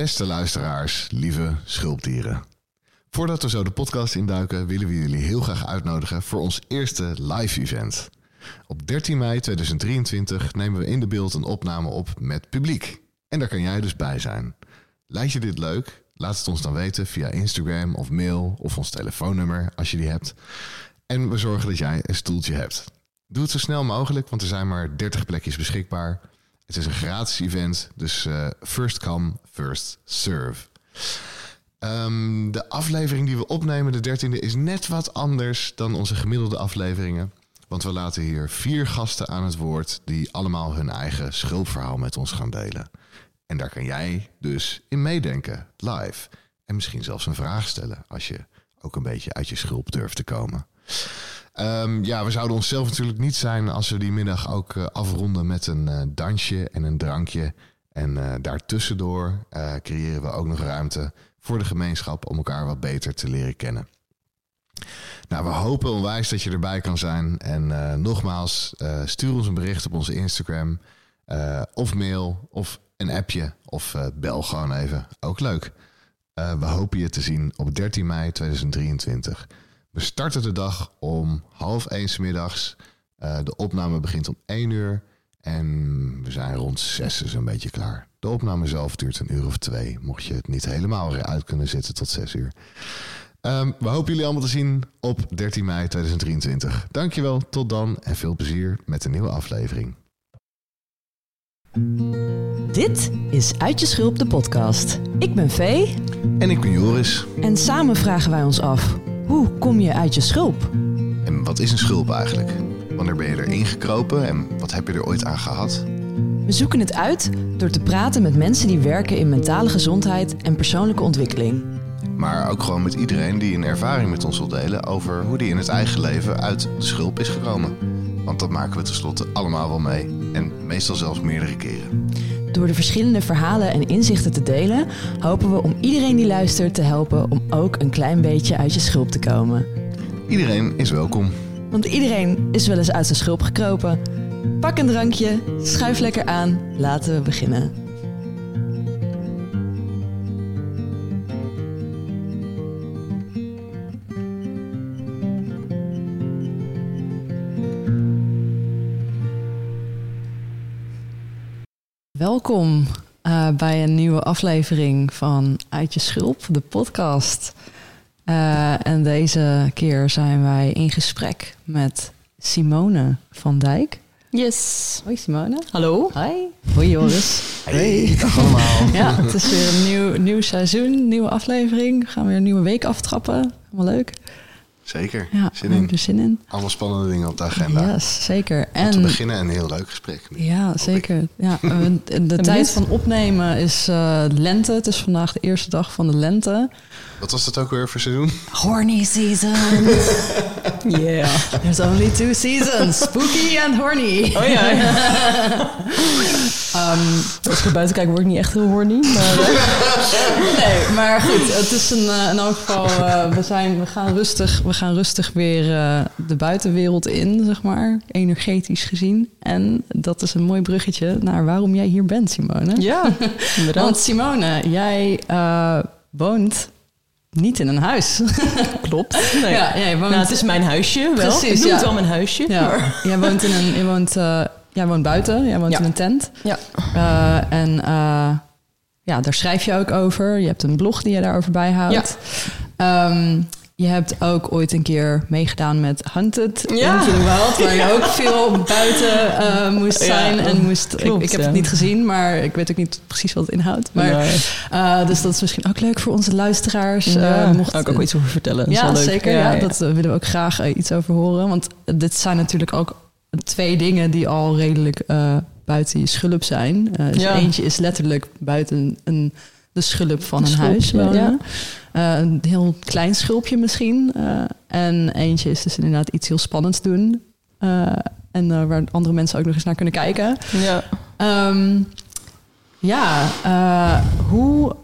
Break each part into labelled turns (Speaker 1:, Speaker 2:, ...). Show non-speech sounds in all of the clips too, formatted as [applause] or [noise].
Speaker 1: Beste luisteraars, lieve schulpdieren. Voordat we zo de podcast induiken, willen we jullie heel graag uitnodigen voor ons eerste live event. Op 13 mei 2023 nemen we in de beeld een opname op met publiek. En daar kan jij dus bij zijn. Lijkt je dit leuk? Laat het ons dan weten via Instagram of mail of ons telefoonnummer als je die hebt. En we zorgen dat jij een stoeltje hebt. Doe het zo snel mogelijk, want er zijn maar 30 plekjes beschikbaar. Het is een gratis event, dus uh, first come, first serve. Um, de aflevering die we opnemen, de dertiende, is net wat anders dan onze gemiddelde afleveringen. Want we laten hier vier gasten aan het woord die allemaal hun eigen schulpverhaal met ons gaan delen. En daar kan jij dus in meedenken, live. En misschien zelfs een vraag stellen als je ook een beetje uit je schulp durft te komen. Um, ja, we zouden onszelf natuurlijk niet zijn als we die middag ook uh, afronden met een uh, dansje en een drankje. En uh, daartussendoor creëren we ook nog ruimte voor de gemeenschap om elkaar wat beter te leren kennen. Nou, we hopen onwijs dat je erbij kan zijn. En nogmaals, stuur ons een bericht op onze Instagram of mail of een appje of bel gewoon even. Ook leuk. we hopen je te zien op 13 mei 2023. We starten de dag om half één s middags. Uh, de opname begint om één uur. En we zijn rond zes dus een beetje klaar. De opname zelf duurt een uur of twee. Mocht je het niet helemaal weer uit kunnen zitten tot zes uur. Um, we hopen jullie allemaal te zien op 13 mei 2023. Dankjewel, tot dan en veel plezier met een nieuwe aflevering.
Speaker 2: Dit is Uit je Schulp, de podcast. Ik ben Vee.
Speaker 1: En ik ben Joris.
Speaker 2: En samen vragen wij ons af... Hoe kom je uit je schulp?
Speaker 1: En wat is een schulp eigenlijk? Wanneer ben je erin gekropen en wat heb je er ooit aan gehad?
Speaker 2: We zoeken het uit door te praten met mensen die werken in mentale gezondheid en persoonlijke ontwikkeling.
Speaker 1: Maar ook gewoon met iedereen die een ervaring met ons wil delen over hoe die in het eigen leven uit de schulp is gekomen. Want dat maken we tenslotte allemaal wel mee. En meestal zelfs meerdere keren.
Speaker 2: Door de verschillende verhalen en inzichten te delen, hopen we om iedereen die luistert te helpen om ook een klein beetje uit je schulp te komen.
Speaker 1: Iedereen is welkom.
Speaker 2: Want iedereen is wel eens uit zijn schulp gekropen. Pak een drankje, schuif lekker aan, laten we beginnen. Welkom uh, bij een nieuwe aflevering van Uit je Schulp, de podcast. Uh, en deze keer zijn wij in gesprek met Simone van Dijk.
Speaker 3: Yes.
Speaker 2: Hoi Simone.
Speaker 3: Hallo.
Speaker 2: Hi. Hoi Joris.
Speaker 1: Hey, dag allemaal. [laughs]
Speaker 2: ja, het is weer een nieuw, nieuw seizoen, nieuwe aflevering. We gaan weer een nieuwe week aftrappen. Helemaal leuk.
Speaker 1: Zeker.
Speaker 2: Ja,
Speaker 1: zin in.
Speaker 2: er zin in.
Speaker 1: Allemaal spannende dingen op de agenda.
Speaker 2: Yes, zeker.
Speaker 1: En te beginnen een heel leuk gesprek.
Speaker 2: Ja, zeker. Ja, [laughs] de tijd van opnemen is uh, lente. Het is vandaag de eerste dag van de lente.
Speaker 1: Wat was dat ook weer voor seizoen?
Speaker 2: Horny season. [laughs] yeah. There's only two seasons. Spooky and horny.
Speaker 3: Oh ja. [laughs] um, als ik buiten kijk word ik niet echt heel horny. Maar, [laughs]
Speaker 2: nee, maar goed. Het is een, uh, in elk geval... Uh, we, zijn, we, gaan rustig, we gaan rustig weer uh, de buitenwereld in, zeg maar. Energetisch gezien. En dat is een mooi bruggetje naar waarom jij hier bent, Simone.
Speaker 3: Ja, [laughs]
Speaker 2: inderdaad. Want Simone, jij woont niet in een huis. [laughs]
Speaker 3: Klopt.
Speaker 2: Nee. Ja, jij woont...
Speaker 3: nou, het is mijn huisje wel.
Speaker 2: Precies,
Speaker 3: Ik noem
Speaker 2: ja.
Speaker 3: het wel mijn huisje.
Speaker 2: Ja.
Speaker 3: Maar...
Speaker 2: Jij woont in een... Je woont, uh, jij woont buiten. Jij woont
Speaker 3: Ja.
Speaker 2: in een tent.
Speaker 3: Ja.
Speaker 2: Uh, en uh, ja, daar schrijf je ook over. Je hebt een blog die je daarover bijhoudt. Um, je hebt ook ooit een keer meegedaan met Hunted
Speaker 3: Ja.
Speaker 2: Into the Wild, waar je ook veel buiten uh, moest zijn
Speaker 3: Ja,
Speaker 2: en moest.
Speaker 3: klopt,
Speaker 2: ik, ik heb
Speaker 3: ja.
Speaker 2: het niet gezien, maar ik weet ook niet precies wat het inhoudt. Maar,
Speaker 3: Nee.
Speaker 2: uh, dus dat is misschien ook leuk voor onze luisteraars.
Speaker 3: Ja,
Speaker 2: Uh, mocht,
Speaker 3: daar kan ik ook iets over vertellen.
Speaker 2: Ja,
Speaker 3: leuk.
Speaker 2: zeker. Ja, dat willen we ook graag iets over horen. Want dit zijn natuurlijk ook twee dingen die al redelijk uh, buiten je schulp zijn. Uh, dus
Speaker 3: Ja.
Speaker 2: Eentje is letterlijk buiten een, de schulp van
Speaker 3: Een
Speaker 2: huis wonen.
Speaker 3: ja.
Speaker 2: Uh, een heel klein schulpje misschien. En eentje is dus inderdaad iets heel spannends doen. En waar andere mensen ook nog eens naar kunnen kijken.
Speaker 3: Ja.
Speaker 2: Um, ja, hoe.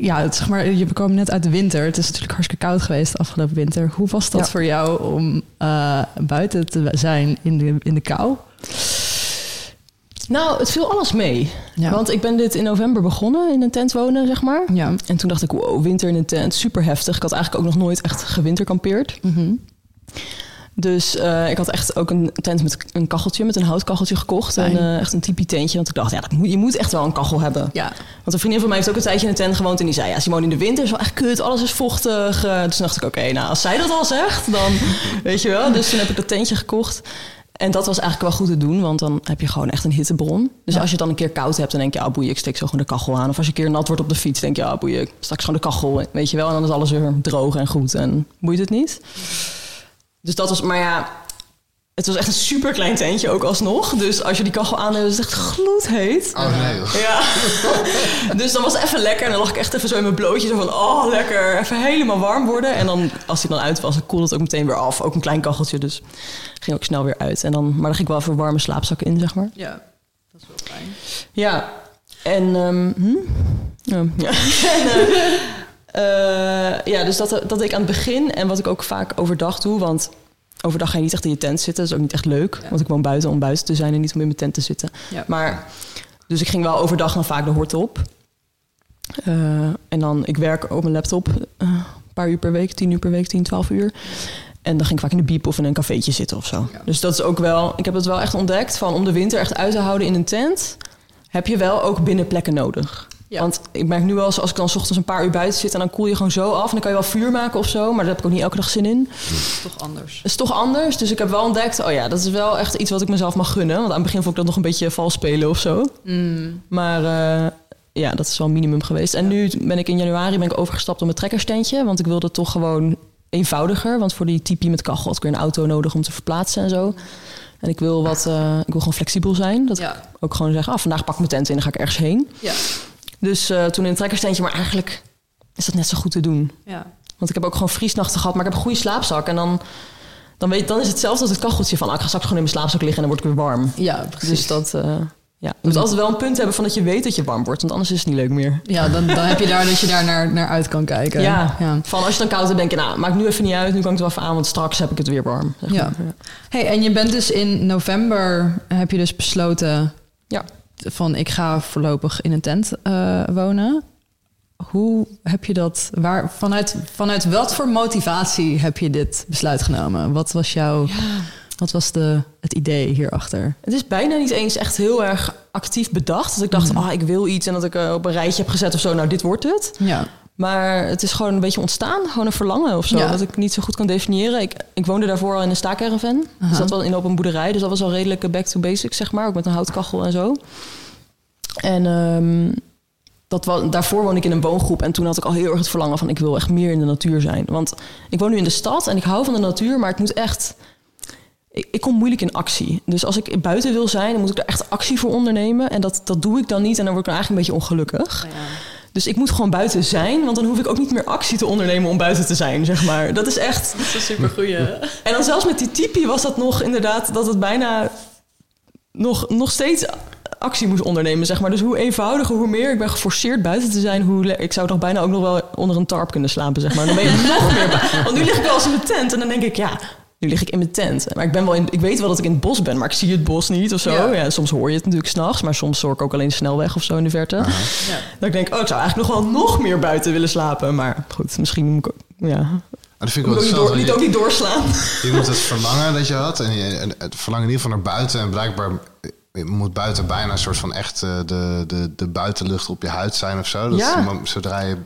Speaker 2: Ja, het, zeg maar, je kwam net uit de winter. Het is natuurlijk hartstikke koud geweest de afgelopen winter. Hoe was dat
Speaker 3: Ja.
Speaker 2: voor jou om uh, buiten te zijn in de, in de kou?
Speaker 3: Nou, het viel alles mee.
Speaker 2: Ja.
Speaker 3: Want ik ben dit in november begonnen in een tent wonen, zeg maar.
Speaker 2: Ja.
Speaker 3: En toen dacht ik, wow, winter in een tent, super heftig. Ik had eigenlijk ook nog nooit echt gewinterkampeerd.
Speaker 2: Mhm.
Speaker 3: Dus eh, ik had echt ook een tent met een kacheltje, met een houtkacheltje gekocht.
Speaker 2: Fijn.
Speaker 3: En eh, echt een typie tentje. Want ik dacht, ja, dat moet, je moet echt wel een kachel hebben.
Speaker 2: Ja.
Speaker 3: Want een vriendin van mij heeft ook een tijdje in een tent gewoond. En die zei, ja Simone, in de winter is wel echt kut. Alles is vochtig. Eh, dus dacht ik, oké, nou als zij dat al zegt, dan [laughs] weet je wel. Dus toen heb ik dat tentje gekocht. En dat was eigenlijk wel goed te doen, want dan heb je gewoon echt een hittebron. Dus
Speaker 2: Ja.
Speaker 3: als je dan een keer koud hebt, dan denk je, ah boeien, ik steek zo gewoon de kachel aan. Of als je een keer nat wordt op de fiets, denk je, ah boeien, ik straks gewoon de kachel, weet je wel. En dan is alles weer droog en goed en boeit het niet. Dus dat was, maar ja, het was echt een super klein tentje ook alsnog. Dus als je die kachel aan hebt, is het echt gloedheet.
Speaker 1: Oh nee. joh.
Speaker 3: Ja. [laughs] dus dan was het even lekker. En dan lag ik echt even zo in mijn blootje. Zo van, oh, lekker. Even helemaal warm worden. En dan, als hij dan uit was, dan koelde het ook meteen weer af. Ook een klein kacheltje, dus ging ook snel weer uit. En dan, maar dan ging ik wel even warme slaapzakken in, zeg maar.
Speaker 2: Ja, dat is wel fijn.
Speaker 3: Ja. En, ehm, hm? Ja. ja. [laughs] en, eh, eh, ja, dus dat, dat ik aan het begin... En wat ik ook vaak overdag doe, want... Overdag ga je niet echt in je tent zitten. Dat is ook niet echt leuk.
Speaker 2: Ja.
Speaker 3: Want ik woon buiten om buiten te zijn en niet om in mijn tent te zitten.
Speaker 2: Ja.
Speaker 3: Maar, dus ik ging wel overdag dan vaak de hort op. Eh, en dan, ik werk op mijn laptop eh, een paar uur per week, tien uur per week, 10, 12 uur. En dan ging ik vaak in de biep of in een cafeetje zitten of zo.
Speaker 2: Ja.
Speaker 3: Dus dat is ook wel, ik heb het wel echt ontdekt van om de winter echt uit te houden in een tent, heb je wel ook binnenplekken nodig.
Speaker 2: Ja.
Speaker 3: Want ik merk nu wel eens als ik dan 's ochtends een paar uur buiten zit en dan koel je gewoon zo af. En dan kan je wel vuur maken of zo, maar daar heb ik ook niet elke dag zin in.
Speaker 2: Toch anders.
Speaker 3: Het is toch anders. Dus ik heb wel ontdekt, oh ja, dat is wel echt iets wat ik mezelf mag gunnen. Want aan het begin vond ik dat nog een beetje vals spelen of zo.
Speaker 2: Mm.
Speaker 3: Maar eh, ja, dat is wel een minimum geweest. En nu ben ik in januari ben ik overgestapt op mijn trekkerstentje. Want ik wilde toch gewoon eenvoudiger. Want voor die tipi met kachel had ik weer een auto nodig om te verplaatsen en zo. En ik wil, wat, eh, ik wil gewoon flexibel zijn. Dat
Speaker 2: Ja.
Speaker 3: ik ook gewoon zeg, ah, vandaag pak ik mijn tent in en dan ga ik ergens heen.
Speaker 2: Ja.
Speaker 3: Dus eh, toen in een trekkerstentje, maar eigenlijk is dat net zo goed te doen.
Speaker 2: Ja.
Speaker 3: Want ik heb ook gewoon vriesnachten gehad, maar ik heb een goede slaapzak. En dan, dan, weet, dan is het hetzelfde als het kacheltje van... ah, ik ga straks gewoon in mijn slaapzak liggen en dan word ik weer warm.
Speaker 2: Ja, precies.
Speaker 3: Dus dat... eh, ja. Je moet altijd wel een punt hebben van dat je weet dat je warm wordt. Want anders is het niet leuk meer.
Speaker 2: Ja, dan, dan heb je daar dat je daar naar, naar uit kan kijken.
Speaker 3: Ja.
Speaker 2: ja.
Speaker 3: Van als je dan koud hebt, denk je... nou, maakt nu even niet uit. Nu kan ik het wel even aan, want straks heb ik het weer warm. zeg
Speaker 2: Ja.
Speaker 3: maar.
Speaker 2: Hey, en je bent dus in november, heb je dus besloten
Speaker 3: Ja.
Speaker 2: Van ik ga voorlopig in een tent eh, wonen. Hoe heb je dat, waar, vanuit, vanuit wat voor motivatie heb je dit besluit genomen? Wat was jouw, wat was de, het idee hierachter?
Speaker 3: Het is bijna niet eens echt heel erg actief bedacht. Dat ik dacht, ah, ik wil iets. En dat ik eh, op een rijtje heb gezet of zo. Nou, dit wordt het.
Speaker 2: Ja,
Speaker 3: Maar het is gewoon een beetje ontstaan. Gewoon een verlangen of zo.
Speaker 2: Ja.
Speaker 3: Dat ik niet zo goed kan definiëren. Ik, ik woonde daarvoor al in een staakerven. Dus dat wel in op een boerderij. Dus dat was al redelijk back to basics, zeg maar. Ook met een houtkachel en zo. En ehm, dat wa- daarvoor woonde ik in een woongroep. En toen had ik al heel erg het verlangen van... ik wil echt meer in de natuur zijn. Want ik woon nu in de stad en ik hou van de natuur. Maar ik moet echt... Ik, ik kom moeilijk in actie. Dus als ik buiten wil zijn, dan moet ik er echt actie voor ondernemen. En dat, dat doe ik dan niet. En dan word ik dan eigenlijk een beetje ongelukkig. Dus ik moet gewoon buiten zijn, want dan hoef ik ook niet meer actie te ondernemen om buiten te zijn, zeg maar. Dat is echt.
Speaker 2: dat is een.
Speaker 3: En dan zelfs met die tipi was dat nog inderdaad dat het bijna nog, nog steeds actie moest ondernemen, zeg maar. Dus hoe eenvoudiger, hoe meer ik ben geforceerd buiten te zijn, hoe ik zou toch bijna ook nog wel onder een tarp kunnen slapen, zeg maar. Dan ben je [laughs] nog meer. Want nu lig ik wel eens in mijn tent en dan denk ik, ja. Nu lig ik in mijn tent. Maar ik, ben wel in, ik weet wel dat ik in het bos ben, maar ik zie het bos niet of zo.
Speaker 2: Ja.
Speaker 3: Ja. soms hoor je het natuurlijk s'nachts, maar soms hoor ik ook alleen de snelweg of zo in de verte.
Speaker 2: Ja.
Speaker 3: Dat ik denk, oh, ik zou eigenlijk nog wel nog meer buiten willen slapen. Maar goed, misschien moet ik ook, ja,
Speaker 1: Maar dat vind ik wel
Speaker 3: niet, door, niet, ook niet doorslaan.
Speaker 1: Je moet het verlangen dat je had. En, je, en het verlangen in ieder geval naar buiten. En blijkbaar moet buiten bijna een soort van echt eh, de, de, de buitenlucht op je huid zijn of zo. Dat
Speaker 3: Ja.
Speaker 1: zodra je.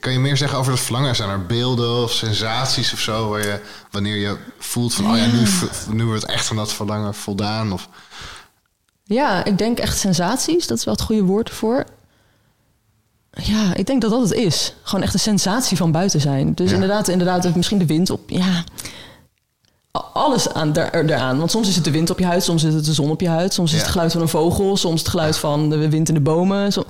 Speaker 1: Kan je meer zeggen over dat verlangen? Zijn er beelden of sensaties of zo? Waar je, wanneer je voelt van, oh ja, nu, wordt echt van dat verlangen voldaan? Of,
Speaker 3: Ja, ik denk echt sensaties. Dat is wel het goede woord voor. Ja, ik denk dat dat het is. Gewoon echt een sensatie van buiten zijn. Dus
Speaker 1: Ja.
Speaker 3: inderdaad, inderdaad, misschien de wind op. Ja, alles aan, daar, eraan. Want soms is het de wind op je huid, soms is het de zon op je huid, soms is het geluid van een vogel, soms het geluid van de wind in de bomen. som-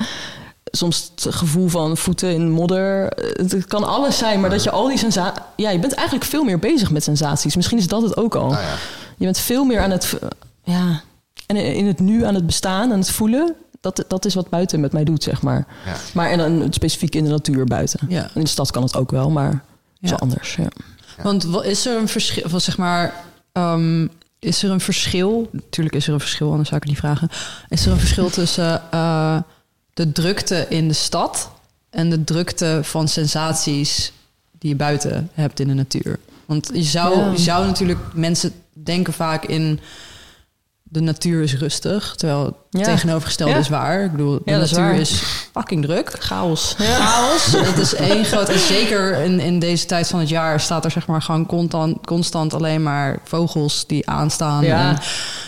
Speaker 3: Soms het gevoel van voeten in modder. Het het kan alles zijn, maar dat je al die sensaties... Ja, je bent eigenlijk veel meer bezig met sensaties. Misschien is dat het ook al.
Speaker 1: nou ja.
Speaker 3: Je bent veel meer aan het, ja, en in het nu aan het bestaan, aan het voelen. Dat, dat is wat buiten met mij doet, zeg maar.
Speaker 1: Ja.
Speaker 3: Maar en dan specifiek in de natuur buiten.
Speaker 2: Ja.
Speaker 3: In de stad kan het ook wel, maar is wel anders. Ja.
Speaker 2: Want wat is er een verschil van zeg maar. ehm, is er een verschil? Natuurlijk is er een verschil, anders zou ik het niet vragen. Is er een verschil tussen eh, de drukte in de stad en de drukte van sensaties die je buiten hebt in de natuur? Want je zou,
Speaker 3: Ja.
Speaker 2: je zou natuurlijk mensen denken vaak in de natuur is rustig, terwijl het
Speaker 3: Ja.
Speaker 2: tegenovergestelde
Speaker 3: Ja.
Speaker 2: is waar. Ik bedoel, de
Speaker 3: Ja, dat is
Speaker 2: natuur
Speaker 3: waar.
Speaker 2: is fucking druk.
Speaker 3: Chaos.
Speaker 2: Chaos. [laughs] Het is één groot. En zeker in, in deze tijd van het jaar staat er zeg maar gewoon constant, constant alleen maar vogels die aanstaan.
Speaker 3: Ja.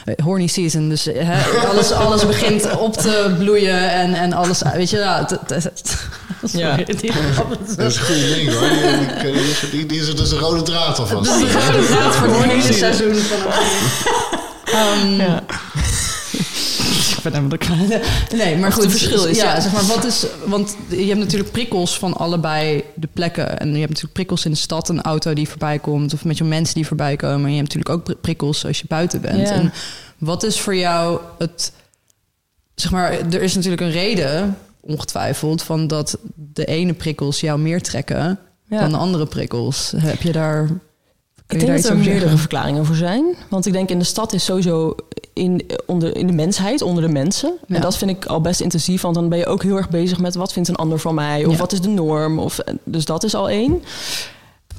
Speaker 2: En, eh, horny season. Dus hè, alles, alles begint op te bloeien en, en alles. Weet je, ja.
Speaker 1: Dat is een goede link hoor. Die, die, die, die is dus een rode draad alvast.
Speaker 2: Dat is de rode draad voor het hele seizoen van Ehm,
Speaker 3: Ja. [laughs]
Speaker 2: Nee, maar goed.
Speaker 3: het verschil is,
Speaker 2: ja,
Speaker 3: ja.
Speaker 2: zeg maar, wat is. Want je hebt natuurlijk prikkels van allebei de plekken. En je hebt natuurlijk prikkels in de stad, een auto die voorbij komt, of met je mensen die voorbij komen. En je hebt natuurlijk ook pri- prikkels als je buiten bent.
Speaker 3: Ja.
Speaker 2: En wat is voor jou het. Zeg maar, er is natuurlijk een reden, ongetwijfeld, van dat de ene prikkels jou meer trekken
Speaker 3: Ja.
Speaker 2: dan de andere prikkels. Heb je daar.
Speaker 3: Ik denk dat er meerdere
Speaker 2: zeggen?
Speaker 3: verklaringen voor zijn. Want ik denk in de stad is sowieso in, onder, in de mensheid, onder de mensen.
Speaker 2: Ja.
Speaker 3: En dat vind ik al best intensief. Want dan ben je ook heel erg bezig met wat vindt een ander van mij? Of
Speaker 2: Ja.
Speaker 3: wat is de norm? Of, dus dat is al één.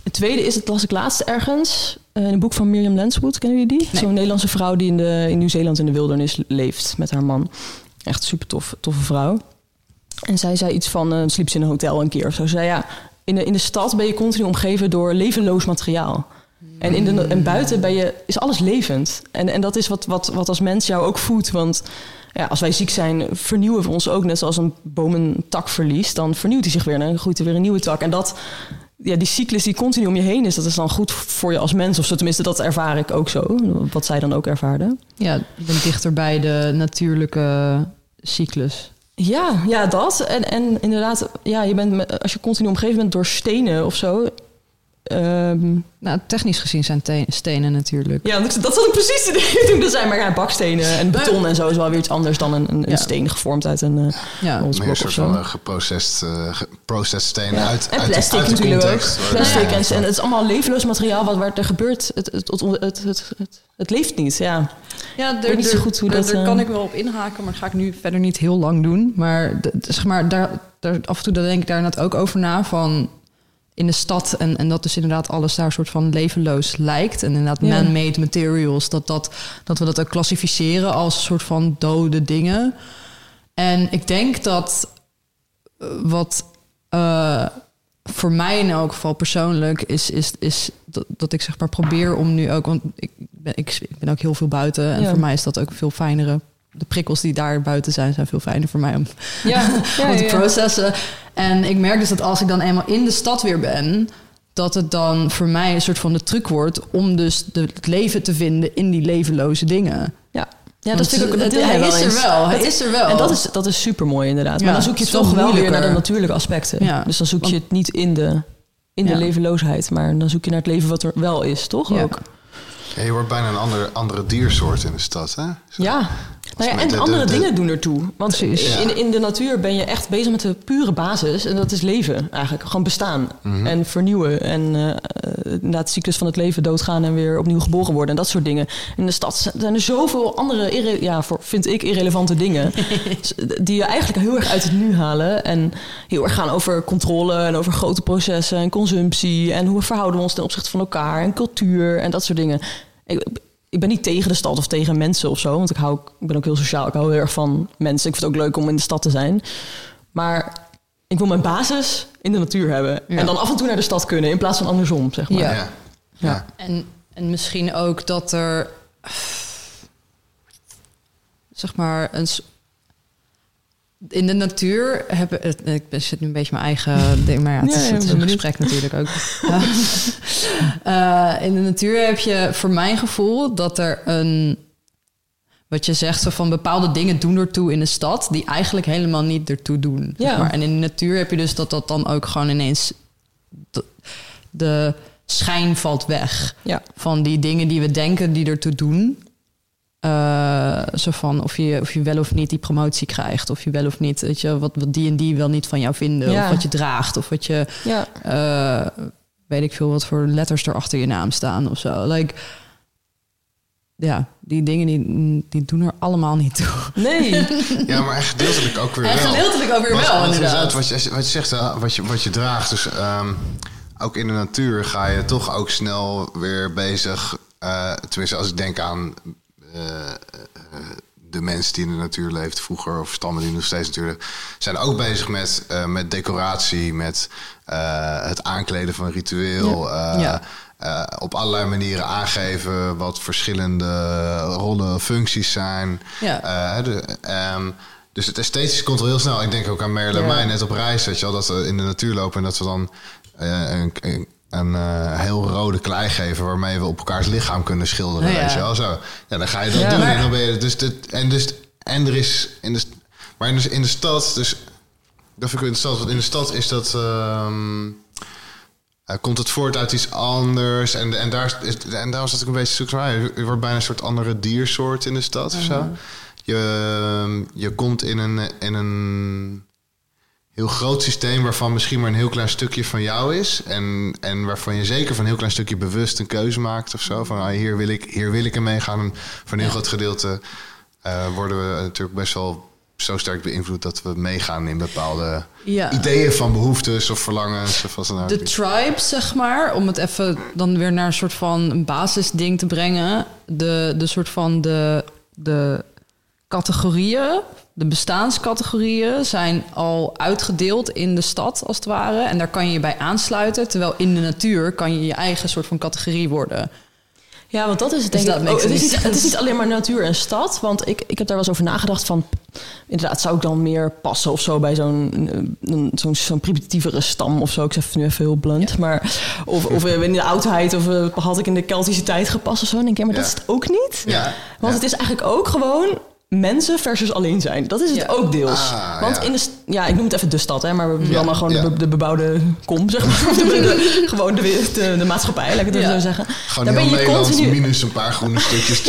Speaker 3: Het tweede is, het las ik laatst ergens, eh, in een boek van Miriam Lenswood. Kennen jullie die?
Speaker 2: Nee.
Speaker 3: Zo'n Nederlandse vrouw die in, de, in Nieuw-Zeeland in de wildernis leeft met haar man. Echt super tof, toffe vrouw. En zij zei iets van, eh sliep ze in een hotel een keer of zo. Ze zei ja, in de, in de stad ben je continu omgeven door levenloos materiaal. En, in de, en buiten ben je, is alles levend. En, en dat is wat, wat, wat als mens jou ook voedt. Want ja, als wij ziek zijn, vernieuwen we ons ook. Net zoals een boom een tak verliest. Dan vernieuwt hij zich weer en dan groeit er weer een nieuwe tak. En dat, ja, die cyclus die continu om je heen is... dat is dan goed voor je als mens. Of zo, tenminste, dat ervaar ik ook zo. Wat zij dan ook ervaarde.
Speaker 2: Ja, je bent dichter bij de natuurlijke cyclus.
Speaker 3: Ja, ja, dat. En, en inderdaad, ja, je bent, als je continu omgeven bent door stenen of zo... ehm,
Speaker 2: Nou, technisch gezien zijn te- stenen natuurlijk.
Speaker 3: Ja, dat dat zat ik precies te denken toen ik dat zei. Maar ja, bakstenen en beton en zo is wel weer iets anders dan een, een,
Speaker 2: Ja.
Speaker 3: steen gevormd uit een uh,
Speaker 2: Ja,
Speaker 1: een
Speaker 3: of
Speaker 1: soort
Speaker 3: zo.
Speaker 1: van geprocessed, uh, geprocessed steen
Speaker 3: Ja.
Speaker 1: uit,
Speaker 3: en
Speaker 1: uit,
Speaker 3: plastic
Speaker 1: uit de
Speaker 3: natuurlijk
Speaker 1: context.
Speaker 3: ook.
Speaker 1: waar-
Speaker 3: Plastic
Speaker 1: Ja.
Speaker 3: en, en het is allemaal levenloos materiaal wat waar er gebeurt. Het, het, het, het, het, het, het leeft niet, ja.
Speaker 2: Ja,
Speaker 3: weet niet zo goed hoe
Speaker 2: daar-
Speaker 3: dat, eh,
Speaker 2: kan ik wel op inhaken, maar dat ga ik nu verder niet heel lang doen. Maar, zeg maar daar, daar, af en toe denk ik daar net ook over na van in de stad en, en dat dus inderdaad alles daar soort van levenloos lijkt. En inderdaad
Speaker 3: Ja.
Speaker 2: man-made materials, dat, dat, dat we dat ook klassificeren als een soort van dode dingen. En ik denk dat eh, wat eh, voor mij in elk geval persoonlijk is, is, is dat, dat ik zeg maar probeer om nu ook, want ik ben, ik, ik ben ook heel veel buiten en
Speaker 3: Ja.
Speaker 2: voor mij is dat ook veel fijnere. De prikkels die daar buiten zijn, zijn veel fijner voor mij om,
Speaker 3: Ja, [laughs]
Speaker 2: om te processen. En ik merk dus dat als ik dan eenmaal in de stad weer ben, dat het dan voor mij een soort van de truc wordt om dus de, het leven te vinden in die levenloze dingen.
Speaker 3: Ja, ja dat vind ik ook.
Speaker 2: Hij is er wel, hij
Speaker 3: Dat-
Speaker 2: is er wel.
Speaker 3: En dat is, dat is super mooi inderdaad.
Speaker 2: Ja,
Speaker 3: maar dan zoek je
Speaker 2: het is
Speaker 3: toch
Speaker 2: wel
Speaker 3: weer naar de natuurlijke aspecten.
Speaker 2: Ja.
Speaker 3: Dus dan zoek je het niet in de, in de
Speaker 2: Ja.
Speaker 3: levenloosheid, maar dan zoek je naar het leven wat er wel is, toch?
Speaker 2: Ja.
Speaker 3: Ook.
Speaker 1: Ja, je wordt bijna een andere, andere diersoort in de stad, hè? Zo.
Speaker 3: Ja. Nou ja, en
Speaker 1: de- de-
Speaker 3: andere
Speaker 1: de-
Speaker 3: dingen doen ertoe. Want in, in de natuur ben je echt bezig met de pure basis. En dat is leven eigenlijk. Gewoon bestaan.
Speaker 1: Mhm.
Speaker 3: En vernieuwen. En eh, eh, inderdaad, de cyclus van het leven doodgaan en weer opnieuw geboren worden. En dat soort dingen. In de stad zijn er zoveel andere, ja, voor, vind ik, irrelevante dingen. [laughs] die je eigenlijk heel erg uit het nu halen. En heel erg gaan over controle en over grote processen en consumptie. En hoe verhouden we ons ten opzichte van elkaar. En cultuur en dat soort dingen. Ik, ik ben niet tegen de stad of tegen mensen of zo. Want ik, hou, ik ben ook heel sociaal. Ik hou heel erg van mensen. Ik vind het ook leuk om in de stad te zijn. Maar ik wil mijn basis in de natuur hebben.
Speaker 2: Ja.
Speaker 3: En dan af en toe naar de stad kunnen. In plaats van andersom, zeg maar.
Speaker 2: Ja.
Speaker 1: Ja.
Speaker 3: Ja.
Speaker 2: En, en misschien ook dat er, zeg maar, een, in de natuur hebben. het- Ik ben- zit nu een beetje mijn eigen ding, maar ja, het is,
Speaker 3: ja,
Speaker 2: het is
Speaker 3: ik ben
Speaker 2: een gesprek natuurlijk ook. [laughs] Eh, in de natuur heb je, voor mijn gevoel, dat er een. Wat je zegt, zo van bepaalde dingen doen ertoe in de stad, die eigenlijk helemaal niet ertoe doen. zeg
Speaker 3: Ja.
Speaker 2: maar. En in de natuur heb je dus dat dat dan ook gewoon ineens. De, de schijn valt weg
Speaker 3: Ja.
Speaker 2: van die dingen die we denken die ertoe doen. Eh, zo van of je, of je wel of niet die promotie krijgt. Of je wel of niet, weet je, wat, wat die en die wel niet van jou vinden.
Speaker 3: Ja.
Speaker 2: Of wat je draagt. Of wat je,
Speaker 3: Ja.
Speaker 2: eh, weet ik veel, wat voor letters er achter je naam staan of zo. Like, ja, die dingen die, die doen er allemaal niet toe.
Speaker 3: Nee. [laughs]
Speaker 1: Ja, maar gedeeltelijk ook weer
Speaker 2: En
Speaker 1: wel.
Speaker 2: gedeeltelijk ook weer wel,
Speaker 1: want
Speaker 2: inderdaad.
Speaker 1: Wat je, wat je zegt, wat je, wat je draagt. Dus ehm, ook in de natuur ga je toch ook snel weer bezig. eh, tenminste, als ik denk aan de mensen die in de natuur leefden vroeger, of stammen die nog steeds natuurlijk, zijn ook bezig met, eh, met decoratie, met eh, het aankleden van ritueel.
Speaker 2: Ja.
Speaker 1: eh,
Speaker 2: Ja.
Speaker 1: eh, op allerlei manieren aangeven wat verschillende rollen, functies zijn.
Speaker 2: Ja.
Speaker 1: Eh, de, ehm, dus het esthetisch komt wel heel snel. Ik denk ook aan Merle en mij net op reis. Weet je wel, dat we in de natuur lopen en dat we dan eh, een, een, een, eh, heel rode klei geven... waarmee we op elkaars lichaam kunnen schilderen.
Speaker 2: Ja.
Speaker 1: Weet je wel, zo. Ja, dan ga je dat
Speaker 3: Ja.
Speaker 1: doen
Speaker 3: Maar-
Speaker 1: en dan ben je... Dus dit, en, dus, en er is... In de, maar in de, in de stad... Dus, dat vind ik wel interessant. Want in de stad is dat... ehm, eh, komt het voort uit iets anders. En, en, daar, is, en daar was het ook een beetje zoek naar. Je wordt bijna een soort andere diersoort in de stad of zo. Je, je komt in een, in een heel groot systeem waarvan misschien maar een heel klein stukje van jou is. En, en waarvan je zeker van een heel klein stukje bewust een keuze maakt of zo. Van ah, hier, wil ik, hier wil ik in meegaan. En voor een heel groot gedeelte eh, worden we natuurlijk best wel zo sterk beïnvloed dat we meegaan in bepaalde
Speaker 2: Ja.
Speaker 1: ideeën van behoeftes of verlangens. Of wat dan ook.
Speaker 2: De tribe, zeg maar, om het even dan weer naar een soort van een basisding te brengen. De, de soort van de, de categorieën, de bestaanscategorieën zijn al uitgedeeld in de stad, als het ware. En daar kan je je bij aansluiten. Terwijl in de natuur kan je je eigen soort van categorie worden.
Speaker 3: Ja, want dat is het denk
Speaker 2: Dus
Speaker 3: ik. het, is niet, het is niet alleen maar natuur en stad. Want ik, ik heb daar wel eens over nagedacht van... Inderdaad, zou ik dan meer passen of zo bij zo'n eh, een- zo'n zo'n primitievere stam of zo? Ik zeg het nu even heel blunt. Maar, of, of eh, in de oudheid of eh, had ik in de Keltische tijd gepast of zo. Dan denk ik, ja, maar dat is het ook niet.
Speaker 1: Ja.
Speaker 3: Want
Speaker 1: Ja.
Speaker 3: het is eigenlijk ook gewoon mensen versus alleen zijn. Dat is het
Speaker 2: Ja.
Speaker 3: ook deels.
Speaker 1: Ah,
Speaker 3: Want
Speaker 1: ja.
Speaker 3: in de, ja, ik noem het even de stad, hè, maar we
Speaker 2: Ja.
Speaker 3: dan maar gewoon
Speaker 1: Ja.
Speaker 3: de, be- de bebouwde kom, zeg maar. [laughs] Of de, de- gewoon de, de, de maatschappij, laat ik het
Speaker 2: Ja.
Speaker 3: zo zeggen.
Speaker 1: Gewoon
Speaker 3: Daar
Speaker 1: heel
Speaker 3: ben je
Speaker 1: Nederland
Speaker 3: continu,
Speaker 1: minus een paar groene stukjes.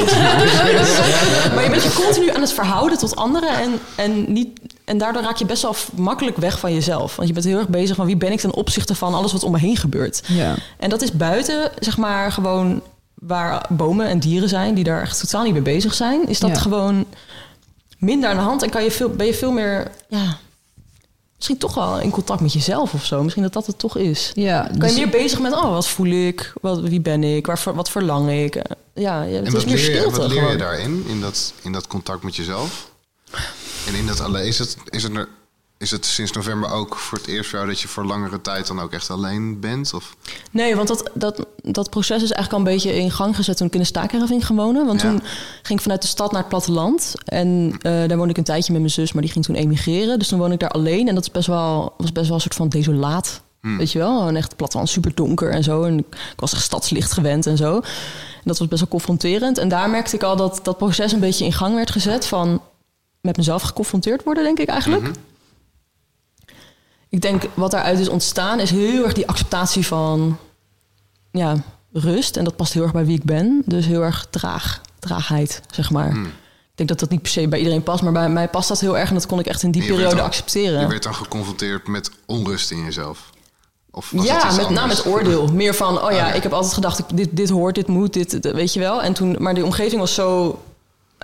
Speaker 1: [laughs]
Speaker 3: maar je bent je continu aan het verhouden tot anderen en, en, niet, en daardoor raak je best wel makkelijk weg van jezelf. Want je bent heel erg bezig van wie ben ik ten opzichte van alles wat om me heen gebeurt.
Speaker 2: Ja.
Speaker 3: En dat is buiten, zeg maar, gewoon waar bomen en dieren zijn die daar echt totaal niet mee bezig zijn, is dat
Speaker 2: Ja.
Speaker 3: gewoon minder aan de hand en kan je veel, ben je veel meer, ja, misschien toch wel in contact met jezelf of zo. Misschien dat dat het toch is.
Speaker 2: Ja,
Speaker 3: Kan
Speaker 2: dus-
Speaker 3: je meer bezig met, oh, wat voel ik? Wat, wie ben ik? Waar, wat verlang ik? Eh, Ja, ja, het
Speaker 1: En
Speaker 3: is
Speaker 1: wat
Speaker 3: meer
Speaker 1: leer, je,
Speaker 3: stilte
Speaker 1: wat leer je
Speaker 3: gewoon.
Speaker 1: daarin? In dat, in dat contact met jezelf? En in dat alleen, is het, is, het er, is het sinds november ook voor het eerst voor jou dat je voor langere tijd dan ook echt alleen bent? Of?
Speaker 3: Nee, want dat, dat, dat proces is eigenlijk al een beetje in gang gezet toen ik in de Staakerving ging wonen. Want
Speaker 1: Ja.
Speaker 3: toen ging ik vanuit de stad naar het platteland. En eh, daar woonde ik een tijdje met mijn zus, maar die ging toen emigreren. Dus toen woonde ik daar alleen. En dat is best wel, was best wel een soort van desolaat. Weet je wel? En echt platteland, super donker en zo. En ik was echt stadslicht gewend en zo. En dat was best wel confronterend. En daar merkte ik al dat dat proces een beetje in gang werd gezet. Van met mezelf geconfronteerd worden, denk ik eigenlijk. Ik denk wat daaruit is ontstaan is heel erg die acceptatie van ja, rust. En dat past heel erg bij wie ik ben. Dus heel erg traag, traagheid, zeg maar. Ik denk dat dat niet per se bij iedereen past, maar bij mij past dat heel erg. En dat kon ik echt in die periode
Speaker 1: dan-
Speaker 3: accepteren.
Speaker 1: Je werd dan geconfronteerd met onrust in jezelf? Of
Speaker 3: Ja, met, nou,
Speaker 1: anders?
Speaker 3: met oordeel. Meer van, oh ja,
Speaker 1: Oké.
Speaker 3: ik heb altijd gedacht, ik- dit, dit hoort, dit moet, dit, dit- weet je wel. En toen, maar die omgeving was zo...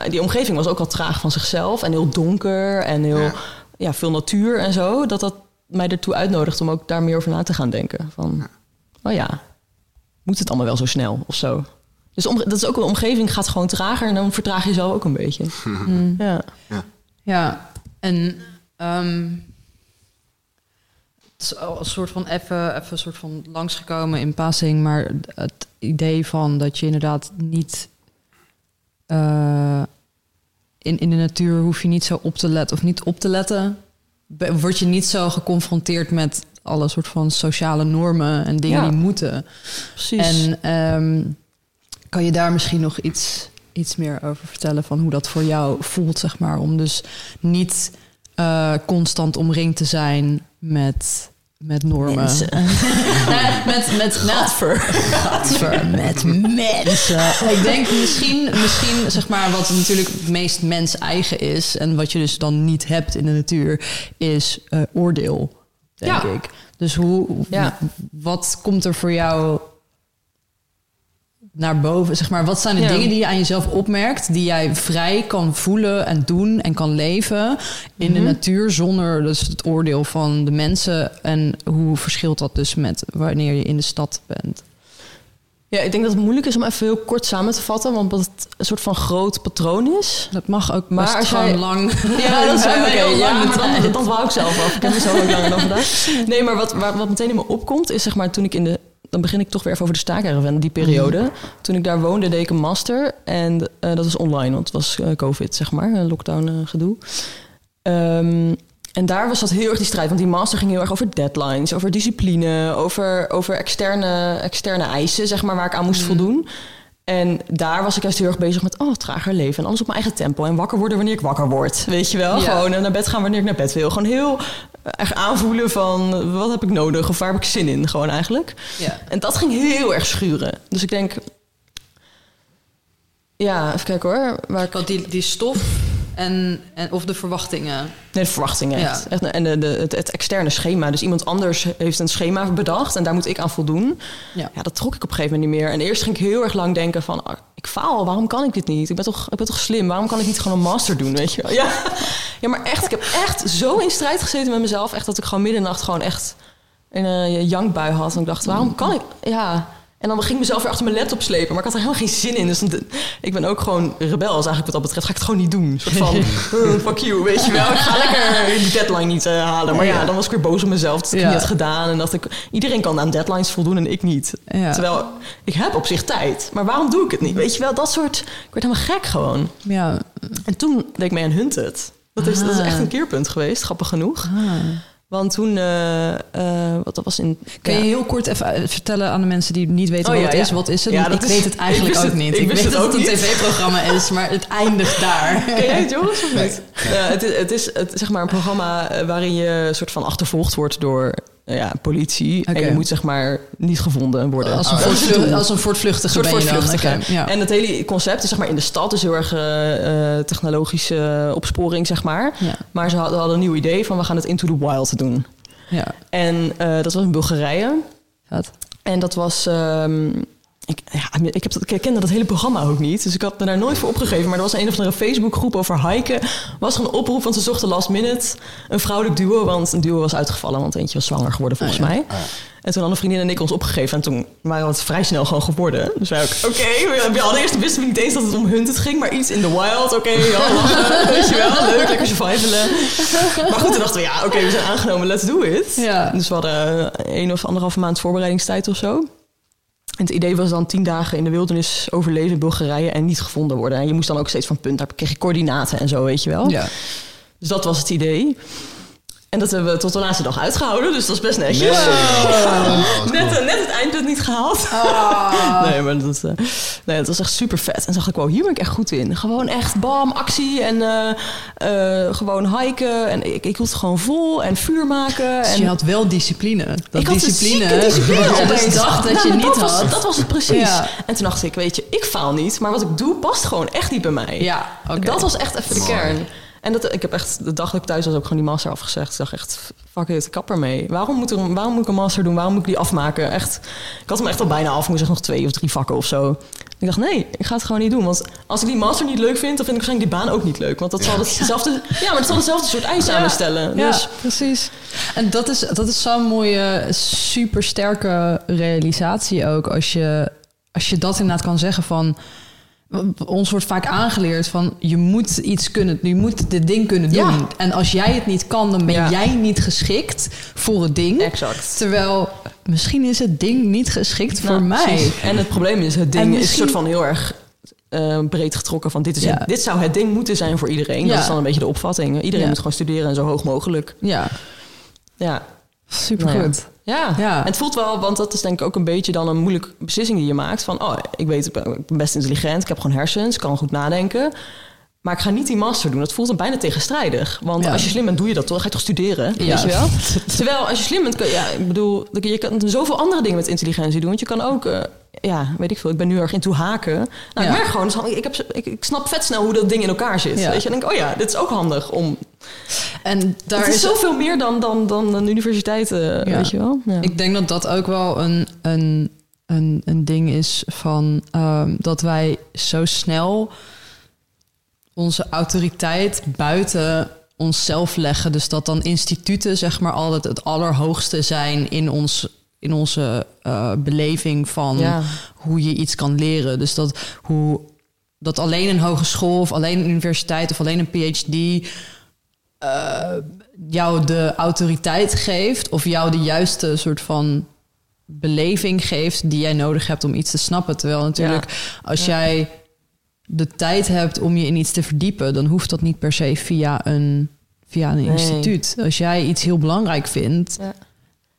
Speaker 3: Die omgeving was ook al traag van zichzelf en heel donker en heel,
Speaker 1: Ja.
Speaker 3: ja. veel natuur en zo. Dat dat mij ertoe uitnodigt om ook daar meer over na te gaan denken. Van, oh ja, moet het allemaal wel zo snel of zo? Dus om, dat is ook een omgeving gaat gewoon trager en dan vertraag je zelf ook een beetje. [laughs] Ja.
Speaker 2: Ja, en ehm, het is al een soort van even, even een soort van langsgekomen in passing, maar het idee van dat je inderdaad niet eh, in, in de natuur hoef je niet zo op te letten of niet op te letten, word je niet zo geconfronteerd met alle soort van sociale normen en dingen
Speaker 3: Ja.
Speaker 2: die moeten.
Speaker 3: Precies.
Speaker 2: En ehm, kan je daar misschien nog iets, iets meer over vertellen van hoe dat voor jou voelt, zeg maar, om dus niet eh, constant omringd te zijn met, met normen.
Speaker 3: Mensen. [laughs]
Speaker 2: Met met Gadver. Gadver. Met mensen. Ik denk misschien, misschien, zeg maar, wat natuurlijk het meest mens-eigen is en wat je dus dan niet hebt in de natuur, is eh, oordeel, denk
Speaker 3: Ja.
Speaker 2: ik. Dus hoe,
Speaker 3: Ja.
Speaker 2: wat komt er voor jou naar boven? Zeg maar, wat zijn de
Speaker 3: Ja.
Speaker 2: dingen die je aan jezelf opmerkt, die jij vrij kan voelen en doen en kan leven in de
Speaker 3: Mhm.
Speaker 2: natuur zonder dus het oordeel van de mensen? En hoe verschilt dat dus met wanneer je in de stad bent?
Speaker 3: Ja, ik denk dat het moeilijk is om even heel kort samen te vatten, want dat het een soort van groot patroon is.
Speaker 2: Dat mag ook
Speaker 3: Maar
Speaker 2: best
Speaker 3: als
Speaker 2: gewoon
Speaker 3: jij-
Speaker 2: lang. [laughs]
Speaker 3: Ja, dat is [laughs] ook.
Speaker 2: Heel lang
Speaker 3: dat,
Speaker 2: tijd.
Speaker 3: dat, dat wou ik zelf af. Ik heb er zo langer over gedaan. Nee, maar wat, wat meteen in me opkomt, is zeg maar toen ik in de... Dan begin ik toch weer even over de staakcaravan, die periode. Toen ik daar woonde, deed ik een master. En eh, dat was online, want het was eh, covid, zeg maar. Lockdown eh, gedoe. Ehm, en daar was dat heel erg die strijd. Want die master ging heel erg over deadlines, over discipline... over, over externe, externe eisen, zeg maar, waar ik aan moest voldoen. En daar was ik juist heel erg bezig met, oh, trager leven. En alles op mijn eigen tempo. En wakker worden wanneer ik wakker word. Weet je wel?
Speaker 2: Ja.
Speaker 3: Gewoon naar bed gaan wanneer ik naar bed wil. Gewoon heel erg aanvoelen van, wat heb ik nodig? Of waar heb ik zin in? Gewoon eigenlijk.
Speaker 2: Ja.
Speaker 3: En dat ging heel erg schuren. Dus ik denk... Ja, even kijken hoor. Waar ik,
Speaker 2: Want die, die stof en, en of de verwachtingen.
Speaker 3: nee, de verwachtingen echt.
Speaker 2: Ja.
Speaker 3: echt en de, de, het, het externe schema. Dus iemand anders heeft een schema bedacht... en daar moet ik aan voldoen.
Speaker 2: Ja.
Speaker 3: Ja, dat trok ik op een gegeven moment niet meer. En eerst ging ik heel erg lang denken van... ah, ik faal, waarom kan ik dit niet? Ik ben, toch, ik ben toch slim, waarom kan ik niet gewoon een master doen, weet je wel? [laughs] Ja, ja maar echt, ik heb echt zo in strijd gezeten met mezelf... echt dat ik gewoon midden in de nacht gewoon echt een uh, jankbui had. En ik dacht, waarom kan ik... Ja, en dan ging ik mezelf weer achter mijn laptop slepen. Maar ik had er helemaal geen zin in. Dus ik ben ook gewoon rebels eigenlijk wat dat betreft. Ga ik het gewoon niet doen. Een soort van, [laughs] "Oh, fuck you, weet je wel. Ik ga lekker die deadline niet eh, halen. Maar ja, dan was ik weer boos op mezelf dat ik het niet had gedaan. En dacht ik, iedereen kan aan deadlines voldoen en ik niet.
Speaker 2: Ja.
Speaker 3: Terwijl, ik heb op zich tijd. Maar waarom doe ik het niet? Weet je wel, dat soort... Ik werd helemaal gek gewoon.
Speaker 2: Ja.
Speaker 3: En toen deed ik mee aan Hunted. Dat is, dat is
Speaker 2: Ah.
Speaker 3: echt een keerpunt geweest, grappig genoeg. Want toen, eh, eh, wat dat was in...
Speaker 2: Kun
Speaker 3: ja.
Speaker 2: je heel kort even eh, vertellen aan de mensen die niet weten
Speaker 3: Oh,
Speaker 2: wat
Speaker 3: ja,
Speaker 2: het is?
Speaker 3: ja.
Speaker 2: Wat is het? Ik
Speaker 3: is-
Speaker 2: weet het eigenlijk ook
Speaker 3: het-
Speaker 2: niet.
Speaker 3: ik
Speaker 2: weet
Speaker 3: het
Speaker 2: dat het een tv-programma is, maar het eindigt [laughs] daar.
Speaker 3: Ken jij het, jongens, of niet? Ja, het, is, het is het, is zeg maar een programma waarin je soort van achtervolgd wordt door ja, politie. En je moet zeg maar niet gevonden worden.
Speaker 2: Als een,
Speaker 3: Dat is het
Speaker 2: voortvlucht-
Speaker 3: doel.
Speaker 2: als een voortvluchtige
Speaker 3: Een voortvluchtige.
Speaker 2: Ja.
Speaker 3: En het hele concept is zeg maar in de stad is heel erg eh, eh, technologische opsporing, zeg maar.
Speaker 2: Ja.
Speaker 3: Maar ze hadden, hadden een nieuw idee van we gaan het into the wild doen.
Speaker 2: ja.
Speaker 3: En eh, dat was in Bulgarije.
Speaker 2: Vet.
Speaker 3: En dat was. ehm, ik, ja, ik, heb dat, ik kende dat hele programma ook niet. Dus ik had me daar nooit voor opgegeven. Maar er was een of andere Facebookgroep over hiken. Was er een oproep, want ze zochten last minute een vrouwelijk duo. Want een duo was uitgevallen, want eentje was zwanger geworden volgens
Speaker 2: Oh ja.
Speaker 3: mij. En toen hadden een vriendin en ik ons opgegeven. En toen waren we het vrij snel gewoon geworden. Dus wij ook, oké. we, we hadden eerst wisten we niet eens dat het om hunted ging. Maar iets in the wild, oké. ja, lachen, [laughs] weet je wel. Leuk, lekker survivalen. Maar goed, toen dachten we, ja, oké, we zijn aangenomen. Let's do it.
Speaker 2: Ja.
Speaker 3: Dus we hadden één of anderhalve maand voorbereidingstijd of zo. En het idee was dan tien dagen in de wildernis overleven in Bulgarije en niet gevonden worden. En je moest dan ook steeds van punt, daar kreeg je coördinaten en zo, weet je wel.
Speaker 2: Ja.
Speaker 3: Dus dat was het idee. En dat hebben we tot de laatste dag uitgehouden, dus dat is best netjes. [laughs] Net, eh, net het eindpunt niet gehaald. [laughs] Nee, maar dat, eh, nee, dat was echt super vet. En toen dacht ik, wow, hier ben ik echt goed in. Gewoon echt bam, actie en eh, gewoon hiken. En ik, ik hield het gewoon vol en vuur maken.
Speaker 2: Dus
Speaker 3: en
Speaker 2: je had wel discipline. Dat
Speaker 3: ik had
Speaker 2: discipline.
Speaker 3: een [laughs]
Speaker 2: dus dacht dat
Speaker 3: Nou,
Speaker 2: je
Speaker 3: maar
Speaker 2: niet
Speaker 3: dat
Speaker 2: had.
Speaker 3: Was, dat was het precies.
Speaker 2: Ja.
Speaker 3: En toen dacht ik, weet je, ik faal niet. Maar wat ik doe past gewoon echt niet bij mij.
Speaker 2: Ja.
Speaker 3: Dat was echt even de kern. En dat, ik heb echt, de dag dat ik thuis was, ook gewoon die master afgezegd. Ik dacht echt, fuck it, ik kap ermee. Waarom moet, er, waarom moet ik een master doen? Waarom moet ik die afmaken? Echt, ik had hem echt al bijna af. Ik moest echt nog twee of drie vakken of zo. Ik dacht, nee, ik ga het gewoon niet doen. Want als ik die master niet leuk vind, dan vind ik waarschijnlijk die baan ook niet leuk. Want dat zal hetzelfde, [laughs] ja, maar het zal hetzelfde soort eisen aan me stellen.
Speaker 2: Ja,
Speaker 3: Dus
Speaker 2: precies. En dat is, dat is zo'n mooie, super sterke realisatie ook. Als je, als je dat inderdaad kan zeggen van... Ons wordt vaak aangeleerd van je moet iets kunnen, je moet dit ding kunnen doen.
Speaker 3: Ja.
Speaker 2: En als jij het niet kan, dan ben
Speaker 3: Ja.
Speaker 2: jij niet geschikt voor het ding.
Speaker 3: exact.
Speaker 2: Terwijl misschien is het ding niet geschikt voor
Speaker 3: Nou,
Speaker 2: mij.
Speaker 3: precies. En het probleem is, het ding is een soort van heel erg eh, breed getrokken. Van dit, is
Speaker 2: Ja.
Speaker 3: het- dit zou het ding moeten zijn voor iedereen. Dat is dan een beetje de opvatting. Iedereen moet gewoon studeren en zo hoog mogelijk.
Speaker 2: Ja,
Speaker 3: Ja.
Speaker 2: Super
Speaker 3: Nou ja.
Speaker 2: goed.
Speaker 3: Ja. En het voelt wel, want dat is denk ik ook een beetje dan een moeilijke beslissing die je maakt. Van, oh, ik weet, ik ben best intelligent, ik heb gewoon hersens, ik kan goed nadenken. Maar ik ga niet die master doen. Dat voelt dan bijna tegenstrijdig. Want
Speaker 2: Ja.
Speaker 3: als je slim bent, doe je dat toch? Ga je toch studeren?
Speaker 2: Ja.
Speaker 3: Weet je wel? [laughs] Terwijl als je slim bent, kun, ja, ik bedoel, je kan zoveel andere dingen met intelligentie doen. Want je kan ook, eh, ja, weet ik veel. Ik ben nu erg into haken. Nou,
Speaker 2: Ja.
Speaker 3: ik merk gewoon, ik, heb, ik, ik snap vet snel hoe dat ding in elkaar zit. Weet je, en denk ik, oh ja, dit is ook handig om.
Speaker 2: En daar
Speaker 3: het is
Speaker 2: is
Speaker 3: zoveel meer dan, dan, dan een universiteit, eh,
Speaker 2: Ja.
Speaker 3: weet je wel? Ja.
Speaker 2: Ik denk dat dat ook wel een, een een, een ding is van ehm, dat wij zo snel onze autoriteit buiten onszelf leggen. Dus dat dan instituten zeg maar altijd het allerhoogste zijn in, ons, in onze eh, beleving van
Speaker 3: Ja.
Speaker 2: hoe je iets kan leren. Dus dat, hoe, dat alleen een hogeschool of alleen een universiteit of alleen een PhD eh, jou de autoriteit geeft of jou de juiste soort van beleving geeft die jij nodig hebt om iets te snappen. Terwijl natuurlijk als jij de tijd hebt om je in iets te verdiepen, dan hoeft dat niet per se via een, via een
Speaker 3: Nee.
Speaker 2: instituut. Als jij iets heel belangrijk vindt,
Speaker 3: Ja.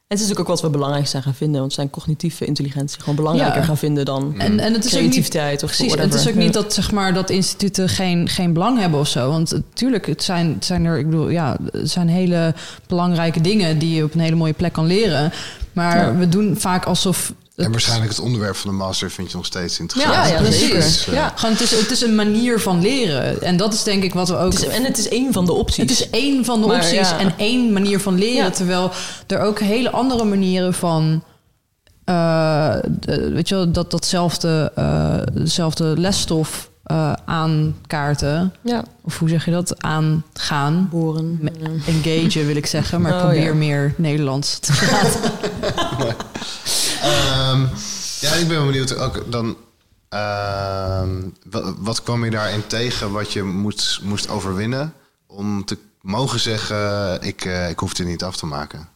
Speaker 3: En het is natuurlijk ook wat we belangrijk zijn gaan vinden. Want zijn cognitieve intelligentie gewoon belangrijker
Speaker 2: Ja.
Speaker 3: gaan vinden dan
Speaker 2: En, en het is ook niet,
Speaker 3: creativiteit of
Speaker 2: precies,
Speaker 3: whatever.
Speaker 2: het is ook niet dat, zeg maar, dat instituten geen, geen belang hebben of zo. Want natuurlijk, het zijn, het zijn er, ik bedoel, ja, het zijn hele belangrijke dingen die je op een hele mooie plek kan leren. Maar
Speaker 3: Ja.
Speaker 2: we doen vaak alsof. Het-
Speaker 1: En waarschijnlijk het onderwerp van de master vind je nog steeds interessant.
Speaker 3: Ja, ja,
Speaker 2: precies.
Speaker 1: Dus, eh,
Speaker 3: Ja.
Speaker 2: Gewoon, het, is, het is een manier van leren. En dat is denk ik wat we ook.
Speaker 3: Het is, en het is één van de opties.
Speaker 2: Het is één van de
Speaker 3: Maar
Speaker 2: opties
Speaker 3: ja.
Speaker 2: en één manier van leren.
Speaker 3: Ja.
Speaker 2: Terwijl er ook hele andere manieren van. eh, de- weet je wel, dat, datzelfde eh, dezelfde lesstof eh, aankaarten.
Speaker 3: ja,
Speaker 2: Of hoe zeg je dat? Aangaan.
Speaker 3: boren.
Speaker 2: Engagen wil ik zeggen, maar ik
Speaker 3: Oh,
Speaker 2: probeer
Speaker 3: ja.
Speaker 2: meer Nederlands te praten. [laughs] [laughs]
Speaker 1: Ehm, ja, ik ben benieuwd ook dan. ehm, wat, wat kwam je daarin tegen wat je moest, moest overwinnen om te mogen zeggen: ik, eh, ik hoef dit niet af te maken?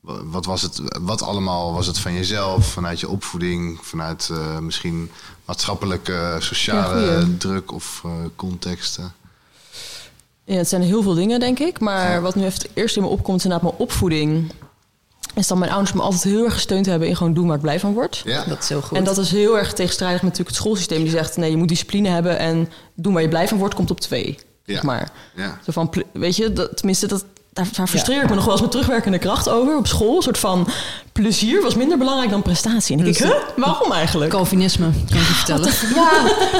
Speaker 1: Wa- Wat was het? Wat allemaal was het van jezelf, vanuit je opvoeding, vanuit eh, misschien maatschappelijke, sociale
Speaker 3: Ja, goeie.
Speaker 1: druk of eh, contexten?
Speaker 3: Ja, het zijn heel veel dingen, denk ik. Maar
Speaker 1: Ja.
Speaker 3: wat nu even het eerst in me opkomt, is inderdaad mijn opvoeding. Is dat mijn ouders me altijd heel erg gesteund hebben in gewoon doen waar ik blij van word.
Speaker 1: Ja,
Speaker 2: Dat is heel goed.
Speaker 3: En dat is heel erg tegenstrijdig met natuurlijk het schoolsysteem. Die zegt, nee, je moet discipline hebben en doen waar je blij van wordt, komt op twee.
Speaker 1: Ja.
Speaker 3: Zeg maar.
Speaker 1: ja.
Speaker 3: Zo van, weet je, dat, tenminste, dat, daar, daar frustreer ik me nog wel eens met terugwerkende kracht over op school. Een soort van plezier was minder belangrijk dan prestatie. En ik denk, huh, waarom eigenlijk?
Speaker 2: Calvinisme, kan ik je vertellen.
Speaker 3: Ja,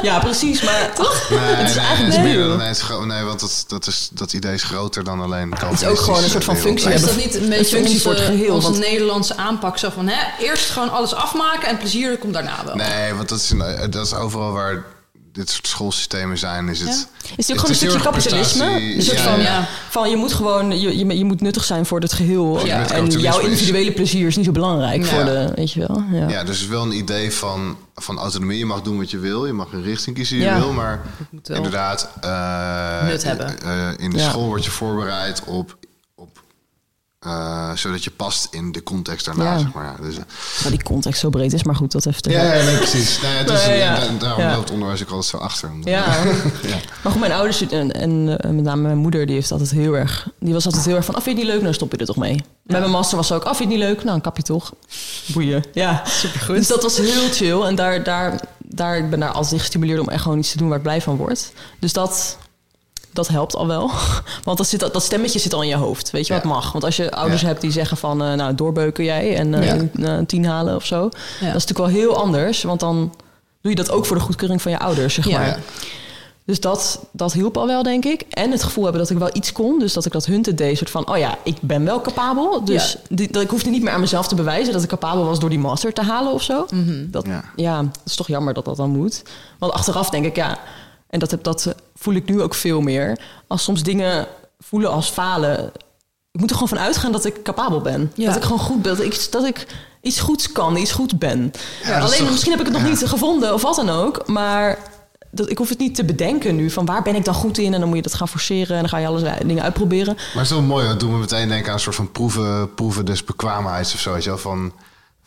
Speaker 3: ja, precies. Maar [laughs] toch?
Speaker 1: Nee,
Speaker 3: het is
Speaker 1: nee,
Speaker 3: eigenlijk nee.
Speaker 1: meer dan nee, is nee, want dat, dat, is, dat idee is groter dan alleen
Speaker 3: Het is ook gewoon een soort van functie
Speaker 2: is
Speaker 3: hebben.
Speaker 2: dat niet een
Speaker 3: Een
Speaker 2: beetje
Speaker 3: functie
Speaker 2: onze,
Speaker 3: voor het geheel,
Speaker 2: onze
Speaker 3: want-
Speaker 2: Nederlandse aanpak? Zo van, hè, eerst gewoon alles afmaken en plezier komt daarna wel.
Speaker 1: Nee, want dat is, een- dat is overal waar dit soort schoolsystemen zijn. Is het,
Speaker 3: Is die ook
Speaker 1: het
Speaker 3: gewoon een stukje kapitalisme? Een soort
Speaker 1: Ja,
Speaker 3: van,
Speaker 1: ja.
Speaker 3: van je moet gewoon, je, je, je moet nuttig zijn voor het geheel.
Speaker 1: Ja, het
Speaker 3: en jouw
Speaker 1: is-
Speaker 3: individuele plezier is niet zo belangrijk
Speaker 2: Ja.
Speaker 3: voor de, weet je wel. Ja.
Speaker 1: Ja, dus wel een idee van, van autonomie. Je mag doen wat je wil. Je mag een richting kiezen die je wil. Maar inderdaad, eh,
Speaker 2: nut hebben.
Speaker 1: eh, in de
Speaker 3: Ja.
Speaker 1: school word je voorbereid op eh, zodat je past in de context daarna,
Speaker 3: Ja.
Speaker 1: zeg maar. Ja, dus,
Speaker 3: Maar die context zo breed is, maar goed, dat even te
Speaker 1: ja, ja, nee, precies. Nee, het is,
Speaker 3: Nee, ja.
Speaker 1: daarom
Speaker 3: Ja.
Speaker 1: loopt onderwijs ook altijd zo achter. Omdat-
Speaker 3: Ja. [laughs]
Speaker 1: ja.
Speaker 3: Maar goed, mijn ouders en, en eh, met name mijn moeder, die heeft altijd heel erg, die was altijd heel erg van, af vind je het niet leuk, nou stop je er toch mee. Met mijn master was ze ook, af vind je het niet leuk, nou dan kap je toch. Boeien. Ja, supergoed. Dus dat was heel chill en daar, daar, daar, ik ben daar altijd gestimuleerd om echt gewoon iets te doen waar ik blij van word. Dus dat, dat helpt al wel. [laughs] Want dat, zit, dat stemmetje zit al in je hoofd. Weet je
Speaker 1: Ja.
Speaker 3: wat mag? Want als je ouders
Speaker 1: Ja.
Speaker 3: hebt die zeggen van... eh, nou, doorbeuken jij en eh,
Speaker 2: Ja.
Speaker 3: een, een tien halen of zo. Dat is natuurlijk wel heel anders. Want dan doe je dat ook voor de goedkeuring van je ouders, zeg
Speaker 2: Ja.
Speaker 3: maar. Dus dat, dat hielp al wel, denk ik. En het gevoel hebben dat ik wel iets kon. Dus dat ik dat hunten deed. soort van, oh ja, ik ben wel capabel. Dus
Speaker 2: Ja.
Speaker 3: die, dat, ik hoefde niet meer aan mezelf te bewijzen... dat ik capabel was door die master te halen of zo.
Speaker 2: Mhm.
Speaker 3: Dat,
Speaker 1: Ja.
Speaker 3: ja. dat is toch jammer dat dat dan moet. Want achteraf denk ik, ja... en dat, heb, dat voel ik nu ook veel meer... als soms dingen voelen als falen... ik moet er gewoon van uitgaan dat ik capabel ben.
Speaker 2: Ja.
Speaker 3: Dat ik gewoon goed ben. Dat ik, dat ik iets goeds kan, iets goed ben.
Speaker 1: Ja,
Speaker 3: Alleen,
Speaker 1: toch-
Speaker 3: misschien heb ik het nog
Speaker 1: ja.
Speaker 3: niet gevonden of wat dan ook... maar dat, ik hoef het niet te bedenken nu... van waar ben ik dan goed in... en dan moet je dat gaan forceren... en dan ga je allerlei dingen uitproberen.
Speaker 1: Maar het is wel mooi, dat doen we meteen denken aan een soort van proeven, proeven des bekwaamheids of zo. Weet je wel, van...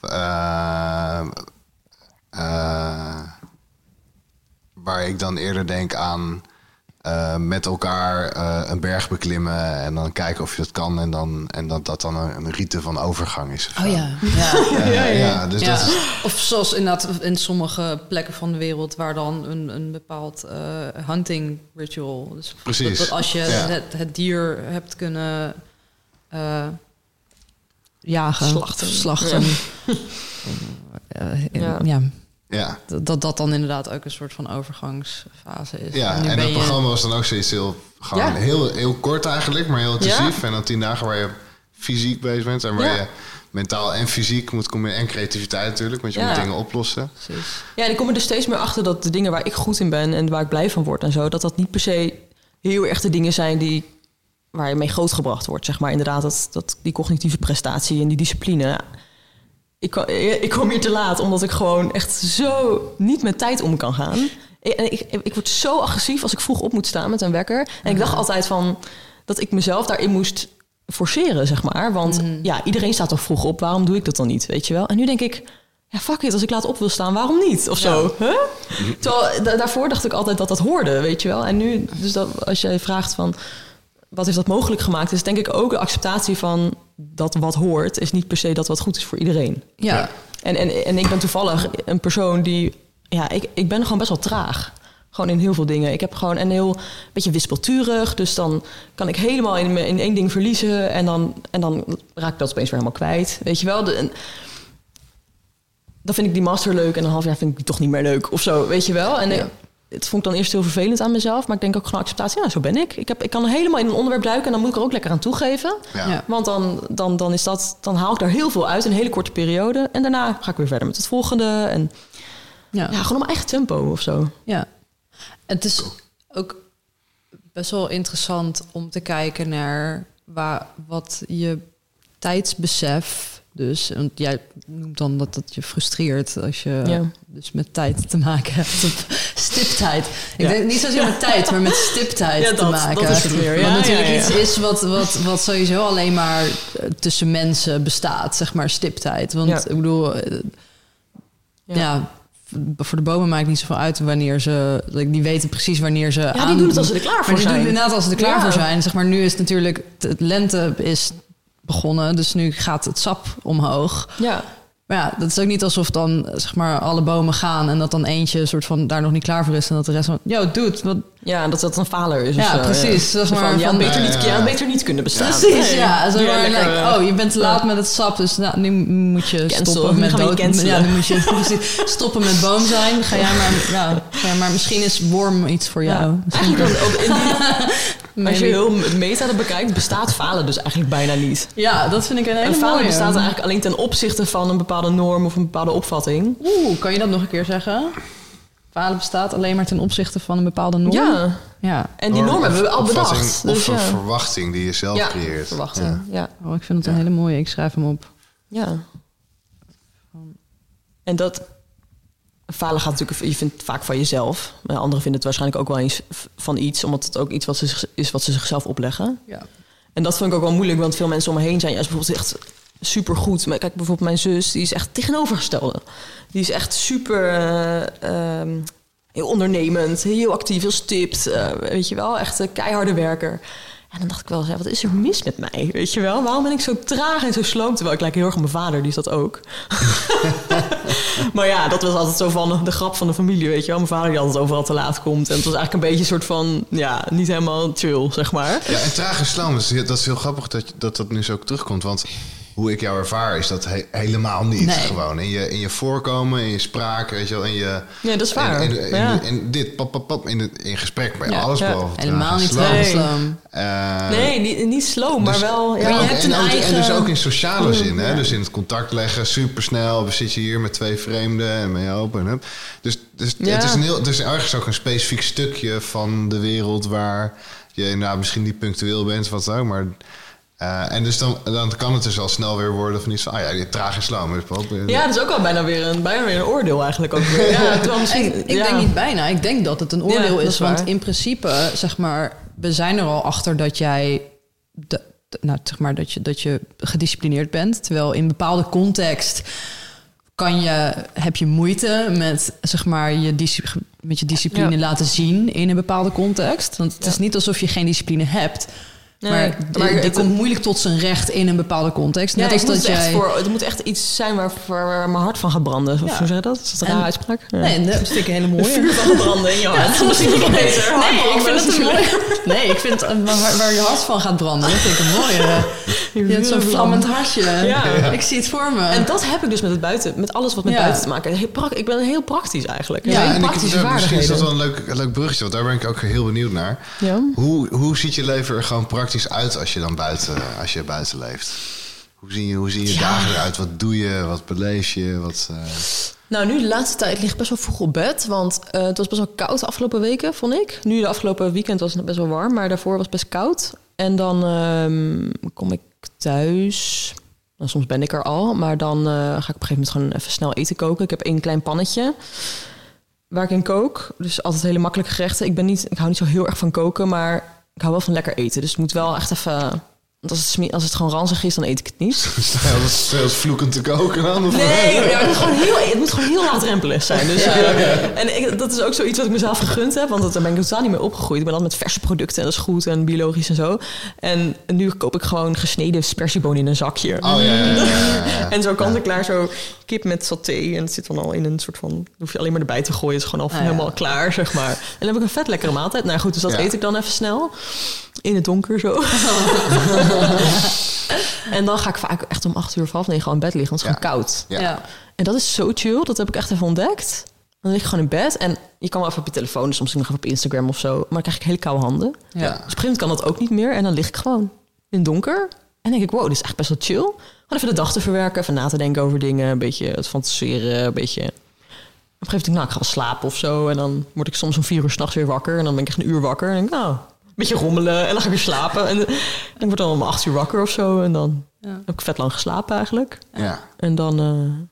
Speaker 1: eh, waar ik dan eerder denk aan eh, met elkaar eh, een berg beklimmen en dan kijken of je dat kan en, dan, en dat dat dan een, een rite van overgang is. of
Speaker 2: Oh
Speaker 1: zo.
Speaker 2: ja, ja.
Speaker 1: Eh, ja, dus
Speaker 2: Ja,
Speaker 1: dat is...
Speaker 2: Of zoals inderdaad in sommige plekken van de wereld waar dan een, een bepaald eh, hunting ritual. Dus
Speaker 1: Precies,
Speaker 2: Dat, dat als je
Speaker 1: ja.
Speaker 2: het, het dier hebt kunnen eh, jagen,
Speaker 3: Slachten.
Speaker 2: slachten. Eh,
Speaker 3: Ja.
Speaker 2: Ja. Dat, dat dat dan inderdaad ook een soort van overgangsfase is.
Speaker 1: ja. en dat
Speaker 2: je-
Speaker 1: programma was dan ook zoiets heel, gewoon
Speaker 3: Ja.
Speaker 1: heel, heel kort eigenlijk, maar heel intensief. En dan tien dagen waar je fysiek bezig bent. En waar
Speaker 3: Ja.
Speaker 1: je mentaal en fysiek moet komen. En creativiteit natuurlijk, want je
Speaker 3: Ja.
Speaker 1: moet dingen oplossen.
Speaker 2: Precies.
Speaker 3: Ja, en ik kom er dus steeds meer achter dat de dingen waar ik goed in ben en waar ik blij van word en zo, dat dat niet per se heel erg de dingen zijn die waar je mee grootgebracht wordt. Zeg maar inderdaad, dat, dat die cognitieve prestatie en die discipline. Ik, kwam- ik kom hier te laat omdat ik gewoon echt zo niet met tijd om kan gaan. En ik, ik word zo agressief als ik vroeg op moet staan met een wekker. En ik dacht altijd van dat ik mezelf daarin moest forceren, zeg maar. Want ja, iedereen staat toch vroeg op, waarom doe ik dat dan niet, weet je wel? En nu denk ik, ja, fuck it, als ik laat op wil staan, waarom niet? Of zo. Huh? Terwijl da- daarvoor dacht ik altijd dat dat hoorde, weet je wel. En nu, dus dat, als jij vraagt van, wat heeft dat mogelijk gemaakt? Is denk ik ook de acceptatie van dat wat hoort, is niet per se dat wat goed is voor iedereen.
Speaker 2: Ja.
Speaker 3: En, en, en ik ben toevallig een persoon die, ja, ik, ik ben gewoon best wel traag. Gewoon in heel veel dingen. Ik heb gewoon een heel beetje wispelturig. Dus dan kan ik helemaal in, in één ding verliezen. En dan, en dan raak ik dat opeens weer helemaal kwijt. Weet je wel? De, en dan vind ik die master leuk. En een half jaar vind ik die toch niet meer leuk. Of zo, weet je wel? En
Speaker 2: Ja.
Speaker 3: Het vond ik dan eerst heel vervelend aan mezelf. Maar ik denk ook gewoon acceptatie. Ja, zo ben ik. Ik, heb, ik kan helemaal in een onderwerp duiken. En dan moet ik er ook lekker aan toegeven.
Speaker 1: Ja.
Speaker 2: Ja.
Speaker 3: Want dan, dan, dan, is dat, dan haal ik daar heel veel uit in een hele korte periode. En daarna ga ik weer verder met het volgende. En
Speaker 2: Ja.
Speaker 3: ja, gewoon op mijn eigen tempo of zo.
Speaker 2: Ja. Het is ook best wel interessant om te kijken naar waar, wat je tijdsbesef. Dus, want jij noemt dan dat dat je frustreert als je
Speaker 3: Ja.
Speaker 2: dus met tijd te maken hebt. Op [laughs] stiptijd. Ik
Speaker 3: Ja.
Speaker 2: denk niet zozeer met tijd, maar met stiptijd
Speaker 3: Ja,
Speaker 2: te maken.
Speaker 3: dat is het
Speaker 2: Wat natuurlijk iets is wat, wat, wat sowieso alleen maar eh, tussen mensen bestaat, zeg maar stiptijd. Want ik bedoel, eh, ja. voor de bomen maakt niet zoveel uit wanneer ze. Die weten precies wanneer ze.
Speaker 3: Ja, die doen het als ze er klaar voor
Speaker 2: maar die
Speaker 3: zijn.
Speaker 2: doen het inderdaad als ze er klaar
Speaker 3: Ja.
Speaker 2: voor zijn. Zeg maar, nu is het natuurlijk. Het lente is begonnen, dus nu gaat het sap omhoog.
Speaker 3: Ja,
Speaker 2: Maar ja, dat is ook niet alsof dan zeg maar alle bomen gaan en dat dan eentje soort van daar nog niet klaar voor is en dat de rest van, yo, dude, wat
Speaker 3: ja dat dat een faler is. of
Speaker 2: Ja,
Speaker 3: zo,
Speaker 2: precies. Zeg
Speaker 3: Zo
Speaker 2: maar,
Speaker 3: van,
Speaker 2: van-
Speaker 3: beter, niet,
Speaker 1: Ja, ja, ja.
Speaker 3: beter niet kunnen bestaan.
Speaker 2: Precies,
Speaker 3: Nee.
Speaker 2: ja. Zo
Speaker 3: Ja,
Speaker 2: maar,
Speaker 3: lekker,
Speaker 2: like, oh, je bent te laat met het sap, dus nou, nu moet je
Speaker 3: Cancel.
Speaker 2: stoppen met dood. Ja, nu moet je [laughs] precies stoppen met boom zijn. Ga jij maar, ja, ga jij maar misschien is worm iets voor jou. [laughs]
Speaker 3: Ja. Eigenlijk ook in die, [laughs] als je heel meta dat bekijkt, bestaat falen dus eigenlijk bijna niet.
Speaker 2: Ja, dat vind ik een hele
Speaker 3: En falen
Speaker 2: mooie.
Speaker 3: bestaat eigenlijk alleen ten opzichte van een bepaalde norm of een bepaalde opvatting.
Speaker 2: Oeh, kan je dat nog een keer zeggen? Falen bestaat alleen maar ten opzichte van een bepaalde norm.
Speaker 3: Ja,
Speaker 2: Ja.
Speaker 3: en die
Speaker 1: Norm
Speaker 3: norm
Speaker 1: of
Speaker 3: hebben we al bedacht.
Speaker 1: Of
Speaker 3: Dus
Speaker 1: een
Speaker 3: ja.
Speaker 1: verwachting die je zelf
Speaker 3: ja,
Speaker 1: creëert.
Speaker 3: verwachting.
Speaker 1: Ja.
Speaker 3: Ja.
Speaker 2: Oh, ik vind het een hele mooie. Ik schrijf hem op.
Speaker 3: Ja. En dat falen gaat natuurlijk, je vindt het vaak van jezelf. Maar anderen vinden het waarschijnlijk ook wel eens van iets, omdat het ook iets wat ze, is wat ze zichzelf opleggen.
Speaker 2: Ja.
Speaker 3: En dat vind ik ook wel moeilijk, want veel mensen om me heen zijn juist bijvoorbeeld echt super goed. Maar kijk, bijvoorbeeld mijn zus, die is echt tegenovergestelde. Die is echt super eh, ehm, heel ondernemend, heel actief, heel stipt. eh, weet je wel, echt een keiharde werker. En dan dacht ik wel, eens, wat is er mis met mij? Weet je wel, waarom ben ik zo traag en zo sloom? Terwijl ik lijk heel erg op mijn vader, die is dat ook. [laughs] maar ja, dat was altijd zo van de grap van de familie, weet je wel. Mijn vader die altijd overal te laat komt. En het was eigenlijk een beetje een soort van, ja, niet helemaal chill, zeg maar.
Speaker 1: Ja, en traag en sloom, dat is, dat is heel grappig dat, dat dat nu zo ook terugkomt. Want hoe ik jou ervaar is dat he- helemaal niet.
Speaker 2: Nee.
Speaker 1: Gewoon in je, in je voorkomen, in je spraak, weet je wel, in je...
Speaker 3: Ja, dat is waar.
Speaker 1: In, in, in,
Speaker 3: Ja.
Speaker 1: in dit, pap, pap, pap, in, het, in gesprek bij
Speaker 2: Ja,
Speaker 1: alles
Speaker 3: ja.
Speaker 1: behalve
Speaker 2: Helemaal niet
Speaker 1: sloom.
Speaker 3: Nee.
Speaker 2: sloom.
Speaker 1: Eh,
Speaker 3: Nee, niet, niet slow, maar
Speaker 1: dus-
Speaker 3: wel... Ja,
Speaker 1: en,
Speaker 2: je hebt
Speaker 1: en
Speaker 2: een
Speaker 1: ook-
Speaker 2: eigen-
Speaker 1: en dus ook in sociale zin, hè?
Speaker 2: Ja.
Speaker 1: Dus in het contact leggen, supersnel. We zitten hier met twee vreemden en ben je open. En hup. Dus, dus
Speaker 3: Ja.
Speaker 1: het is een heel, het is ergens ook een specifiek stukje van de wereld waar je nou misschien niet punctueel bent, wat dan ook, maar. Eh, en dus dan, dan kan het dus al snel weer worden van iets van, ah ja, die traag en sloom. is wel-
Speaker 3: ja, dat is ook al bijna weer een, bijna weer een oordeel eigenlijk ook weer. Ja, terwijl misschien... [laughs]
Speaker 2: Ik, ik
Speaker 3: ja.
Speaker 2: denk niet bijna. Ik denk dat het een oordeel
Speaker 3: Ja,
Speaker 2: is.
Speaker 3: is
Speaker 2: Want
Speaker 3: waar.
Speaker 2: in principe, zeg maar, we zijn er al achter dat jij. de- de- nou, zeg maar dat je, dat je gedisciplineerd bent. Terwijl in bepaalde context kan je, heb je moeite met, zeg maar, je, met je discipline
Speaker 3: Ja.
Speaker 2: laten zien in een bepaalde context. Want het
Speaker 3: Ja.
Speaker 2: is niet alsof je geen discipline hebt.
Speaker 3: Nee,
Speaker 2: maar die,
Speaker 3: maar
Speaker 2: die
Speaker 3: het-
Speaker 2: komt moeilijk tot zijn recht in een bepaalde context.
Speaker 3: Ja,
Speaker 2: Net als dat
Speaker 3: het,
Speaker 2: jij.
Speaker 3: voor, het moet echt iets zijn waar, waar mijn hart van gaat branden. Of
Speaker 2: Ja.
Speaker 3: hoe zeg je dat? Is dat een
Speaker 2: En-
Speaker 3: rare uitspraak? Ja.
Speaker 2: Nee, dat vind ik een hele mooie.
Speaker 3: Vuur van branden in je hart. Misschien nog beter.
Speaker 2: Nee, ik vind het een
Speaker 3: mooi.
Speaker 2: mooie. Nee, ik vind het waar, waar je hart van gaat branden. Dat vind ik een mooie. [laughs] Je hebt zo'n vlammend hartje.
Speaker 3: Ja. [laughs]
Speaker 2: Ik zie het voor me.
Speaker 3: En dat heb ik dus met het buiten, met alles wat met
Speaker 2: Ja.
Speaker 3: buiten te maken. Heel Ik ben heel praktisch eigenlijk.
Speaker 2: Ja,
Speaker 3: Ja,
Speaker 1: en ik, ja, misschien is dat wel een leuk, leuk bruggetje, want daar ben ik ook heel benieuwd naar.
Speaker 3: Ja.
Speaker 1: Hoe, hoe ziet je leven er gewoon praktisch praktisch uit als je dan buiten, als je buiten leeft? Hoe zien je, hoe zien je
Speaker 3: Ja.
Speaker 1: dagen eruit? Wat doe je? Wat beleef je? Wat, eh,
Speaker 3: Nou, nu de laatste tijd lig ik best wel vroeg op bed. Want eh, het was best wel koud de afgelopen weken, vond ik. Nu de afgelopen weekend was het best wel warm. Maar daarvoor was het best koud. En dan ehm, kom ik thuis. Nou, soms ben ik er al. Maar dan eh, ga ik op een gegeven moment gewoon even snel eten koken. Ik heb één klein pannetje waar ik in kook. Dus altijd hele makkelijke gerechten. Ik, ben niet, ik hou niet zo heel erg van koken, maar ik hou wel van lekker eten. Dus het moet wel echt even... Want als het, als het gewoon ranzig is, dan eet ik het niet.
Speaker 1: sta je als, als vloekend te koken dan? Of-
Speaker 3: Nee, ja, het, moet gewoon heel, het moet gewoon heel laagdrempelig zijn. Dus, eh, En ik, dat is ook zoiets wat ik mezelf gegund heb. Want dat- daar ben ik totaal niet mee opgegroeid. Ik ben altijd met verse producten en dat is goed en biologisch en zo. En nu koop ik gewoon gesneden spersiebonen in een zakje.
Speaker 1: Oh ja, ja, ja, ja, ja. [laughs]
Speaker 3: En zo kant en klaar, zo kip met saté. En het zit dan al in een soort van... Dan hoef je alleen maar erbij te gooien. Het is gewoon al
Speaker 2: Ah, ja.
Speaker 3: helemaal klaar, zeg maar. En dan heb ik een vet lekkere maaltijd. Nou goed, dus dat
Speaker 1: Ja.
Speaker 3: eet ik dan even snel. In het donker zo. [laughs] en dan ga ik vaak echt om acht uur of half negen al in bed liggen. Want het is
Speaker 1: Ja.
Speaker 3: gewoon koud.
Speaker 1: Ja.
Speaker 2: Ja.
Speaker 3: En dat is zo chill. Dat heb ik echt even ontdekt. Dan lig je gewoon in bed. En je kan wel even op je telefoon. Dus soms nog even op Instagram of zo. Maar dan krijg ik hele koude handen. Dus
Speaker 2: Ja.
Speaker 1: Ja.
Speaker 3: op een gegeven moment kan dat ook niet meer. En dan lig ik gewoon in het donker. En denk ik, wow, dit is echt best wel chill. Gewoon even de dag te verwerken. Even na te denken over dingen. Een beetje het fantaseren. Een beetje... Op een gegeven moment denk ik, nou, ik ga wel slapen of zo. En dan word ik soms om vier uur s'nachts weer wakker. En dan ben ik echt een uur wakker. En denk ik, nou, beetje rommelen. En dan ga ik weer slapen. En, en ik word dan om acht uur wakker of zo. En dan
Speaker 2: Ja.
Speaker 3: heb ik vet lang geslapen eigenlijk.
Speaker 1: Ja.
Speaker 3: En dan...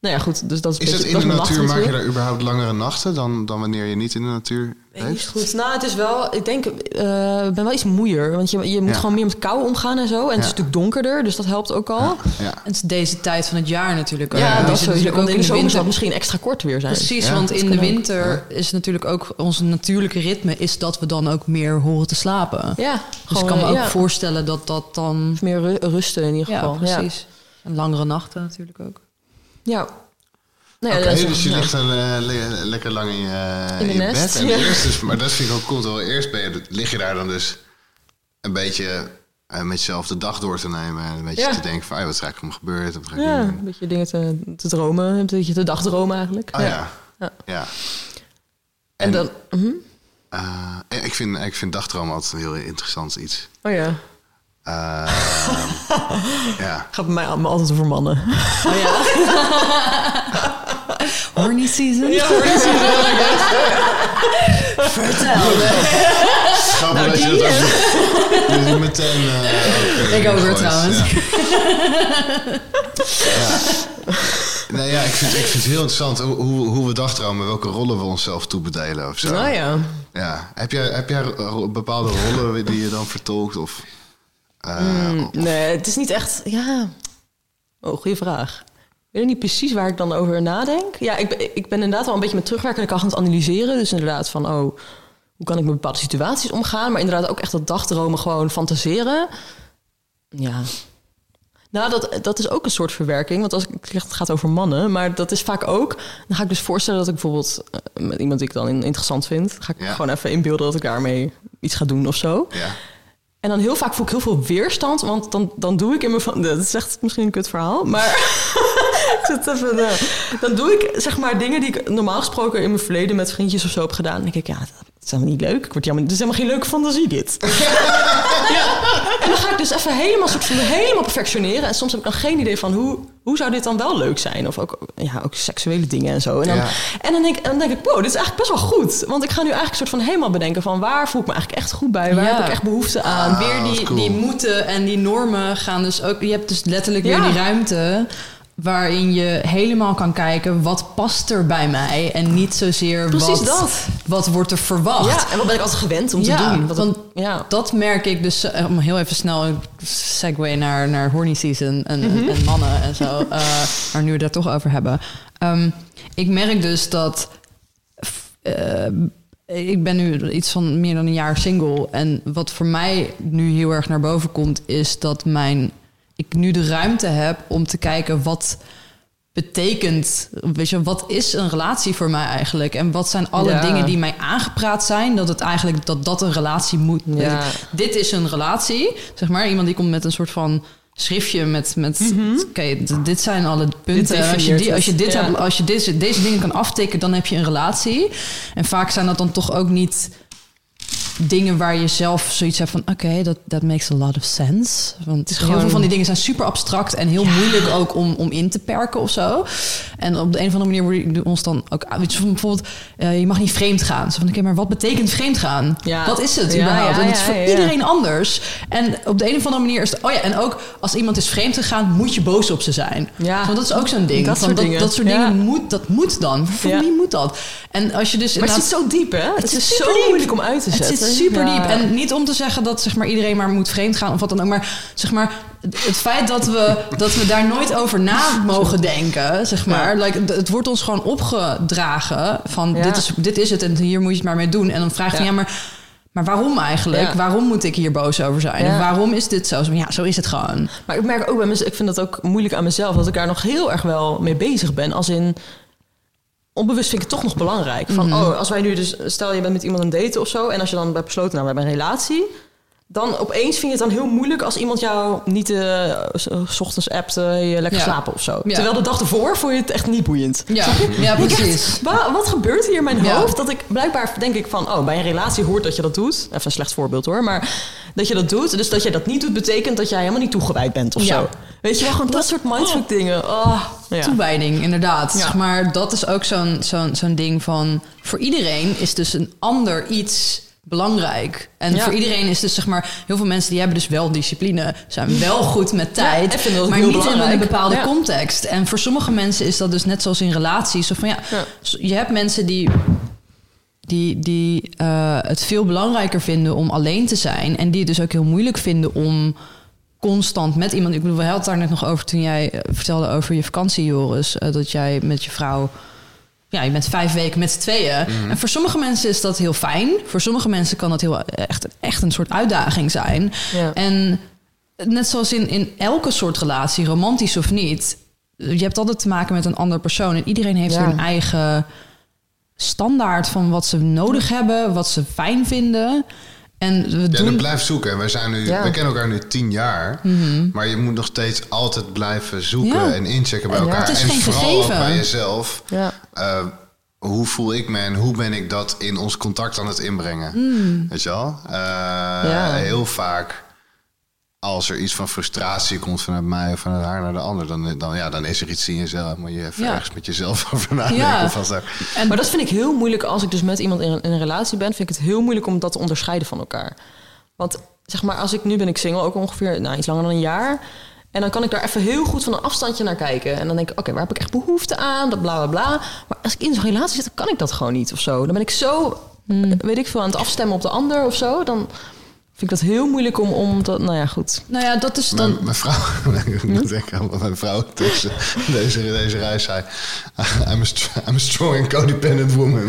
Speaker 3: nou ja, goed. Dus dat is, een
Speaker 1: Is het
Speaker 3: beetje-
Speaker 1: in de natuur, maak je daar überhaupt langere nachten dan, dan wanneer je niet in de natuur leeft?
Speaker 3: goed. Nou, het is wel... Ik denk, eh, ik ben wel iets moeier. Want je, je moet
Speaker 1: Ja.
Speaker 3: gewoon meer met kou omgaan en zo. En het is
Speaker 1: Ja.
Speaker 3: natuurlijk donkerder, dus dat helpt ook al.
Speaker 1: Ja.
Speaker 2: En het is deze tijd van het jaar natuurlijk ook.
Speaker 3: Ja,
Speaker 1: Ja,
Speaker 3: dat is
Speaker 2: natuurlijk
Speaker 3: Want
Speaker 2: ook
Speaker 3: in de
Speaker 2: winter.
Speaker 3: het misschien extra kort weer zijn.
Speaker 2: Precies,
Speaker 1: Ja,
Speaker 2: want in de
Speaker 3: ook.
Speaker 2: winter is natuurlijk ook ons natuurlijke ritme is dat we dan ook meer horen te slapen.
Speaker 3: Ja,
Speaker 2: dus
Speaker 3: gewoon,
Speaker 2: ik kan me ook
Speaker 3: ja,
Speaker 2: voorstellen dat dat dan...
Speaker 3: meer ru- rusten in ieder
Speaker 2: Ja,
Speaker 3: geval.
Speaker 2: precies. En langere nachten natuurlijk ook.
Speaker 3: Ja. Nee,
Speaker 1: Oké,
Speaker 3: is-
Speaker 1: dus je
Speaker 3: ja.
Speaker 1: ligt dan eh, le- lekker lang in je,
Speaker 3: In
Speaker 1: in bed. En [laughs]
Speaker 3: ja.
Speaker 1: eerst dus, maar dat vind ik ook cool. Terwijl eerst ben je, lig je daar dan dus een beetje eh, met jezelf de dag door te nemen. En een beetje
Speaker 3: Ja.
Speaker 1: te denken van, ah, wat is er eigenlijk om gebeurd? Wat ga ik
Speaker 3: Ja,
Speaker 1: doen?
Speaker 3: een beetje dingen te, te dromen. Een beetje te dagdromen eigenlijk.
Speaker 1: Oh ja.
Speaker 3: Ja. En dan...
Speaker 1: eh, ik, vind, ik vind dagdromen altijd een heel interessant iets.
Speaker 3: Oh ja.
Speaker 1: Eh, [laughs] ja.
Speaker 3: Gaat bij mij al- altijd over mannen.
Speaker 2: Oh ja. [laughs] Horny season?
Speaker 3: Ja, hoor.
Speaker 2: Vertel.
Speaker 1: Grappig dat je dat ook dat je meteen... eh,
Speaker 2: Ik ook weer trouwens.
Speaker 1: Ja. Ja. Nee, ja, ik vind, ik vind het heel interessant hoe, hoe, hoe we dagdromen, welke rollen we onszelf toebedelen of zo.
Speaker 3: Nou ja.
Speaker 1: Ja. Heb jij, heb jij bepaalde rollen die je dan vertolkt? Of, eh,
Speaker 3: Mm, nee, het is niet echt... Ja. Oh, goede vraag. Ik weet niet precies waar ik dan over nadenk. Ja, ik, ben- ik ben inderdaad wel een beetje met terugwerkende kracht aan het analyseren. Dus inderdaad van, oh, hoe kan ik met bepaalde situaties omgaan? Maar inderdaad ook echt dat dagdromen gewoon fantaseren. Ja. Nou, dat, dat is ook een soort verwerking. Want als ik zeg, het gaat over mannen, maar dat is vaak ook. Dan ga ik dus voorstellen dat ik bijvoorbeeld eh, met iemand die ik dan in- interessant vind, ga ik
Speaker 1: Ja.
Speaker 3: gewoon even inbeelden dat ik daarmee iets ga doen of zo.
Speaker 1: ja.
Speaker 3: En dan heel vaak voel ik heel veel weerstand, want dan, dan doe ik in mijn van. Dat is echt misschien een kut verhaal, maar. [laughs] ik even, eh, dan doe ik zeg maar dingen die ik normaal gesproken in mijn verleden met vriendjes of zo heb gedaan. En dan denk ik, ja, dat is helemaal niet leuk. Ik word jammer, het is helemaal geen leuke fantasie, dit. [laughs] ja. En dan ga ik dus even helemaal, soort van, helemaal perfectioneren. En soms heb ik dan geen idee van hoe, hoe zou dit dan wel leuk zijn? Of ook, ja, ook seksuele dingen en zo. En dan,
Speaker 1: Ja.
Speaker 3: en dan, denk, ik- dan denk ik, wow, dit is eigenlijk best wel goed. Want ik ga nu eigenlijk soort van helemaal bedenken van waar voel ik me eigenlijk echt goed bij? Waar
Speaker 2: Ja.
Speaker 3: heb ik echt behoefte aan?
Speaker 1: Ah,
Speaker 2: weer
Speaker 1: is
Speaker 2: die,
Speaker 1: cool.
Speaker 2: die moeten en die normen gaan dus ook... Je hebt dus letterlijk weer
Speaker 3: Ja.
Speaker 2: die ruimte waarin je helemaal kan kijken wat past er bij mij en niet zozeer
Speaker 3: Precies
Speaker 2: wat,
Speaker 3: dat.
Speaker 2: wat wordt er verwacht.
Speaker 3: Ja, en wat ben ik altijd gewend om te doen? Wat
Speaker 2: want
Speaker 3: ja.
Speaker 2: Dat merk ik dus, eh, om heel even snel een segue naar, naar horny season en, en- en mannen en zo. [laughs] eh, maar nu we daar toch over hebben. Ehm, ik merk dus dat... eh, ik ben nu iets van meer dan een jaar single. En wat voor mij nu heel erg naar boven komt, is dat mijn, ik nu de ruimte heb om te kijken wat betekent, weet je, wat is een relatie voor mij eigenlijk? En wat zijn alle
Speaker 3: Ja.
Speaker 2: dingen die mij aangepraat zijn, dat het eigenlijk dat dat een relatie moet.
Speaker 3: Ja.
Speaker 2: Dit is een relatie, zeg maar. Iemand die komt met een soort van schriftje met, met oké, d- dit zijn alle punten. Als je, die, als je, dit
Speaker 3: Ja.
Speaker 2: hebt, als je deze, deze dingen kan aftikken, dan heb je een relatie. En vaak zijn dat dan toch ook niet dingen waar je zelf zoiets hebt van... oké, dat that makes a lot of sense. Want heel
Speaker 3: gewoon-
Speaker 2: veel van die dingen zijn super abstract... en heel moeilijk ook om, om in te perken of zo. En op de een of andere manier die ons dan ook... Weet je, van bijvoorbeeld, eh, je mag niet vreemd gaan. Zo van, oké, maar wat betekent vreemd gaan?
Speaker 3: Ja.
Speaker 2: Wat is het
Speaker 3: Ja,
Speaker 2: überhaupt? en dat is voor iedereen anders. En op de een of andere manier is het... Oh ja, en ook als iemand is vreemd gegaan... moet je boos op ze zijn.
Speaker 3: Ja.
Speaker 2: Want dat is ook zo'n ding.
Speaker 3: Dat
Speaker 2: van
Speaker 3: soort
Speaker 2: dat,
Speaker 3: dingen.
Speaker 2: dat soort dingen moet, dat moet dan. Voor wie moet dat? En als je dus
Speaker 3: Maar het zit zo diep, hè? Het, is zo
Speaker 2: diep.
Speaker 3: moeilijk om uit te
Speaker 2: het
Speaker 3: zetten.
Speaker 2: Super
Speaker 3: Ja.
Speaker 2: diep. En niet om te zeggen dat zeg maar, iedereen maar moet vreemd gaan of wat dan ook. Maar zeg maar, het feit dat we, dat we daar nooit over na mogen denken, zeg maar. Like, het wordt ons gewoon opgedragen van
Speaker 3: Ja.
Speaker 2: dit, is, dit is het en hier moet je het maar mee doen. En dan vraag je,
Speaker 3: Ja.
Speaker 2: ja, maar, maar waarom eigenlijk?
Speaker 3: Ja.
Speaker 2: Waarom moet ik hier boos over zijn?
Speaker 3: Ja.
Speaker 2: Waarom is dit zo? Ja, zo is het gewoon.
Speaker 3: Maar ik merk ook bij mezelf, ik vind dat ook moeilijk aan mezelf, dat ik daar nog heel erg wel mee bezig ben. Als in, onbewust vind ik het toch nog belangrijk. Van,
Speaker 2: Mhm.
Speaker 3: oh, als wij nu dus, stel je bent met iemand aan het daten of zo, en als je dan hebt besloten, nou, we hebben een relatie, dan opeens vind je het dan heel moeilijk als iemand jou niet eh, s- ochtends appt, hey, lekker
Speaker 2: Ja.
Speaker 3: slapen of zo.
Speaker 2: Ja.
Speaker 3: Terwijl de dag ervoor vond je het echt niet boeiend.
Speaker 2: Ja, ja precies.
Speaker 3: echt, wa- wat gebeurt hier in mijn hoofd? Dat ik blijkbaar denk ik van, oh, bij een relatie hoort dat je dat doet. Even een slecht voorbeeld hoor, maar dat je dat doet. Dus dat je dat niet doet, betekent dat jij helemaal niet toegewijd bent of zo. Weet je wel, gewoon dat, soort mindfuck dingen. Oh, ja.
Speaker 2: Toewijding, inderdaad. Maar dat is ook zo'n zo'n zo'n ding van... voor iedereen is dus een ander iets belangrijk. En
Speaker 3: Ja.
Speaker 2: voor iedereen is dus zeg maar... heel veel mensen die hebben dus wel discipline... zijn wel goed met tijd,
Speaker 3: dat
Speaker 2: maar niet in
Speaker 3: belangrijk.
Speaker 2: een bepaalde
Speaker 3: Ja.
Speaker 2: context. En voor sommige mensen is dat dus net zoals in relaties. Zo van ja,
Speaker 3: Ja.
Speaker 2: je hebt mensen die... Die, die eh, het veel belangrijker vinden om alleen te zijn. En die het dus ook heel moeilijk vinden om constant met iemand. Ik bedoel, we hadden het daar net nog over toen jij eh, vertelde over je vakantie, Joris. eh, dat jij met je vrouw. Ja, je bent vijf weken met z'n tweeën.
Speaker 3: Mhm.
Speaker 2: En voor sommige mensen is dat heel fijn. Voor sommige mensen kan dat heel echt, echt een soort uitdaging zijn.
Speaker 3: Ja.
Speaker 2: En net zoals in, in elke soort relatie, romantisch of niet, je hebt altijd te maken met een ander persoon. En iedereen heeft
Speaker 3: Ja.
Speaker 2: hun eigen standaard van wat ze nodig hebben, wat ze fijn vinden. En we
Speaker 1: Ja,
Speaker 2: doen.
Speaker 1: dat blijft zoeken. En wij, zijn nu,
Speaker 3: Ja.
Speaker 1: wij kennen elkaar nu tien jaar. Maar je moet nog steeds altijd blijven zoeken
Speaker 2: Mhm. Ja.
Speaker 1: en inchecken bij
Speaker 3: Ja.
Speaker 1: elkaar.
Speaker 2: Het is
Speaker 1: en
Speaker 2: geen
Speaker 1: vooral ook bij jezelf.
Speaker 3: Ja.
Speaker 1: Eh, hoe voel ik me en hoe ben ik dat in ons contact aan het inbrengen?
Speaker 2: Mm.
Speaker 1: Weet je wel? Eh, Heel vaak als er iets van frustratie komt vanuit mij of vanuit haar naar de ander, dan, dan, ja, dan is er iets in jezelf. Moet je even
Speaker 2: Ja.
Speaker 1: ergens met jezelf [laughs] over nadenken.
Speaker 2: Ja.
Speaker 1: Van zo.
Speaker 2: En
Speaker 3: Maar dat vind ik heel moeilijk als ik dus met iemand in een, in een relatie ben. Vind ik het heel moeilijk om dat te onderscheiden van elkaar. Want zeg maar, als ik nu ben ik single, ook ongeveer nou, iets langer dan een jaar. En dan kan ik daar even heel goed van een afstandje naar kijken. En dan denk ik, oké, waar heb ik echt behoefte aan? Dat bla bla bla. Maar als ik in zo'n relatie zit, dan kan ik dat gewoon niet of zo. Dan ben ik zo, weet ik veel, aan het afstemmen op de ander of zo. Dan vind ik dat heel moeilijk om, om dat, nou ja, goed.
Speaker 2: nou ja, dat is dan.
Speaker 1: Mijn, mijn vrouw, [laughs] ik moet denken aan wat mijn vrouw deze, deze, deze reis zei. I'm a, I'm a strong and codependent woman. [laughs]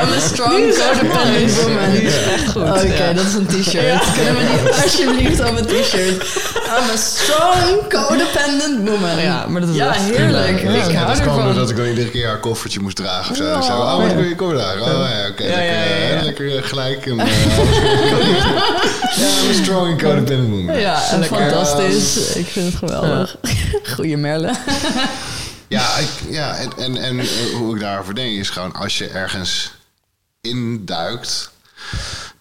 Speaker 2: I'm a strong codependent woman.
Speaker 3: Echt goed.
Speaker 2: Oké, dat is een t-shirt. Kunnen we die [laughs] alsjeblieft op een t-shirt? I'm a strong codependent woman.
Speaker 3: Ja, maar dat is
Speaker 2: ja heerlijk.
Speaker 1: Ja,
Speaker 2: ik
Speaker 1: ja,
Speaker 2: hou
Speaker 1: dat kwam
Speaker 2: ervan.
Speaker 1: doordat ik dan iedere keer haar koffertje moest dragen of zo. Ik zei,
Speaker 2: Oh.
Speaker 1: oh, wat wil je koffer dragen? Oh ja, oké.
Speaker 3: Ja,
Speaker 1: lekker,
Speaker 3: ja, ja, ja.
Speaker 1: lekker gelijk. Ja, strong and codependent woman.
Speaker 2: Ja, fantastisch. Ik vind het geweldig. [laughs] Goeie Merle. [laughs]
Speaker 1: Ja, ik, ja en, en, en hoe ik daarover denk is gewoon als je ergens induikt.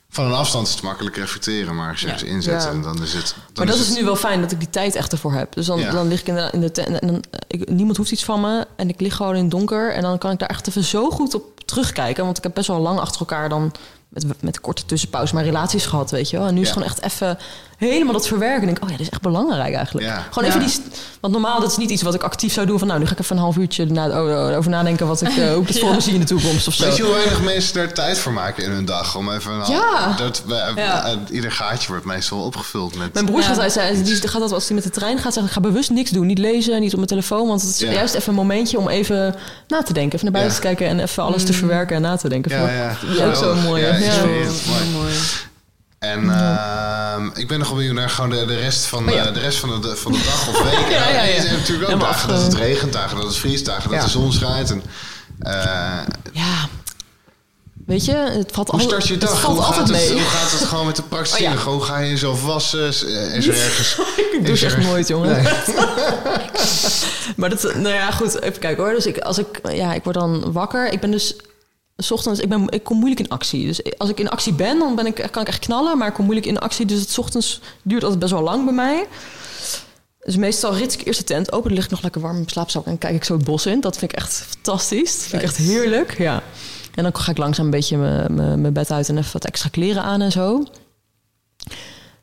Speaker 1: Van een afstand is het makkelijk reflecteren, maar als je
Speaker 2: Ja.
Speaker 1: ergens inzet,
Speaker 3: Ja.
Speaker 1: en dan is het. Dan
Speaker 3: Maar dat is
Speaker 1: het,
Speaker 3: nu wel fijn dat ik die tijd echt ervoor heb. Dus dan,
Speaker 1: Ja.
Speaker 3: dan lig ik inderdaad in de tent en dan, ik, niemand hoeft iets van me. En ik lig gewoon in het donker. En dan kan ik daar echt even zo goed op terugkijken. Want ik heb best wel lang achter elkaar dan met, met korte tussenpauze maar relaties gehad, weet je wel. En nu is het gewoon echt even helemaal dat verwerken. En denk ik, oh ja, dit is echt belangrijk eigenlijk.
Speaker 1: Ja.
Speaker 3: Gewoon even
Speaker 2: Ja.
Speaker 3: die... Want normaal, dat is niet iets wat ik actief zou doen. Van nou, nu ga ik even een half uurtje na, over nadenken wat ik, eh, hoe ik het [laughs] voor me zie in de toekomst of zo.
Speaker 1: Weet je hoe weinig mensen daar tijd voor maken in hun dag? Om even een dat, we-
Speaker 2: Ja.
Speaker 1: eh, ieder gaatje wordt meestal opgevuld met.
Speaker 3: Mijn broer
Speaker 2: Ja.
Speaker 3: gaat, hij, die gaat dat als hij met de trein gaat zeggen... ik ga bewust niks doen, niet lezen, niet op mijn telefoon... want het is
Speaker 1: Ja.
Speaker 3: juist even een momentje om even na te denken. Even naar buiten
Speaker 1: Ja.
Speaker 3: te kijken en even alles te verwerken en na te denken.
Speaker 1: ja, ja.
Speaker 3: Dat is ook zo mooi.
Speaker 1: Ja, mooi. En ehm, ik ben nog wel benieuwd naar gewoon de, de rest van,
Speaker 3: Oh ja.
Speaker 1: eh, de, rest van, de, van de dag of week. [laughs]
Speaker 3: Ja, ja, ja.
Speaker 1: Er zijn natuurlijk ook dagen dat het regent, dagen dat het vriest, dagen dat
Speaker 3: Ja.
Speaker 1: de zon schijnt. En, eh,
Speaker 3: Ja. Weet je, het valt,
Speaker 1: hoe
Speaker 3: al-
Speaker 1: start je
Speaker 3: het
Speaker 1: dag?
Speaker 3: valt
Speaker 1: Hoe gaat,
Speaker 3: altijd
Speaker 1: het, hoe gaat het gewoon met de [laughs] praktische
Speaker 3: Oh ja.
Speaker 1: Hoe ga je jezelf wassen? Is er [laughs] ergens...
Speaker 3: Ik doe echt nooit, jongen.
Speaker 1: Nee.
Speaker 3: Maar dat, nou ja, goed, even kijken hoor. Dus ik, als ik, ja, ik word dan wakker. Ik ben dus 's ochtends, ik, ben, ik kom moeilijk in actie. Dus als ik in actie ben, dan ben ik, kan ik echt knallen. Maar ik kom moeilijk in actie. Dus het ochtends duurt altijd best wel lang bij mij. Dus meestal rits ik eerst de tent open. Dan lig ik nog lekker warm in mijn slaapzak en kijk ik zo het bos in. Dat vind ik echt fantastisch. Dat vind ik echt heerlijk. Ja. En dan ga ik langzaam een beetje mijn- bed uit en even wat extra kleren aan en zo.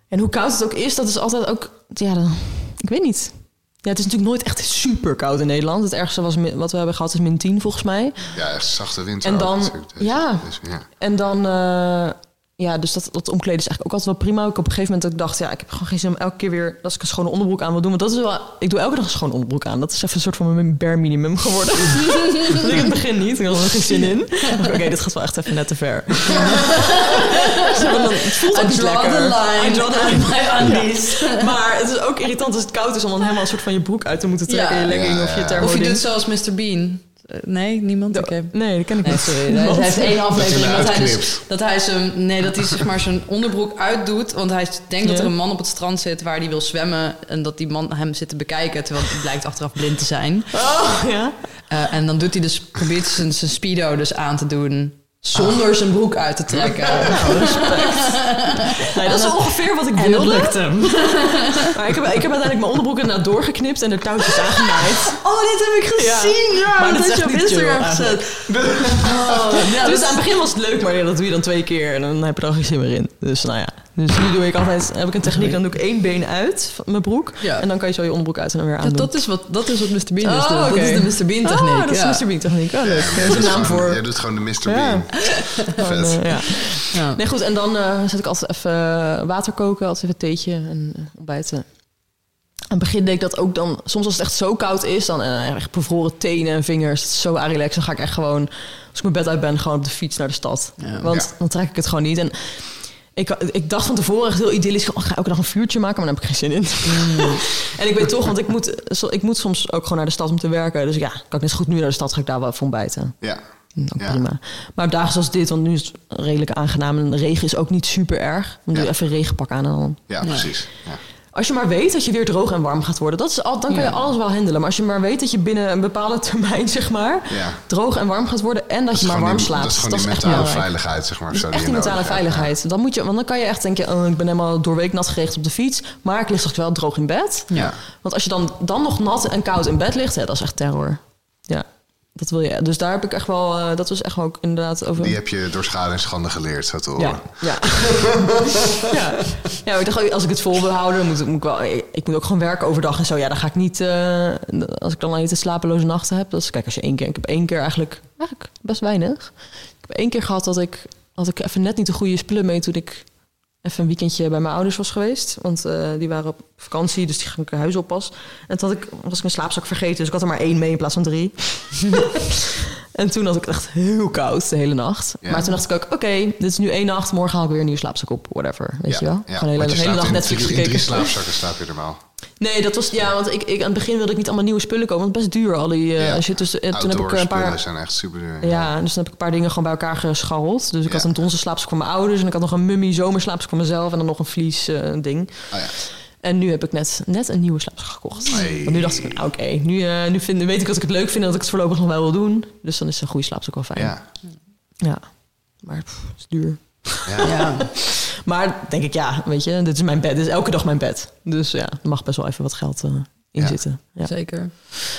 Speaker 3: En hoe koud het ook is, dat is altijd ook... Ja, dan, ik weet niet. Ja, het is natuurlijk nooit echt super koud in Nederland. Het ergste was, wat we hebben gehad is min 10 volgens mij.
Speaker 1: Ja, echt zachte winter.
Speaker 3: En dan- ja. En dan, eh, ja, dus dat, dat omkleden is eigenlijk ook altijd wel prima. Ik op een gegeven moment ik dacht, ja, ik heb gewoon geen zin om elke keer weer, als ik een schone onderbroek aan wil doen. Want dat is wel, ik doe elke dag een schone onderbroek aan. Dat is even een soort van mijn bare minimum geworden. dat [laughs] ik in het begin niet. Ik had er geen zin in. Oké, dit gaat wel echt even net te ver. [laughs] [laughs] Zo, dan- het voelt ook
Speaker 2: I
Speaker 3: niet
Speaker 2: draw
Speaker 3: lekker.
Speaker 2: the line.
Speaker 3: I draw the line.
Speaker 2: Undies.
Speaker 3: Maar het is ook irritant als het koud is om dan helemaal een soort van je broek uit te moeten trekken.
Speaker 2: Ja.
Speaker 3: je legging
Speaker 1: Ja,
Speaker 3: of je
Speaker 1: ja.
Speaker 3: thermo
Speaker 2: Of je doet zoals Mr. Bean. Eh, Nee, niemand?
Speaker 3: Nee, dat ken ik
Speaker 2: Nee,
Speaker 3: niet.
Speaker 2: sorry. Hij heeft één [laughs] aflevering dat hij, dus, dat hij zijn, nee, dat hij zeg maar zijn onderbroek uitdoet. Want hij denkt dat er een man op het strand zit waar hij wil zwemmen. En dat die man hem zit te bekijken, terwijl hij blijkt achteraf blind te zijn.
Speaker 3: Oh, ja.
Speaker 2: Eh, en dan doet hij dus, probeert zijn, zijn speedo dus aan te doen. Zonder zijn broek uit te [laughs] trekken. [laughs]
Speaker 3: Nee, dat is ongeveer wat ik
Speaker 2: En dat
Speaker 3: wilde.
Speaker 2: lukt hem. [laughs]
Speaker 3: Maar ik heb, ik heb uiteindelijk mijn onderbroek inderdaad doorgeknipt en de touwtjes aangenaaid.
Speaker 2: Oh, dit heb ik gezien! Ja,
Speaker 3: Maar dat
Speaker 2: dat
Speaker 3: is
Speaker 2: je op Instagram gezet. Oh, ja,
Speaker 3: dus
Speaker 2: dat-
Speaker 3: aan het begin was het leuk, maar ja, dat doe je dan twee keer en dan heb je er al geen zin meer in. Dus nou ja, dus nu doe ik altijd, heb ik een techniek, dan doe ik één been uit van mijn broek.
Speaker 2: Ja.
Speaker 3: En dan kan je zo je onderbroek uit en dan weer
Speaker 2: Ja,
Speaker 3: aandoen.
Speaker 2: dat, is wat, dat is wat Mr. Bean dus
Speaker 3: Oh,
Speaker 2: doet.
Speaker 3: oké.
Speaker 2: Dat is de Mr. Bean techniek.
Speaker 3: Ah, dat is
Speaker 2: ja.
Speaker 3: Mr. Bean techniek. Oh, leuk. Er is een naam voor.
Speaker 1: Jij doet gewoon de Mr.
Speaker 3: Ja.
Speaker 1: Bean.
Speaker 3: Gewoon, [laughs]
Speaker 1: Vet.
Speaker 3: ja.
Speaker 2: Ja.
Speaker 3: Nee, goed. En dan eh, zet ik altijd even eh, water koken, altijd even theetje en eh, ontbijten. Aan het begin deed ik dat ook dan... Soms als het echt zo koud is, dan echt bevroren tenen en vingers. Het is zo arilex. Dan ga ik echt gewoon, als ik mijn bed uit ben, gewoon op de fiets naar de stad.
Speaker 2: Ja.
Speaker 3: Want
Speaker 1: Ja.
Speaker 3: dan trek ik het gewoon niet. En ik, ik dacht van tevoren echt heel idyllisch... Oh, ik ga elke dag een vuurtje maken, maar daar heb ik geen zin in. [laughs] en ik weet toch, want ik moet, zo- ik moet soms ook gewoon naar de stad om te werken. Dus ja, kan ik net zo goed nu naar de stad, ga ik daar wel even ontbijten.
Speaker 1: Ja.
Speaker 3: Ook
Speaker 1: Ja.
Speaker 3: prima. Maar op dagen zoals dit, want nu is het redelijk aangenaam en de regen is ook niet super erg. Dan doe je
Speaker 1: Ja.
Speaker 3: even een regenpak aan en dan...
Speaker 1: Ja, precies. Ja.
Speaker 3: Als je maar weet dat je weer droog en warm gaat worden, dat is al, dan kan je alles wel handelen. Maar als je maar weet dat je binnen een bepaalde termijn, zeg maar,
Speaker 1: Ja.
Speaker 3: droog en warm gaat worden en dat,
Speaker 1: Dat
Speaker 3: je maar warm
Speaker 1: die-
Speaker 3: slaapt.
Speaker 1: Dat is gewoon die
Speaker 3: echt
Speaker 1: mentale
Speaker 3: belangrijk.
Speaker 1: veiligheid, zeg maar.
Speaker 3: Dat is echt die mentale
Speaker 1: hebt.
Speaker 3: veiligheid. Dan moet je, want dan kan je echt denken, oh, ik ben helemaal doorweek nat geregeld op de fiets, maar ik lig toch wel droog in bed.
Speaker 2: Ja.
Speaker 3: Want als je dan, dan nog nat en koud in bed ligt, hè, dat is echt terror. Ja, dat wil je. Dus daar heb ik echt wel, eh, dat was echt wel ook inderdaad over.
Speaker 1: Die heb je door schade en schande geleerd, zo te horen.
Speaker 3: Ja, ja. [laughs] ja. ja maar ik dacht, als ik het vol wil houden, dan moet, ik- moet ik wel. Ik, ik moet ook gewoon werken overdag en zo. Ja, dan ga ik niet. eh, als ik dan al niet te slapeloze nachten heb. Is, kijk, als je één keer. Ik heb één keer eigenlijk. Eigenlijk best weinig. Ik heb één keer gehad dat ik. Had ik even net niet de goede spullen mee toen ik even een weekendje bij mijn ouders was geweest. Want eh, die waren op vakantie, dus die ging ik huis oppas. En toen had ik, was ik mijn slaapzak vergeten, dus ik had er maar één mee in plaats van drie. [laughs] en toen had ik echt heel koud de hele nacht.
Speaker 1: Ja.
Speaker 3: Maar toen dacht ik ook, oké, dit is nu één nacht, morgen haal ik weer een nieuwe slaapzak op, whatever. Weet
Speaker 1: Ja,
Speaker 3: je wel?
Speaker 1: Ja,
Speaker 3: Gewoon de hele, hele nacht
Speaker 1: in
Speaker 3: Netflix
Speaker 1: drie, in
Speaker 3: gekeken.
Speaker 1: drie slaapzakken slaap je normaal.
Speaker 3: Nee, dat was ja, want ik, ik, aan het begin wilde ik niet allemaal nieuwe spullen kopen, want het is best duur. Al die, eh,
Speaker 1: Ja.
Speaker 3: als je tussen, eh, toen heb ik een paar.
Speaker 1: spullen zijn echt super duur.
Speaker 3: Ja, dus toen heb ik een paar dingen gewoon bij elkaar gescharreld. Dus ik
Speaker 1: Ja.
Speaker 3: had een donzen slaapzak voor mijn ouders en ik had nog een mummy zomerslaapzak voor mezelf en dan nog een vlies eh, ding.
Speaker 1: Oh, ja.
Speaker 3: En nu heb ik net, net een nieuwe slaapzak gekocht.
Speaker 1: Hey.
Speaker 3: Want nu dacht ik, nou, oké, nu, eh, nu vind, weet ik dat ik het leuk vind en dat ik het voorlopig nog wel wil doen. Dus dan is een goede slaapzak wel fijn.
Speaker 1: Ja.
Speaker 3: Ja. Maar pff, het is duur.
Speaker 1: Ja. [laughs]
Speaker 3: Maar denk ik, ja, weet je, dit is mijn bed. Dit is elke dag mijn bed. Dus ja, er mag best wel even wat geld eh, in
Speaker 1: Ja.
Speaker 3: zitten. Ja.
Speaker 2: Zeker.
Speaker 1: En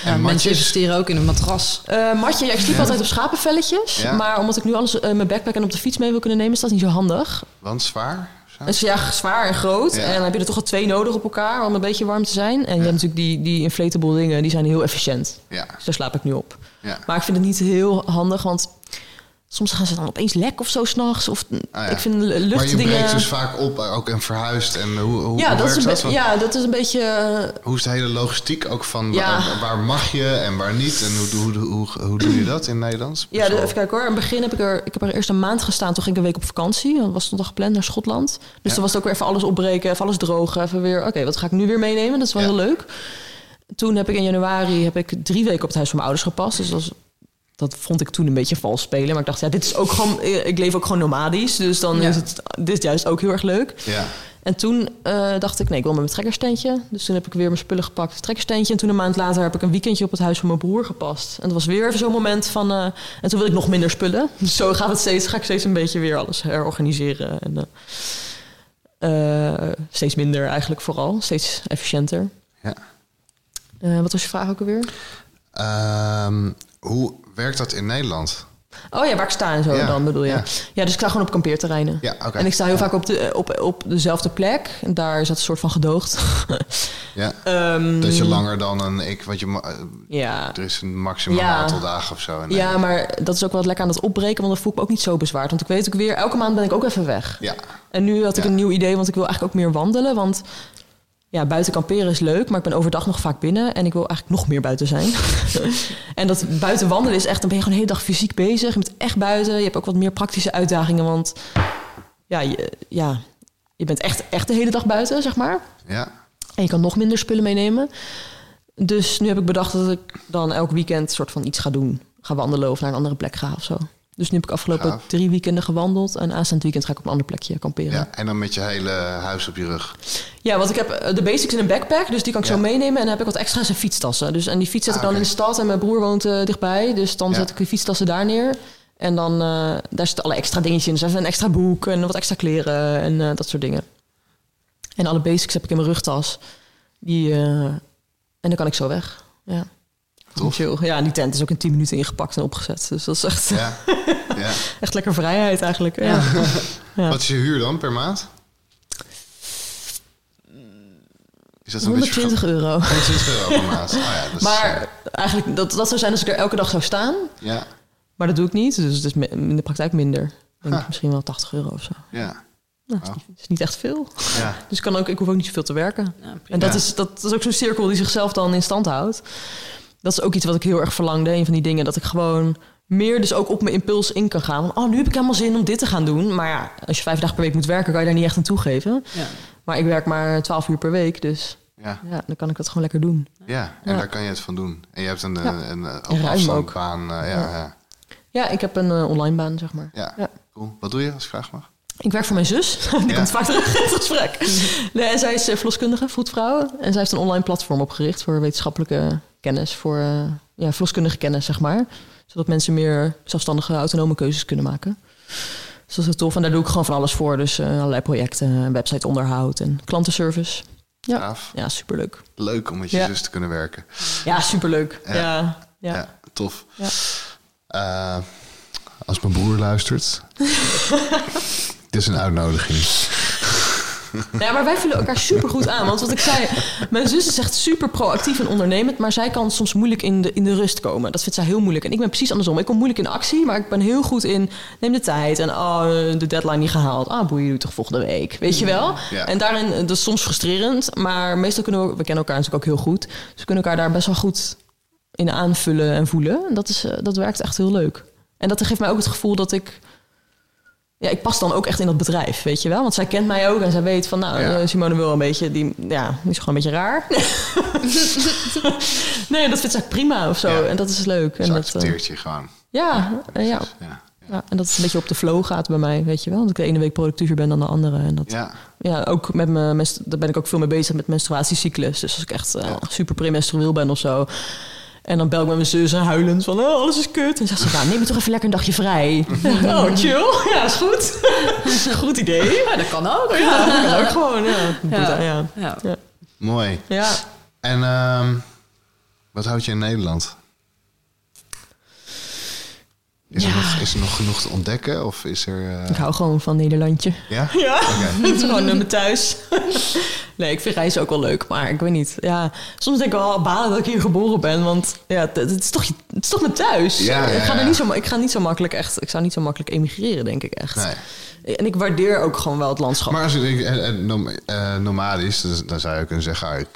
Speaker 2: Ja, mensen
Speaker 1: matjes?
Speaker 2: investeren ook in een matras.
Speaker 3: Eh, matje, ja, ik sliep altijd op schapenvelletjes.
Speaker 1: Ja.
Speaker 3: Maar omdat ik nu alles eh, mijn backpack en op de fiets mee wil kunnen nemen, is dat niet zo handig.
Speaker 1: Want zwaar? Zo?
Speaker 3: Het is ja, zwaar en groot.
Speaker 1: Ja.
Speaker 3: En dan heb je er toch al twee nodig op elkaar om een beetje warm te zijn. En je hebt natuurlijk die, die inflatable dingen, die zijn heel efficiënt.
Speaker 1: Ja.
Speaker 3: Dus daar slaap ik nu op.
Speaker 1: Ja.
Speaker 3: Maar ik vind het niet heel handig, want soms gaan ze dan opeens lek of zo s'nachts. Of
Speaker 1: Ah, ja.
Speaker 3: ik vind
Speaker 1: Maar je
Speaker 3: luchtdingen...
Speaker 1: breekt dus vaak op, eh, ook en verhuist. En hoe, hoe,
Speaker 3: ja,
Speaker 1: hoe
Speaker 3: dat is
Speaker 1: dat? Want
Speaker 3: ja, dat is een beetje... eh,
Speaker 1: Hoe is de hele logistiek ook van
Speaker 3: Ja.
Speaker 1: waar, waar mag je en waar niet? En hoe, hoe, hoe, hoe, doe je dat in Nederlands?
Speaker 3: Ja, even kijken hoor. In het begin heb ik er, ik heb er eerst een maand gestaan. Toen ging ik een week op vakantie. Dat was al gepland naar Schotland. Dus toen was het ook weer even alles opbreken, even alles drogen. Even weer, oké, wat ga ik nu weer meenemen? Dat is wel heel leuk. Toen heb ik in januari heb ik drie weken op het huis van mijn ouders gepast. Dus dat, was- dat vond ik toen een beetje vals spelen. Maar ik dacht, ja, dit is ook gewoon... Ik leef ook gewoon nomadisch. Dus dan
Speaker 2: Ja.
Speaker 3: is het dit is juist ook heel erg leuk.
Speaker 1: Ja.
Speaker 3: En toen eh, dacht ik, nee, ik wil met mijn trekkersteentje. Dus toen heb ik weer mijn spullen gepakt, het trekkersteentje. En toen een maand later heb ik een weekendje op het huis van mijn broer gepast. En dat was weer even zo'n moment van... eh, en toen wil ik nog minder spullen. Dus [laughs] zo gaat het steeds, ga ik steeds een beetje weer alles herorganiseren. En, eh, eh, steeds minder eigenlijk vooral, steeds efficiënter.
Speaker 1: Ja.
Speaker 3: Eh, wat was je vraag ook alweer?
Speaker 1: Ehm, hoe werkt dat in Nederland?
Speaker 3: Oh ja, waar ik sta en zo
Speaker 1: Ja,
Speaker 3: dan bedoel je.
Speaker 1: ja.
Speaker 3: Ja. dus ik sta gewoon op kampeerterreinen.
Speaker 1: Ja, oké.
Speaker 3: En ik sta heel vaak op, de, op, op dezelfde plek. En daar is dat een soort van gedoogd. [laughs]
Speaker 1: Ja. [laughs]
Speaker 3: Ehm,
Speaker 1: Dat je langer dan een ik, want je, eh,
Speaker 3: Ja.
Speaker 1: er is een maximum
Speaker 3: Ja.
Speaker 1: aantal dagen of zo.
Speaker 3: ja, maar dat is ook wel lekker aan het opbreken. Want dan voel ik me ook niet zo bezwaard. Want ik weet ook weer, elke maand ben ik ook even weg.
Speaker 1: Ja,
Speaker 3: En nu had ik een nieuw idee, want ik wil eigenlijk ook meer wandelen. Want ja, buiten kamperen is leuk, maar ik ben overdag nog vaak binnen. En ik wil eigenlijk nog meer buiten zijn. [laughs] en dat buiten wandelen is echt, dan ben je gewoon de hele dag fysiek bezig. Je bent echt buiten. Je hebt ook wat meer praktische uitdagingen. Want ja, je, ja, je bent echt, echt de hele dag buiten, zeg maar.
Speaker 1: ja.
Speaker 3: En je kan nog minder spullen meenemen. Dus nu heb ik bedacht dat ik dan elk weekend soort van iets ga doen. Ga wandelen of naar een andere plek ga of zo. Dus nu heb ik afgelopen
Speaker 1: Gaaf.
Speaker 3: drie weekenden gewandeld. En aanstaand weekend ga ik op een ander plekje kamperen.
Speaker 1: ja. En dan met je hele huis op je rug.
Speaker 3: Ja, want ik heb eh, de basics in een backpack, dus die kan ik
Speaker 1: Ja.
Speaker 3: zo meenemen. En dan heb ik wat extra's in fietstassen. Dus, en die fiets zet ik
Speaker 1: Ah,
Speaker 3: dan in de stad en mijn broer woont eh, dichtbij. Dus dan
Speaker 1: Ja.
Speaker 3: zet ik die fietstassen daar neer. En dan, eh, daar zitten alle extra dingetjes in. Dus even een extra boek en wat extra kleren en dat soort dingen. En alle basics heb ik in mijn rugtas. Die, en dan kan ik zo weg. Ja.
Speaker 1: Tof.
Speaker 3: Chill. Ja, en die tent is ook in 10 minuten ingepakt en opgezet. Dus dat is echt,
Speaker 1: Ja. ja. [laughs]
Speaker 3: echt lekker vrijheid eigenlijk. Ja. [laughs] Ja.
Speaker 1: Wat is je huur dan per maand? Is dat een beetje
Speaker 3: 120 euro.
Speaker 1: 120 euro per maand. Oh ja, dat is,
Speaker 3: Maar eigenlijk, dat, dat zou zijn als ik er elke dag zou staan.
Speaker 1: Ja,
Speaker 3: Maar dat doe ik niet, dus het is in de praktijk minder. Ik Denk
Speaker 1: Ha.
Speaker 3: misschien wel 80 euro of zo.
Speaker 1: ja,
Speaker 3: Nou,
Speaker 1: Oh.
Speaker 3: is, niet, is niet echt veel.
Speaker 1: ja. [laughs]
Speaker 3: Dus ik, kan ook, ik hoef ook niet zoveel te werken.
Speaker 2: Ja.
Speaker 3: En dat,
Speaker 1: Ja.
Speaker 3: is, dat is ook zo'n cirkel die zichzelf dan in stand houdt. Dat is ook iets wat ik heel erg verlangde. Een van die dingen dat ik gewoon meer dus ook op mijn impuls in kan gaan. Oh, nu heb ik helemaal zin om dit te gaan doen. Maar ja, als je vijf dagen per week moet werken, kan je daar niet echt aan toegeven.
Speaker 2: Ja.
Speaker 3: Maar ik werk maar 12 uur per week, dus
Speaker 1: Ja,
Speaker 3: ja, dan kan ik dat gewoon lekker doen.
Speaker 1: ja. en
Speaker 3: Ja.
Speaker 1: daar kan je het van doen. En je hebt een,
Speaker 3: Ja.
Speaker 1: een, een, een afstandbaan. eh, ja,
Speaker 3: Ja.
Speaker 1: ja.
Speaker 3: Ja, ik heb een eh, online baan, zeg maar.
Speaker 1: Ja.
Speaker 3: Ja.
Speaker 1: cool. Wat doe je als ik vraag mag?
Speaker 3: Ik werk voor mijn zus. [laughs] Die
Speaker 1: Ja.
Speaker 3: komt vaak terug in het gesprek. Nee, en zij is eh, verloskundige, vroedvrouw. En zij heeft een online platform opgericht voor wetenschappelijke kennis. Voor eh, ja, verloskundige kennis, zeg maar. Zodat mensen meer zelfstandige, autonome keuzes kunnen maken. Dus dat is tof. En daar doe ik gewoon van alles voor. Dus eh, allerlei projecten, websiteonderhoud en klantenservice. Ja,
Speaker 1: Gaaf.
Speaker 3: ja superleuk.
Speaker 1: Leuk om met je
Speaker 3: Ja.
Speaker 1: zus te kunnen werken.
Speaker 3: Ja, superleuk.
Speaker 1: Ja.
Speaker 3: Ja, ja.
Speaker 1: Ja, tof.
Speaker 3: Ja.
Speaker 1: Eh, als mijn broer luistert. [laughs] Dit is een uitnodiging. [laughs]
Speaker 3: Ja, maar wij vullen elkaar super goed aan. Want wat ik zei, mijn zus is echt super proactief en ondernemend. Maar zij kan soms moeilijk in de, in de rust komen. Dat vindt zij heel moeilijk. En ik ben precies andersom. Ik kom moeilijk in actie, maar ik ben heel goed in neem de tijd. En oh, de deadline niet gehaald. Ah, boeien, doe toch volgende week. Weet je wel?
Speaker 1: Ja.
Speaker 3: En daarin, dat is soms frustrerend. Maar meestal kunnen we, we kennen elkaar natuurlijk ook heel goed. Dus we kunnen elkaar daar best wel goed in aanvullen en voelen. En dat, is, eh, dat werkt echt heel leuk. En dat geeft mij ook het gevoel dat ik ja, ik pas dan ook echt in dat bedrijf, weet je wel? Want zij kent mij ook en zij weet van, nou,
Speaker 1: Ja.
Speaker 3: eh, Simone wil een beetje, die, ja, die is gewoon een beetje raar. [laughs] nee, dat vindt zij prima of zo.
Speaker 1: Ja.
Speaker 3: En dat is leuk.
Speaker 1: Ze
Speaker 3: En dat, eh,
Speaker 1: accepteert je gewoon.
Speaker 3: ja, eh, ja,
Speaker 1: Ja.
Speaker 3: ja, en dat het een beetje op de flow gaat bij mij, weet je wel? Dat ik de ene week productiever ben dan de andere. En dat, ja.
Speaker 1: Ja.
Speaker 3: ook met mijn, daar ben ik ook veel mee bezig met menstruatiecyclus. Dus als ik echt eh, super premenstrueel ben of zo... En dan bel ik met mijn zus en huilend van, oh, alles is kut. En zegt ze, nou, neem je toch even lekker een dagje vrij. [laughs] oh, chill. Ja, is goed. [laughs] goed idee.
Speaker 2: Ja, dat kan ook.
Speaker 3: Ja, dat kan ook gewoon, ja.
Speaker 2: Ja.
Speaker 3: Ja.
Speaker 2: Ja.
Speaker 3: Ja.
Speaker 1: Mooi.
Speaker 3: ja.
Speaker 1: En ehm, wat houdt je in Nederland? Is, er nog, is er nog genoeg te ontdekken? Of is er... eh,
Speaker 3: Ik hou gewoon van Nederlandje.
Speaker 1: Ja? [laughs]
Speaker 3: Ja, [laughs] het is gewoon nummer thuis. [laughs] nee, ik vind reizen ook wel leuk, maar ik weet niet. Ja, soms denk ik wel, balen dat ik hier geboren ben. Want ja, het, het is, toch, het is toch mijn thuis.
Speaker 1: Ja, ja,
Speaker 3: ik, ga
Speaker 1: ja.
Speaker 3: er niet zo, ik ga niet zo makkelijk echt... Ik zou niet zo makkelijk emigreren, denk ik echt.
Speaker 1: Nee.
Speaker 3: En ik waardeer ook gewoon wel het landschap.
Speaker 1: Maar als je denkt, eh, eh, nom- eh, nomadisch, dan zou je kunnen zeggen...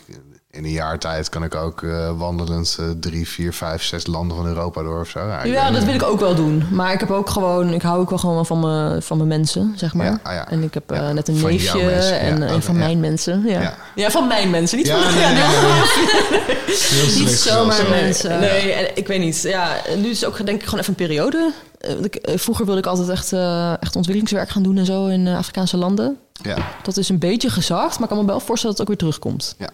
Speaker 1: in een jaar tijd kan ik ook eh, wandelend drie, vier, vijf, zes landen van Europa door of zo. Ja,
Speaker 3: Ja, dat wil ik ook wel doen. Maar ik heb ook gewoon, ik hou ook wel gewoon van mijn, van mijn mensen, zeg maar.
Speaker 1: Ja, ah ja.
Speaker 3: En ik heb eh, net een
Speaker 1: van
Speaker 3: neefje en, van mijn mensen. Ja.
Speaker 1: Ja.
Speaker 3: Van mijn mensen, niet van
Speaker 1: nee, nee, [laughs]
Speaker 2: Niet zomaar mensen.
Speaker 3: Nee, en ik weet niet. Ja, nu is het ook denk ik gewoon even een periode. Eh, Vroeger wilde ik altijd echt, echt ontwikkelingswerk gaan doen en zo in Afrikaanse landen.
Speaker 1: Ja,
Speaker 3: Dat is een beetje gezakt, maar ik kan me wel voorstellen dat het ook weer terugkomt.
Speaker 1: ja,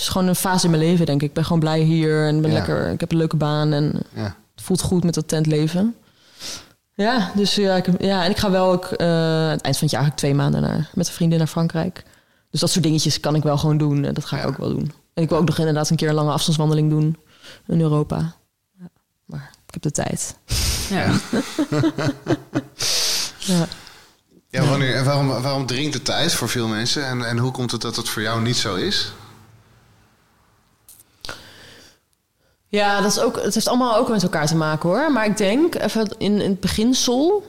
Speaker 3: is gewoon een fase in mijn leven, denk ik. Ik ben gewoon blij hier en ben
Speaker 1: Ja.
Speaker 3: lekker. Ik heb een leuke baan en
Speaker 1: ja.
Speaker 3: het voelt goed met dat tentleven. Ja, dus ja, ik, ja en ik ga wel ook eh, het eind van het jaar ik twee maanden naar, met een vriendin naar Frankrijk. Dus dat soort dingetjes kan ik wel gewoon doen. En dat ga ik
Speaker 1: Ja.
Speaker 3: ook wel doen. En ik wil ook nog inderdaad een keer een lange afstandswandeling doen in Europa. Ja, maar ik heb de tijd.
Speaker 2: Ja. [laughs]
Speaker 3: Ja.
Speaker 1: ja wanneer, en waarom, waarom dringt de tijd voor veel mensen? En, en hoe komt het dat het voor jou niet zo is?
Speaker 3: Ja, dat is ook, het heeft allemaal ook met elkaar te maken hoor. Maar ik denk even in, in het beginsel,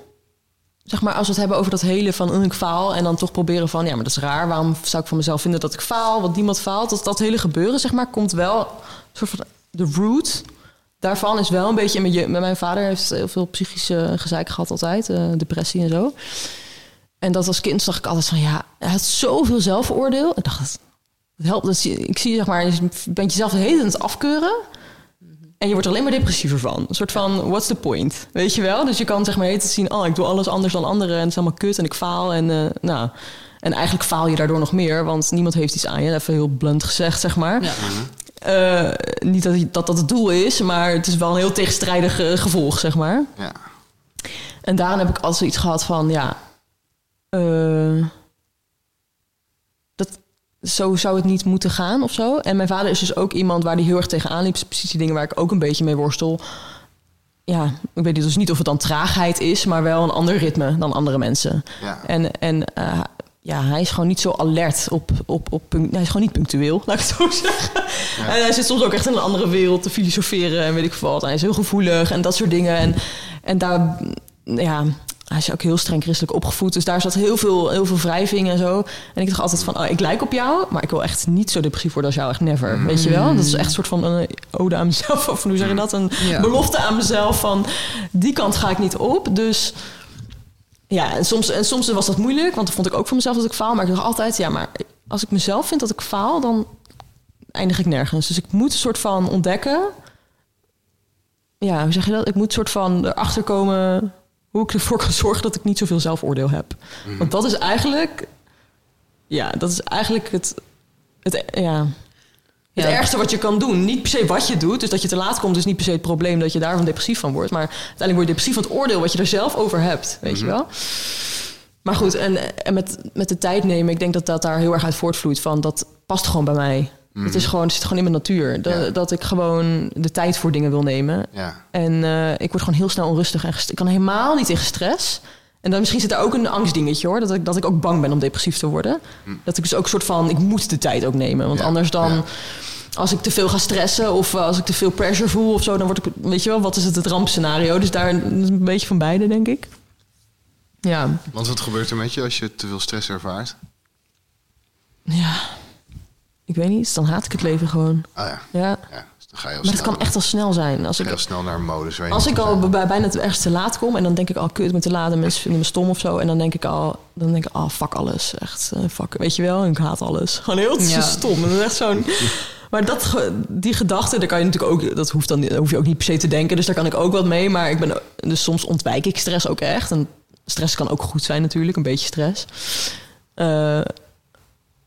Speaker 3: zeg maar, als we het hebben over dat hele van "Oh, ik faal en dan toch proberen van ja, maar dat is raar. Waarom zou ik van mezelf vinden dat ik faal? Want niemand faalt. Dat, dat hele gebeuren, zeg maar, komt wel een soort van de root. Daarvan is wel een beetje in mijn, vader heeft heel veel psychische gezeik gehad altijd, eh, depressie en zo. En dat als kind zag ik altijd van ja, hij had zoveel zelfoordeel. Ik dacht, het helpt. Dat ik zie zeg maar, je bent jezelf de hele het afkeuren. En je wordt er alleen maar depressiever van. Een soort van, what's the point? Weet je wel? Dus je kan zeg maar heet zien, oh, ik doe alles anders dan anderen... en het is allemaal kut en ik faal. En, eh, nou, en eigenlijk faal je daardoor nog meer... want niemand heeft iets aan je. Even heel blunt gezegd, zeg maar.
Speaker 2: Ja.
Speaker 3: Eh, niet dat, dat dat het doel is... maar het is wel een heel tegenstrijdig eh, gevolg, zeg maar.
Speaker 1: Ja,
Speaker 3: En daarom heb ik altijd zoiets gehad van, ja... eh, zo zou het niet moeten gaan of zo. En mijn vader is dus ook iemand waar hij heel erg tegenaan liep. Precies die dingen waar ik ook een beetje mee worstel. Ja, ik weet dus niet of het dan traagheid is... maar wel een ander ritme dan andere mensen.
Speaker 1: ja.
Speaker 3: En, en eh, ja, hij is gewoon niet zo alert op, op, op punct- Hij is gewoon niet punctueel, laat ik het zo zeggen. En hij zit soms ook echt in een andere wereld te filosoferen en weet ik veel wat. Hij is heel gevoelig en dat soort dingen. En, en daar, ja, hij is ook heel streng christelijk opgevoed. Dus daar zat heel veel, heel veel wrijving en zo. En ik dacht altijd van, oh, ik lijk op jou, maar ik wil echt niet zo depressief worden als jou, echt never. Weet je wel? Dat is echt een soort van een ode aan mezelf. [laughs] Of hoe zeg je dat? Een
Speaker 2: Ja.
Speaker 3: belofte aan mezelf van, die kant ga ik niet op. Dus ja, en soms, en soms was dat moeilijk, want dan vond ik ook voor mezelf dat ik faal. Maar ik dacht altijd, ja, maar als ik mezelf vind dat ik faal, dan eindig ik nergens. Dus ik moet een soort van ontdekken. Ja, hoe zeg je dat? Ik moet een soort van erachter komen hoe ik ervoor kan zorgen dat ik niet zoveel zelfoordeel heb. Want dat is eigenlijk, ja, dat is eigenlijk het, het ja, het
Speaker 2: Ja.
Speaker 3: ergste wat je kan doen. Niet per se wat je doet. Dus dat je te laat komt is niet per se het probleem dat je daarvan depressief van wordt. Maar uiteindelijk word je depressief van het oordeel wat je er zelf over hebt. Weet je wel? Maar goed, en, en met, met de tijd nemen, ik denk dat dat daar heel erg uit voortvloeit van dat past gewoon bij mij. Het, is gewoon, het zit gewoon in mijn natuur. Dat,
Speaker 1: Ja.
Speaker 3: dat ik gewoon de tijd voor dingen wil nemen.
Speaker 1: ja.
Speaker 3: En eh, ik word gewoon heel snel onrustig en ik kan helemaal niet tegen stress. En dan misschien zit daar ook een angstdingetje hoor. Dat ik, dat ik ook bang ben om depressief te worden. Dat ik dus ook soort van, ik moet de tijd ook nemen. Want
Speaker 1: Ja,
Speaker 3: anders dan, als ik te veel ga stressen of eh, als ik te veel pressure voel of zo, dan word ik, weet je wel, wat is het, het rampscenario? Dus daar een beetje van beide, denk ik. Ja,
Speaker 1: Want wat gebeurt er met je als je te veel stress ervaart?
Speaker 3: ja. Ik weet niet, dan haat ik het leven gewoon.
Speaker 1: Ah ja,
Speaker 3: Ja.
Speaker 1: ja. Dus dan ga je
Speaker 3: Maar het kan echt al snel zijn. Als ik,
Speaker 1: heel snel naar een modus. waar je
Speaker 3: Als ik al
Speaker 1: zijn.
Speaker 3: bij, bijna het ergens te laat kom en dan denk ik al, kut, ik ben te laat en mensen vinden me stom of zo. En dan denk ik al, dan denk ik, ah, fuck alles. Echt, eh, fuck, weet je wel, ik haat alles. Gewoon heel
Speaker 2: Ja. [laughs]
Speaker 3: stom. Dat is echt zo'n... [laughs] Maar dat, die gedachte, daar kan je natuurlijk ook, dat hoeft dan, hoef je ook niet per se te denken. Dus daar kan ik ook wat mee. Maar ik ben, dus soms ontwijk ik stress ook echt. En stress kan ook goed zijn natuurlijk, een beetje stress. Eh,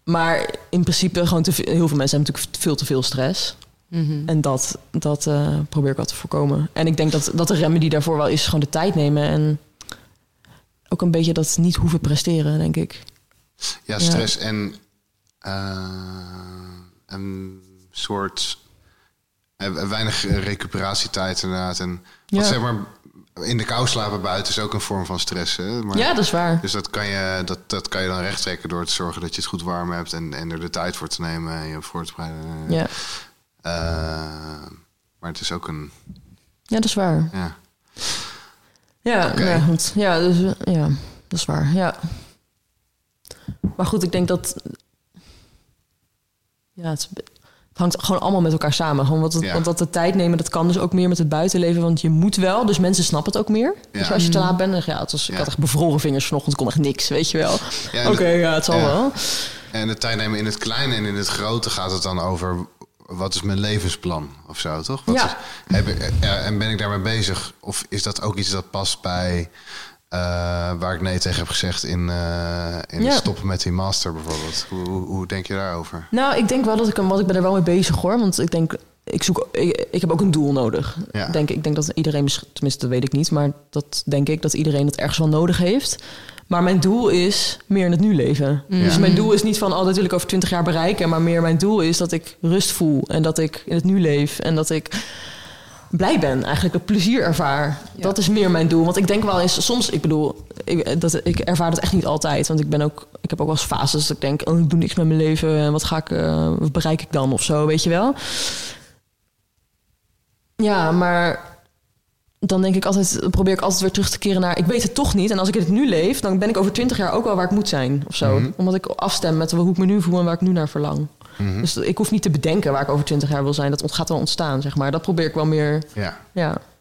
Speaker 3: maar in principe, gewoon te veel, heel veel mensen hebben natuurlijk veel te veel stress.
Speaker 2: Mhm.
Speaker 3: En dat, dat eh, probeer ik wel te voorkomen. En ik denk dat, dat de remedie daarvoor wel is gewoon de tijd nemen. En ook een beetje dat niet hoeven presteren, denk ik.
Speaker 1: Ja, stress en eh, een soort eh, weinig recuperatietijd inderdaad. En wat
Speaker 3: Ja.
Speaker 1: zeg maar in de kou slapen buiten is ook een vorm van stress. Hè? Maar,
Speaker 3: ja, dat is waar.
Speaker 1: Dus dat kan, je, dat, dat kan je dan rechttrekken door te zorgen dat je het goed warm hebt en, en er de tijd voor te nemen en je voor te bereiden.
Speaker 3: Ja,
Speaker 1: Eh, maar het is ook een.
Speaker 3: ja dat is waar.
Speaker 1: Ja.
Speaker 3: Ja,
Speaker 1: Oké.
Speaker 3: ja, goed. ja, dus, ja, dat is waar. Ja. Maar goed, ik denk dat... Ja, het, is- het hangt gewoon allemaal met elkaar samen. Gewoon wat het,
Speaker 1: Ja.
Speaker 3: Want dat de tijd nemen, dat kan dus ook meer met het buitenleven. Want je moet wel, dus mensen snappen het ook meer. Dus als je te laat bent, dan, ja, het was, ik had echt bevroren vingers vanochtend, kon echt niks, weet je wel. Oké,
Speaker 1: het-
Speaker 3: ja, het zal
Speaker 1: ja.
Speaker 3: wel.
Speaker 1: En de tijd nemen in het kleine en in het grote gaat het dan over wat is mijn levensplan of zo, toch? Wat
Speaker 3: Ja.
Speaker 1: is- heb ik, en ben ik daarmee bezig? Of is dat ook iets dat past bij eh, waar ik nee tegen heb gezegd in, eh, in
Speaker 3: Ja.
Speaker 1: stoppen met die master bijvoorbeeld? Hoe, hoe, hoe denk je daarover?
Speaker 3: Nou, ik denk wel dat ik hem, want ik ben er wel mee bezig hoor. Want ik denk, ik zoek, ik, ik heb ook een doel nodig.
Speaker 1: Ja.
Speaker 3: Denk, ik denk dat iedereen, tenminste dat weet ik niet, maar dat denk ik dat iedereen dat ergens wel nodig heeft. Maar mijn doel is meer in het nu leven.
Speaker 1: Ja.
Speaker 3: Dus mijn doel is niet van, oh, dat wil ik over 20 jaar bereiken. Maar meer mijn doel is dat ik rust voel en dat ik in het nu leef. En dat ik blij ben, eigenlijk het plezier ervaar.
Speaker 2: Ja.
Speaker 3: Dat is meer mijn doel. Want ik denk wel eens, soms, ik bedoel, ik, dat, ik ervaar dat echt niet altijd. Want ik ben ook, ik heb ook wel eens fases dat ik denk, oh, ik doe niks met mijn leven. En wat ga ik, eh, wat bereik ik dan of zo, weet je wel? Ja, maar dan denk ik altijd, probeer ik altijd weer terug te keren naar, ik weet het toch niet. En als ik het nu leef, dan ben ik over twintig jaar ook wel waar ik moet zijn of zo.
Speaker 1: Mhm.
Speaker 3: Omdat ik afstem met hoe ik me nu voel en waar ik nu naar verlang.
Speaker 1: Mhm.
Speaker 3: Dus ik hoef niet te bedenken waar ik over twintig jaar wil zijn. Dat gaat wel ontstaan, zeg maar. Dat probeer ik wel meer,
Speaker 1: Ja,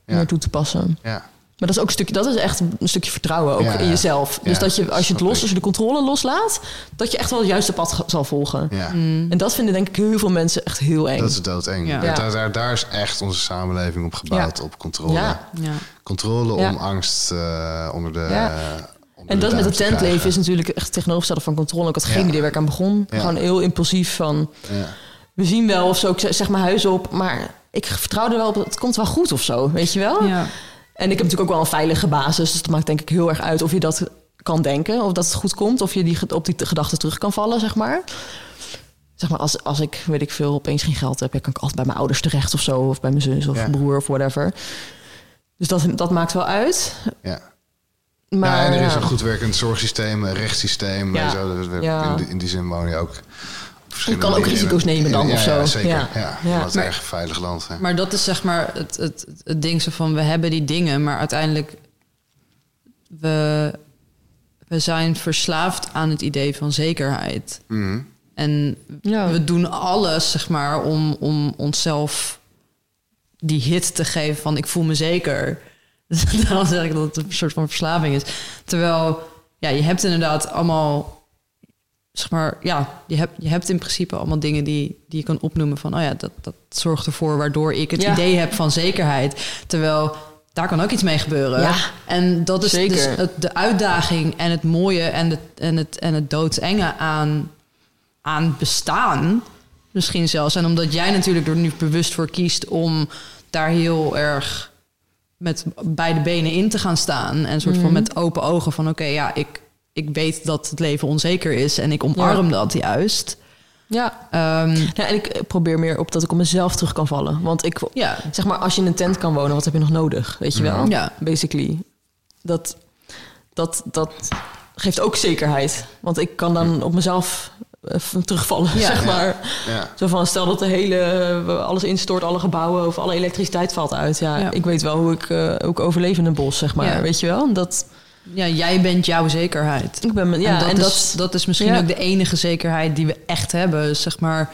Speaker 3: ja, toe te passen.
Speaker 1: ja.
Speaker 3: Maar dat is ook een stukje, dat is echt een stukje vertrouwen ook
Speaker 1: Ja,
Speaker 3: in jezelf. Dus
Speaker 1: ja,
Speaker 3: dat je, als je het los, als je de controle loslaat, dat je echt wel het juiste pad zal volgen.
Speaker 1: ja.
Speaker 3: En dat vinden denk ik heel veel mensen echt heel eng.
Speaker 1: Dat is doodeng.
Speaker 2: Ja.
Speaker 1: Daar, daar, daar is echt onze samenleving op gebouwd, op controle.
Speaker 3: Ja.
Speaker 2: Ja.
Speaker 1: Controle
Speaker 3: Ja.
Speaker 1: om angst eh, onder de...
Speaker 3: En dat met het
Speaker 1: te
Speaker 3: tentleven is natuurlijk echt tegenovergestelde van controle. Ik had geen
Speaker 1: Ja.
Speaker 3: idee waar ik aan begon.
Speaker 1: Ja.
Speaker 3: Gewoon heel impulsief van,
Speaker 1: Ja.
Speaker 3: we zien wel of zo. Ik zeg mijn huis op, maar ik vertrouw er wel op, het komt wel goed of zo, weet je wel?
Speaker 2: Ja.
Speaker 3: En ik heb natuurlijk ook wel een veilige basis. Dus dat maakt denk ik heel erg uit of je dat kan denken. Of dat het goed komt. Of je die, op die gedachten terug kan vallen, zeg maar. Zeg maar, als, als ik, weet ik veel, opeens geen geld heb... ja, kan ik altijd bij mijn ouders terecht of zo. Of bij mijn zus of
Speaker 1: Ja.
Speaker 3: broer of whatever. Dus dat, dat maakt wel uit.
Speaker 1: Ja.
Speaker 3: Maar,
Speaker 1: ja, en er is een goed werkend zorgsysteem, een rechtssysteem.
Speaker 3: Ja.
Speaker 1: En zo. Dus in, die, in die zin woon je ook... verschillende
Speaker 3: kan ook risico's nemen dan
Speaker 1: ja,
Speaker 3: of zo.
Speaker 1: Ja, zeker.
Speaker 3: Ja.
Speaker 1: Ja.
Speaker 2: Maar-
Speaker 1: een veilig land. hè.
Speaker 2: Maar dat is zeg maar het, het, het ding zo van we hebben die dingen, maar uiteindelijk we, we zijn verslaafd aan het idee van zekerheid.
Speaker 1: Mhm.
Speaker 2: En
Speaker 3: Ja.
Speaker 2: we doen alles zeg maar om, om onszelf die hit te geven van ik voel me zeker. [laughs] Dus daarom zeg ik dat het een soort van verslaving is. Terwijl ja, je hebt inderdaad allemaal zeg maar, ja, je hebt, je hebt in principe allemaal dingen die, die je kan opnoemen van, oh ja, dat, dat zorgt ervoor waardoor ik het
Speaker 3: Ja.
Speaker 2: idee heb van zekerheid. Terwijl daar kan ook iets mee gebeuren.
Speaker 3: Ja,
Speaker 2: en dat is
Speaker 3: zeker.
Speaker 2: dus het, de uitdaging en het mooie en het, en het, en het doodsenge aan, aan bestaan. Misschien zelfs. En omdat jij natuurlijk er nu bewust voor kiest om daar heel erg met beide benen in te gaan staan. En soort van
Speaker 3: Mhm.
Speaker 2: met open ogen van oké, ja, ik, ik weet dat het leven onzeker is en ik omarm dat juist.
Speaker 3: Ja.
Speaker 2: Ehm,
Speaker 3: ja, en ik probeer meer op dat ik op mezelf terug kan vallen. Want ik,
Speaker 2: ja,
Speaker 3: zeg maar, als je in een tent kan wonen, wat heb je nog nodig? Weet je wel?
Speaker 2: Ja.
Speaker 3: Basically. Dat, dat, dat geeft ook zekerheid. Want ik kan dan op mezelf even terugvallen,
Speaker 2: Ja.
Speaker 3: zeg maar.
Speaker 1: Ja.
Speaker 3: Zo van, stel dat de hele, eh, alles instort, alle gebouwen of alle elektriciteit valt uit. Ja,
Speaker 2: Ja.
Speaker 3: ik weet wel hoe ik uh, ook overleef in een bos, zeg maar.
Speaker 2: Ja.
Speaker 3: Weet je wel? Dat,
Speaker 2: ja, jij bent jouw zekerheid.
Speaker 3: ik ben, ja,
Speaker 2: en dat,
Speaker 3: en
Speaker 2: is, dat is misschien
Speaker 3: ja.
Speaker 2: ook de enige zekerheid die we echt hebben, zeg maar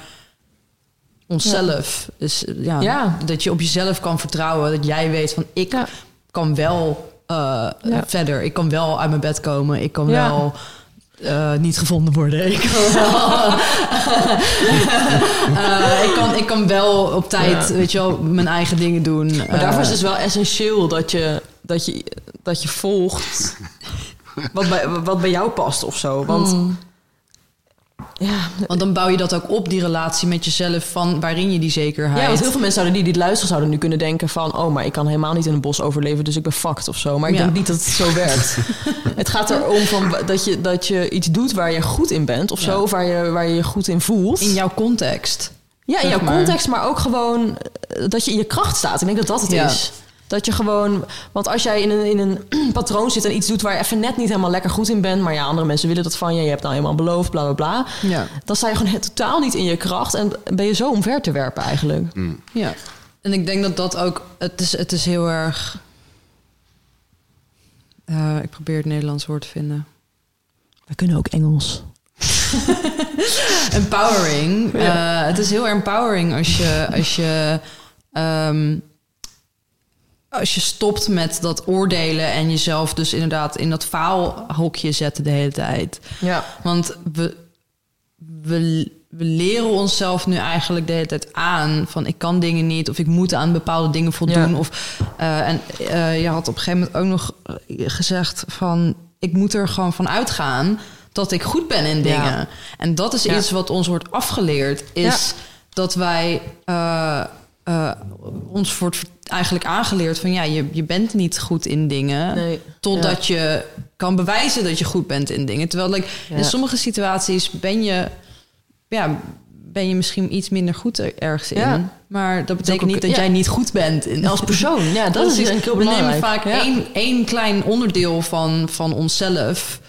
Speaker 2: onszelf. Dus ja,
Speaker 3: Ja.
Speaker 2: dat je op jezelf kan vertrouwen, dat jij weet van ik kan wel uh,
Speaker 3: Ja.
Speaker 2: verder, ik kan wel uit mijn bed komen, ik kan wel uh, niet gevonden worden. [laughs] Ik kan wel, uh, [laughs] ik kan, ik kan wel op tijd,
Speaker 3: Ja.
Speaker 2: weet je wel, mijn eigen dingen doen.
Speaker 3: Maar daarvoor is het dus wel essentieel dat je, dat je, dat je volgt [laughs] wat bij, wat bij jou past of zo. Want
Speaker 2: Mm.
Speaker 3: ja,
Speaker 2: Want dan bouw je dat ook op, die relatie met jezelf, van waarin je die zekerheid.
Speaker 3: ja, want heel veel mensen zouden die dit luisteren zouden nu kunnen denken van... oh, maar ik kan helemaal niet in een bos overleven, dus ik ben fucked of zo. Maar ik
Speaker 2: Ja.
Speaker 3: denk niet dat het zo [laughs] werkt. het gaat erom van dat, je, dat je iets doet waar je goed in bent of
Speaker 2: Ja.
Speaker 3: zo. Of waar je, waar je je goed in voelt.
Speaker 2: in jouw context.
Speaker 3: ja, in jouw
Speaker 2: maar.
Speaker 3: context, maar ook gewoon eh, dat je in je kracht staat. Ik denk dat dat het
Speaker 2: Ja.
Speaker 3: is. Dat je gewoon... Want als jij in een, in een [clears throat] patroon zit en iets doet waar je even net niet helemaal lekker goed in bent... maar ja, andere mensen willen dat van je, je hebt nou helemaal beloofd, bla bla bla...
Speaker 2: Ja.
Speaker 3: dan sta je gewoon totaal niet in je kracht en ben je zo omver te werpen eigenlijk.
Speaker 2: ja. En ik denk dat dat ook, het is, het is heel erg. Eh, ik probeer het Nederlands woord te vinden.
Speaker 3: We kunnen ook Engels. [laughs]
Speaker 2: Empowering.
Speaker 3: Ja.
Speaker 2: Eh, het is heel empowering als je, als je, ehm, als je stopt met dat oordelen en jezelf dus inderdaad in dat faalhokje zetten de hele tijd.
Speaker 3: Ja.
Speaker 2: Want we, we, we leren onszelf nu eigenlijk de hele tijd aan van ik kan dingen niet of ik moet aan bepaalde dingen voldoen.
Speaker 3: Ja.
Speaker 2: Of, eh, en eh, je had op een gegeven moment ook nog gezegd van ik moet er gewoon van uitgaan dat ik goed ben in dingen.
Speaker 3: Ja.
Speaker 2: En dat is
Speaker 3: Ja.
Speaker 2: iets wat ons wordt afgeleerd, is dat wij eh, eh, ons wordt eigenlijk aangeleerd van ja, je, je bent niet goed in dingen.
Speaker 3: Nee.
Speaker 2: Totdat je kan bewijzen dat je goed bent in dingen. Terwijl like,
Speaker 3: Ja.
Speaker 2: in sommige situaties ben je, ja, ben je misschien iets minder goed er- ergens in. Maar dat betekent
Speaker 3: ook-
Speaker 2: niet dat jij niet goed bent. In,
Speaker 3: Als persoon, ja, [laughs] dat is ik heel
Speaker 2: We nemen vaak één, één klein onderdeel van, van onszelf.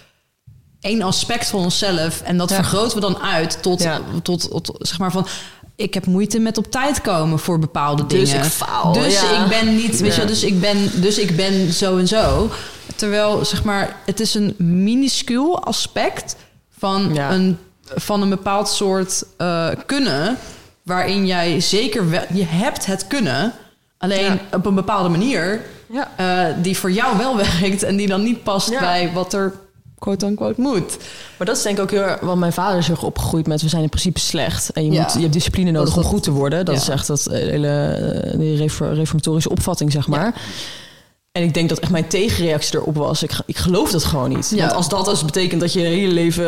Speaker 2: één aspect van onszelf. En dat
Speaker 3: Ja.
Speaker 2: vergroten we dan uit tot,
Speaker 3: Ja.
Speaker 2: tot, tot, zeg maar van... Ik heb moeite met op tijd komen voor bepaalde
Speaker 3: Dus
Speaker 2: dingen.
Speaker 3: ik faal,
Speaker 2: Dus
Speaker 3: ja.
Speaker 2: ik ben niet, weet je, dus ik ben, dus ik ben zo en zo. Terwijl, zeg maar, het is een minuscuul aspect van,
Speaker 3: Ja.
Speaker 2: een, van een bepaald soort eh, kunnen. Waarin jij zeker wel, je hebt het kunnen. Alleen
Speaker 3: Ja.
Speaker 2: op een bepaalde manier
Speaker 3: Ja.
Speaker 2: eh, die voor jou wel [laughs] werkt en die dan niet past bij wat er quote-unquote moet.
Speaker 3: Maar dat is denk ik ook heel erg... Want mijn vader is heel opgegroeid met... we zijn in principe slecht. En je,
Speaker 2: Ja.
Speaker 3: moet, je hebt discipline nodig
Speaker 2: Dat
Speaker 3: om goed te worden. Dat
Speaker 2: ja.
Speaker 3: is echt dat eh, hele eh, die reformatorische opvatting, zeg maar. En ik denk dat echt mijn tegenreactie erop was. Ik, ik geloof dat gewoon niet. Want als dat dus betekent dat je je hele leven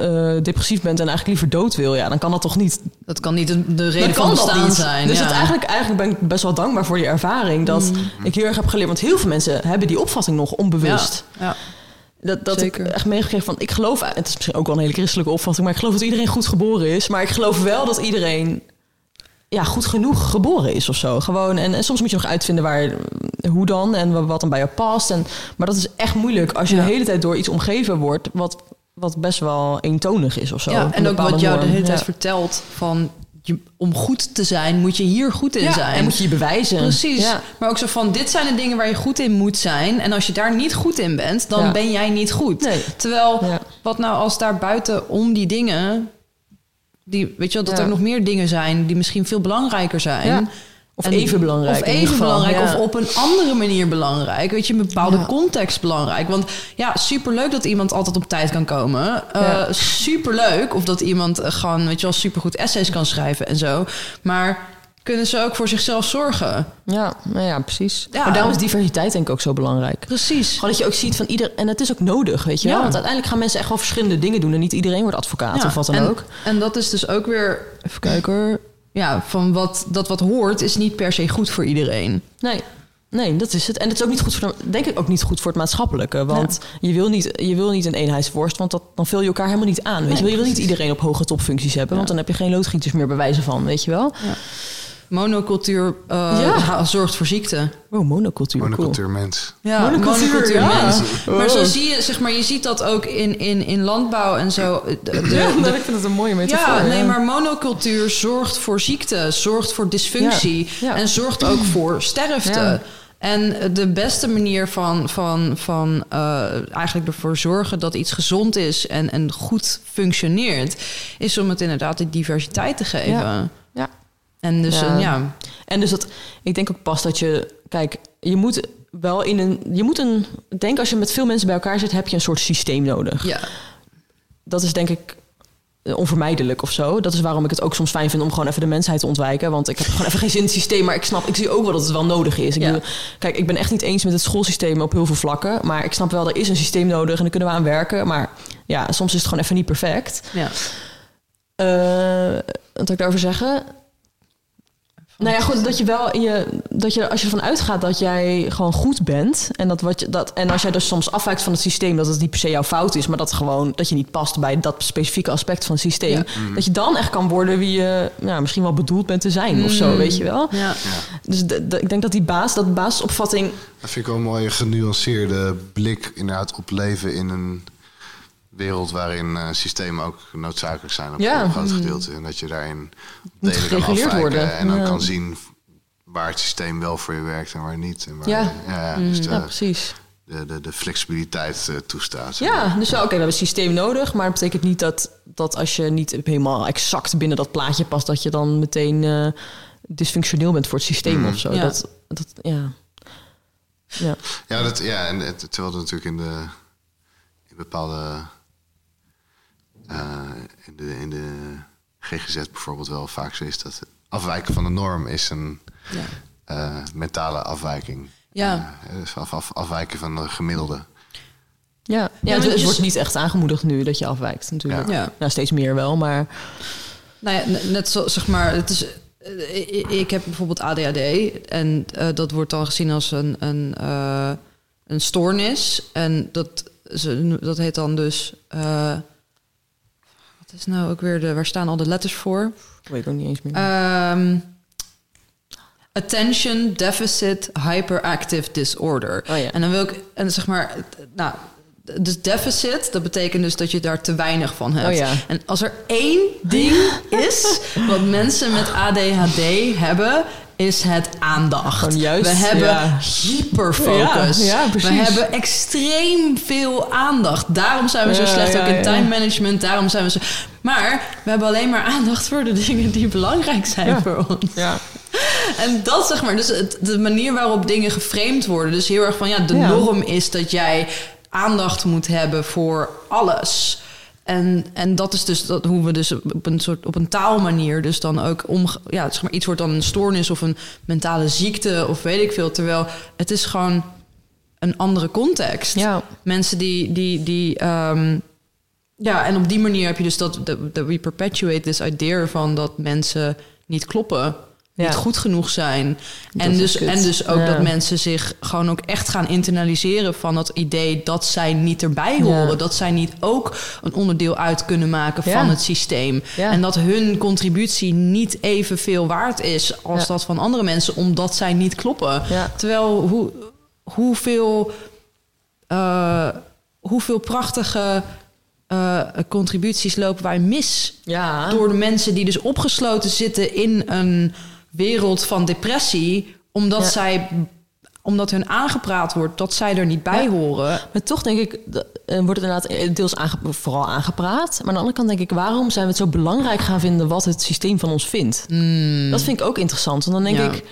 Speaker 3: eh, depressief bent... en eigenlijk liever dood wil... ja, dan kan dat toch niet
Speaker 2: Dat kan niet de, de reden van bestaan
Speaker 3: niet.
Speaker 2: zijn.
Speaker 3: Dus het eigenlijk, eigenlijk ben ik best wel dankbaar voor die ervaring. Dat ik heel erg heb geleerd. Want heel veel mensen hebben die opvatting nog onbewust.
Speaker 2: Ja.
Speaker 3: Dat, dat
Speaker 2: Zeker.
Speaker 3: ik echt meegekregen van... Ik geloof... Het is misschien ook wel een hele christelijke opvatting... maar ik geloof dat iedereen goed geboren is. Maar ik geloof wel dat iedereen... Ja, goed genoeg geboren is of zo. Gewoon, en, en soms moet je nog uitvinden waar, hoe dan en wat dan bij jou past. En, maar dat is echt moeilijk als je
Speaker 2: Ja.
Speaker 3: de hele tijd door iets omgeven wordt... wat, wat best wel eentonig is of zo.
Speaker 2: Ja, en ook wat jou de hele tijd
Speaker 3: Ja.
Speaker 2: vertelt van... Je, om goed te zijn moet je hier goed in
Speaker 3: Ja,
Speaker 2: zijn.
Speaker 3: en moet je je bewijzen.
Speaker 2: Precies.
Speaker 3: Ja.
Speaker 2: Maar ook zo van, dit zijn de dingen waar je goed in moet zijn. En als je daar niet goed in bent, dan
Speaker 3: Ja.
Speaker 2: ben jij niet goed.
Speaker 3: Nee.
Speaker 2: Terwijl, wat nou als daar buiten om die dingen... Die, weet je wel, dat er nog meer dingen zijn die misschien veel belangrijker zijn.
Speaker 3: Of
Speaker 2: En-
Speaker 3: even belangrijk.
Speaker 2: Of even belangrijk,
Speaker 3: Ja.
Speaker 2: of op een andere manier belangrijk. Weet je, een bepaalde
Speaker 3: Ja.
Speaker 2: context belangrijk. Want ja, superleuk dat iemand altijd op tijd kan komen. Eh
Speaker 3: Ja.
Speaker 2: Superleuk of dat iemand gewoon, weet je wel, supergoed essays kan schrijven en zo. Maar kunnen ze ook voor zichzelf zorgen?
Speaker 3: Ja, nou ja, precies.
Speaker 2: Ja.
Speaker 3: Maar daarom is diversiteit denk ik ook zo belangrijk.
Speaker 2: Precies.
Speaker 3: Gewoon dat je ook ziet van ieder... En het is ook nodig, weet je wel? Want uiteindelijk gaan mensen echt wel verschillende dingen doen. En niet iedereen wordt advocaat
Speaker 2: Ja,
Speaker 3: of wat dan
Speaker 2: en,
Speaker 3: ook.
Speaker 2: En dat is dus ook weer, even kijken. Ja, van wat, dat wat hoort is niet per se goed voor iedereen.
Speaker 3: Nee. Nee, dat is het. En het is ook niet goed voor, de- denk ik ook niet goed voor het maatschappelijke. Want je, wil niet, je wil niet een eenheidsworst, want dat, dan vul je elkaar helemaal niet aan. Weet
Speaker 2: Nee,
Speaker 3: je, wel? je wil niet iedereen op hoge topfuncties hebben, want dan heb je geen loodgieters meer bewijzen van, weet je wel?
Speaker 2: Monocultuur eh,
Speaker 3: Ja.
Speaker 2: zorgt voor ziekte.
Speaker 3: Oh, monocultuur.
Speaker 1: Monocultuur mens.
Speaker 2: Ja,
Speaker 3: Monocultuur,
Speaker 2: monocultuur
Speaker 3: ja.
Speaker 2: mens. Maar zo
Speaker 3: Oh.
Speaker 2: zie je, zeg maar, je ziet dat ook in, in, in landbouw en zo. De, de-.
Speaker 3: Ja,
Speaker 2: de-
Speaker 3: ik vind het een mooie metafoor.
Speaker 2: ja, nee, maar monocultuur zorgt voor ziekte, zorgt voor dysfunctie
Speaker 3: Ja, ja.
Speaker 2: en zorgt ook [clears throat] voor sterfte.
Speaker 3: Ja.
Speaker 2: En de beste manier van, van, van eh, eigenlijk ervoor zorgen dat iets gezond is en, en goed functioneert, is om het inderdaad de diversiteit te geven. En dus
Speaker 3: Ja. En dus dat, ik denk ook pas dat je, kijk, je moet wel in een, je moet een, denk als je met veel mensen bij elkaar zit, heb je een soort systeem nodig.
Speaker 2: ja.
Speaker 3: Dat is denk ik eh, onvermijdelijk of zo. Dat is waarom ik het ook soms fijn vind om gewoon even de mensheid te ontwijken. Want ik heb gewoon even geen zin in het systeem. Maar ik snap, ik zie ook wel dat het wel nodig is. Ik
Speaker 2: Ja.
Speaker 3: bedoel, kijk, ik ben echt niet eens met het schoolsysteem op heel veel vlakken. Maar ik snap wel, er is een systeem nodig en daar kunnen we aan werken. Maar ja, soms is het gewoon even niet perfect.
Speaker 2: ja.
Speaker 3: Eh, wat wil ik daarover zeggen? Nou ja, goed, dat je wel in je, dat je als je ervan uitgaat dat jij gewoon goed bent. En, dat wat je, dat, en als jij dus soms afwijkt van het systeem, dat het niet per se jouw fout is, maar dat gewoon dat je niet past bij dat specifieke aspect van het systeem. Dat je dan echt kan worden wie je ja, misschien wel bedoeld bent te zijn of zo, weet je wel.
Speaker 2: ja.
Speaker 3: Dus de- de- ik denk dat die baas, dat basisopvatting.
Speaker 1: Dat vind ik wel een mooie genuanceerde blik inderdaad op leven in een wereld waarin eh, systemen ook noodzakelijk zijn op
Speaker 3: Ja.
Speaker 1: een groot gedeelte. En dat je daarin
Speaker 3: Moet
Speaker 1: delen kan afwijken
Speaker 3: worden.
Speaker 1: en dan
Speaker 3: Ja.
Speaker 1: kan zien waar het systeem wel voor je werkt en waar niet. En waar,
Speaker 3: Ja.
Speaker 1: ja, dus de,
Speaker 3: Ja, precies.
Speaker 1: de, de, de flexibiliteit eh, toestaat.
Speaker 3: Ja, dus oké, we hebben een systeem nodig, maar dat betekent niet dat, dat als je niet helemaal exact binnen dat plaatje past, dat je dan meteen eh, dysfunctioneel bent voor het systeem of zo.
Speaker 2: Ja.
Speaker 3: Dat, dat, ja. Ja.
Speaker 1: Ja, dat, ja en het, terwijl er natuurlijk in de in bepaalde in de, in de GGZ bijvoorbeeld wel vaak zo is. Dat afwijken van de norm is een
Speaker 2: Ja.
Speaker 1: eh, mentale afwijking.
Speaker 2: Ja.
Speaker 1: Eh, dus af, af, afwijken van de gemiddelde.
Speaker 3: Ja, ja,
Speaker 2: Ja,
Speaker 3: het,
Speaker 2: je-
Speaker 3: wordt niet echt aangemoedigd nu dat je afwijkt natuurlijk.
Speaker 2: Ja.
Speaker 3: Ja. steeds meer wel, maar...
Speaker 2: Nou ja, net zo, zeg maar, het is, eh, ik, heb bijvoorbeeld ADHD en eh, dat wordt dan gezien als een, een, eh, een stoornis. En dat, ze, dat heet dan dus, eh, is nou ook weer de, waar staan al de letters voor?
Speaker 3: Ik weet ook niet eens meer.
Speaker 2: Ehm, attention Deficit Hyperactive Disorder.
Speaker 3: Oh ja.
Speaker 2: En dan wil ik, en zeg maar, nou, dus deficit, dat betekent dus dat je daar te weinig van hebt.
Speaker 3: Oh ja.
Speaker 2: En als er één ding [laughs] is wat mensen met ADHD hebben, is het aandacht.
Speaker 3: Juist,
Speaker 2: We hebben
Speaker 3: ja.
Speaker 2: hyperfocus.
Speaker 3: Ja, ja, precies.
Speaker 2: We hebben extreem veel aandacht. Daarom zijn we zo slecht ook in time management. Daarom zijn we zo. Maar we hebben alleen maar aandacht voor de dingen die belangrijk zijn voor ons.
Speaker 3: ja.
Speaker 2: En dat zeg maar, dus het, de manier waarop dingen geframed worden. Dus heel erg van ja, de norm is dat jij aandacht moet hebben voor alles. En, en dat is dus dat, hoe we dus op een soort op een taalmanier dus dan ook om ja zeg maar iets wordt dan een stoornis of een mentale ziekte of weet ik veel. Terwijl het is gewoon een andere context.
Speaker 3: Ja.
Speaker 2: mensen die die die ehm, ja en op die manier heb je dus dat dat dat we perpetuate this idea van dat mensen niet kloppen
Speaker 3: Ja.
Speaker 2: niet goed genoeg zijn.
Speaker 3: Dat
Speaker 2: En dus, en dus ook
Speaker 3: Ja.
Speaker 2: dat mensen zich gewoon ook echt gaan internaliseren van dat idee dat zij niet erbij horen.
Speaker 3: Ja.
Speaker 2: Dat zij niet ook een onderdeel uit kunnen maken van het systeem. En dat hun contributie niet evenveel waard is als dat van andere mensen, omdat zij niet kloppen. Terwijl hoe, hoeveel, eh, hoeveel prachtige eh, contributies lopen wij mis door de mensen die dus opgesloten zitten in een wereld van depressie, omdat
Speaker 3: Ja.
Speaker 2: zij omdat hun aangepraat wordt dat zij er niet bij
Speaker 3: Ja.
Speaker 2: horen.
Speaker 3: Maar toch denk ik, eh, wordt het inderdaad eh, deels aange- vooral aangepraat. Maar aan de andere kant denk ik, waarom zijn we het zo belangrijk gaan vinden wat het systeem van ons vindt? Dat vind ik ook interessant. Want dan denk
Speaker 2: Hmm. Ja.
Speaker 3: ik,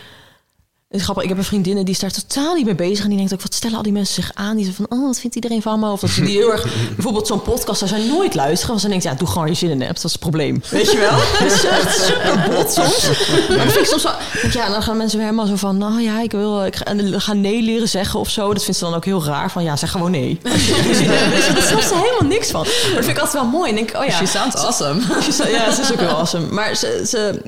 Speaker 3: het is grappig, ik heb een vriendin die is daar totaal niet mee bezig. En die denkt ook, wat stellen al die mensen zich aan? Die zeggen van, oh, wat vindt iedereen van me? Of dat ze die heel erg, [laughs] bijvoorbeeld zo'n podcast, daar zijn nooit luisteren. Want ze denkt, ja, doe gewoon je zin in hebt. Dat is het probleem. Weet je wel? [laughs] Het is echt super bot soms. [laughs] Maar dat vind ik soms wel, ja, dan gaan mensen weer helemaal zo van, nou ja, ik wil, ik ga, en gaan nee leren zeggen of zo. Dat vindt ze dan ook heel raar. Van, ja, zeg gewoon nee. Je, Daar snapt ze helemaal niks van. Maar dat vind ik altijd wel mooi. En denk, oh ja.
Speaker 2: She sounds awesome.
Speaker 3: Ja, ze is ook wel awesome. Maar ze, ze,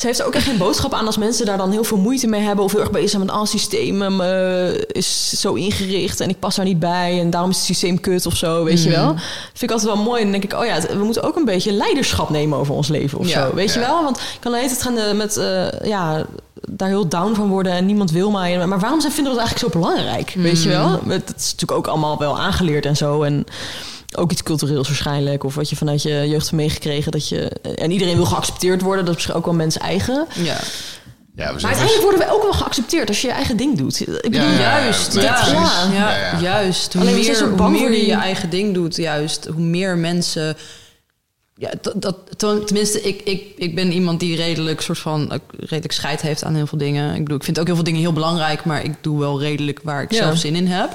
Speaker 3: ze heeft er ook echt geen boodschap aan als mensen daar dan heel veel moeite mee hebben. Of heel erg bezig zijn met, ah, het systeem eh, is zo ingericht en ik pas daar niet bij. En daarom is het systeem kut of zo, weet je wel. Dat vind ik altijd wel mooi. En dan denk ik, oh ja, het- we moeten ook een beetje leiderschap nemen over ons leven of
Speaker 2: Ja,
Speaker 3: zo. Weet je wel? Want ik kan tijd gaan eh, met, eh, ja, daar heel down van worden en niemand wil mij. Maar waarom zijn, vinden we dat eigenlijk zo belangrijk? Weet je wel? Het het is natuurlijk ook allemaal wel aangeleerd en zo. En ook iets cultureels waarschijnlijk. Of wat je vanuit je jeugd hebt meegekregen. Dat je, en iedereen wil geaccepteerd worden. Dat is misschien ook wel mens eigen.
Speaker 2: Ja.
Speaker 1: Ja, we
Speaker 3: Maar uiteindelijk worden we ook wel geaccepteerd als je je eigen ding doet. Ik bedoel,
Speaker 1: Ja, ja,
Speaker 2: Juist, ja,
Speaker 1: precies.
Speaker 2: ja,
Speaker 1: Ja, ja.
Speaker 2: juist. Hoe
Speaker 3: Alleen
Speaker 2: meer,
Speaker 3: zo
Speaker 2: hoe meer je
Speaker 3: die-
Speaker 2: je eigen ding doet, juist, hoe meer mensen. Ja, dat, dat, ten- tenminste, ik, ik, ik ben iemand die redelijk soort van ook redelijk scheid heeft aan heel veel dingen. Ik bedoel, ik vind ook heel veel dingen heel belangrijk, maar ik doe wel redelijk waar ik
Speaker 3: Ja.
Speaker 2: zelf zin in heb.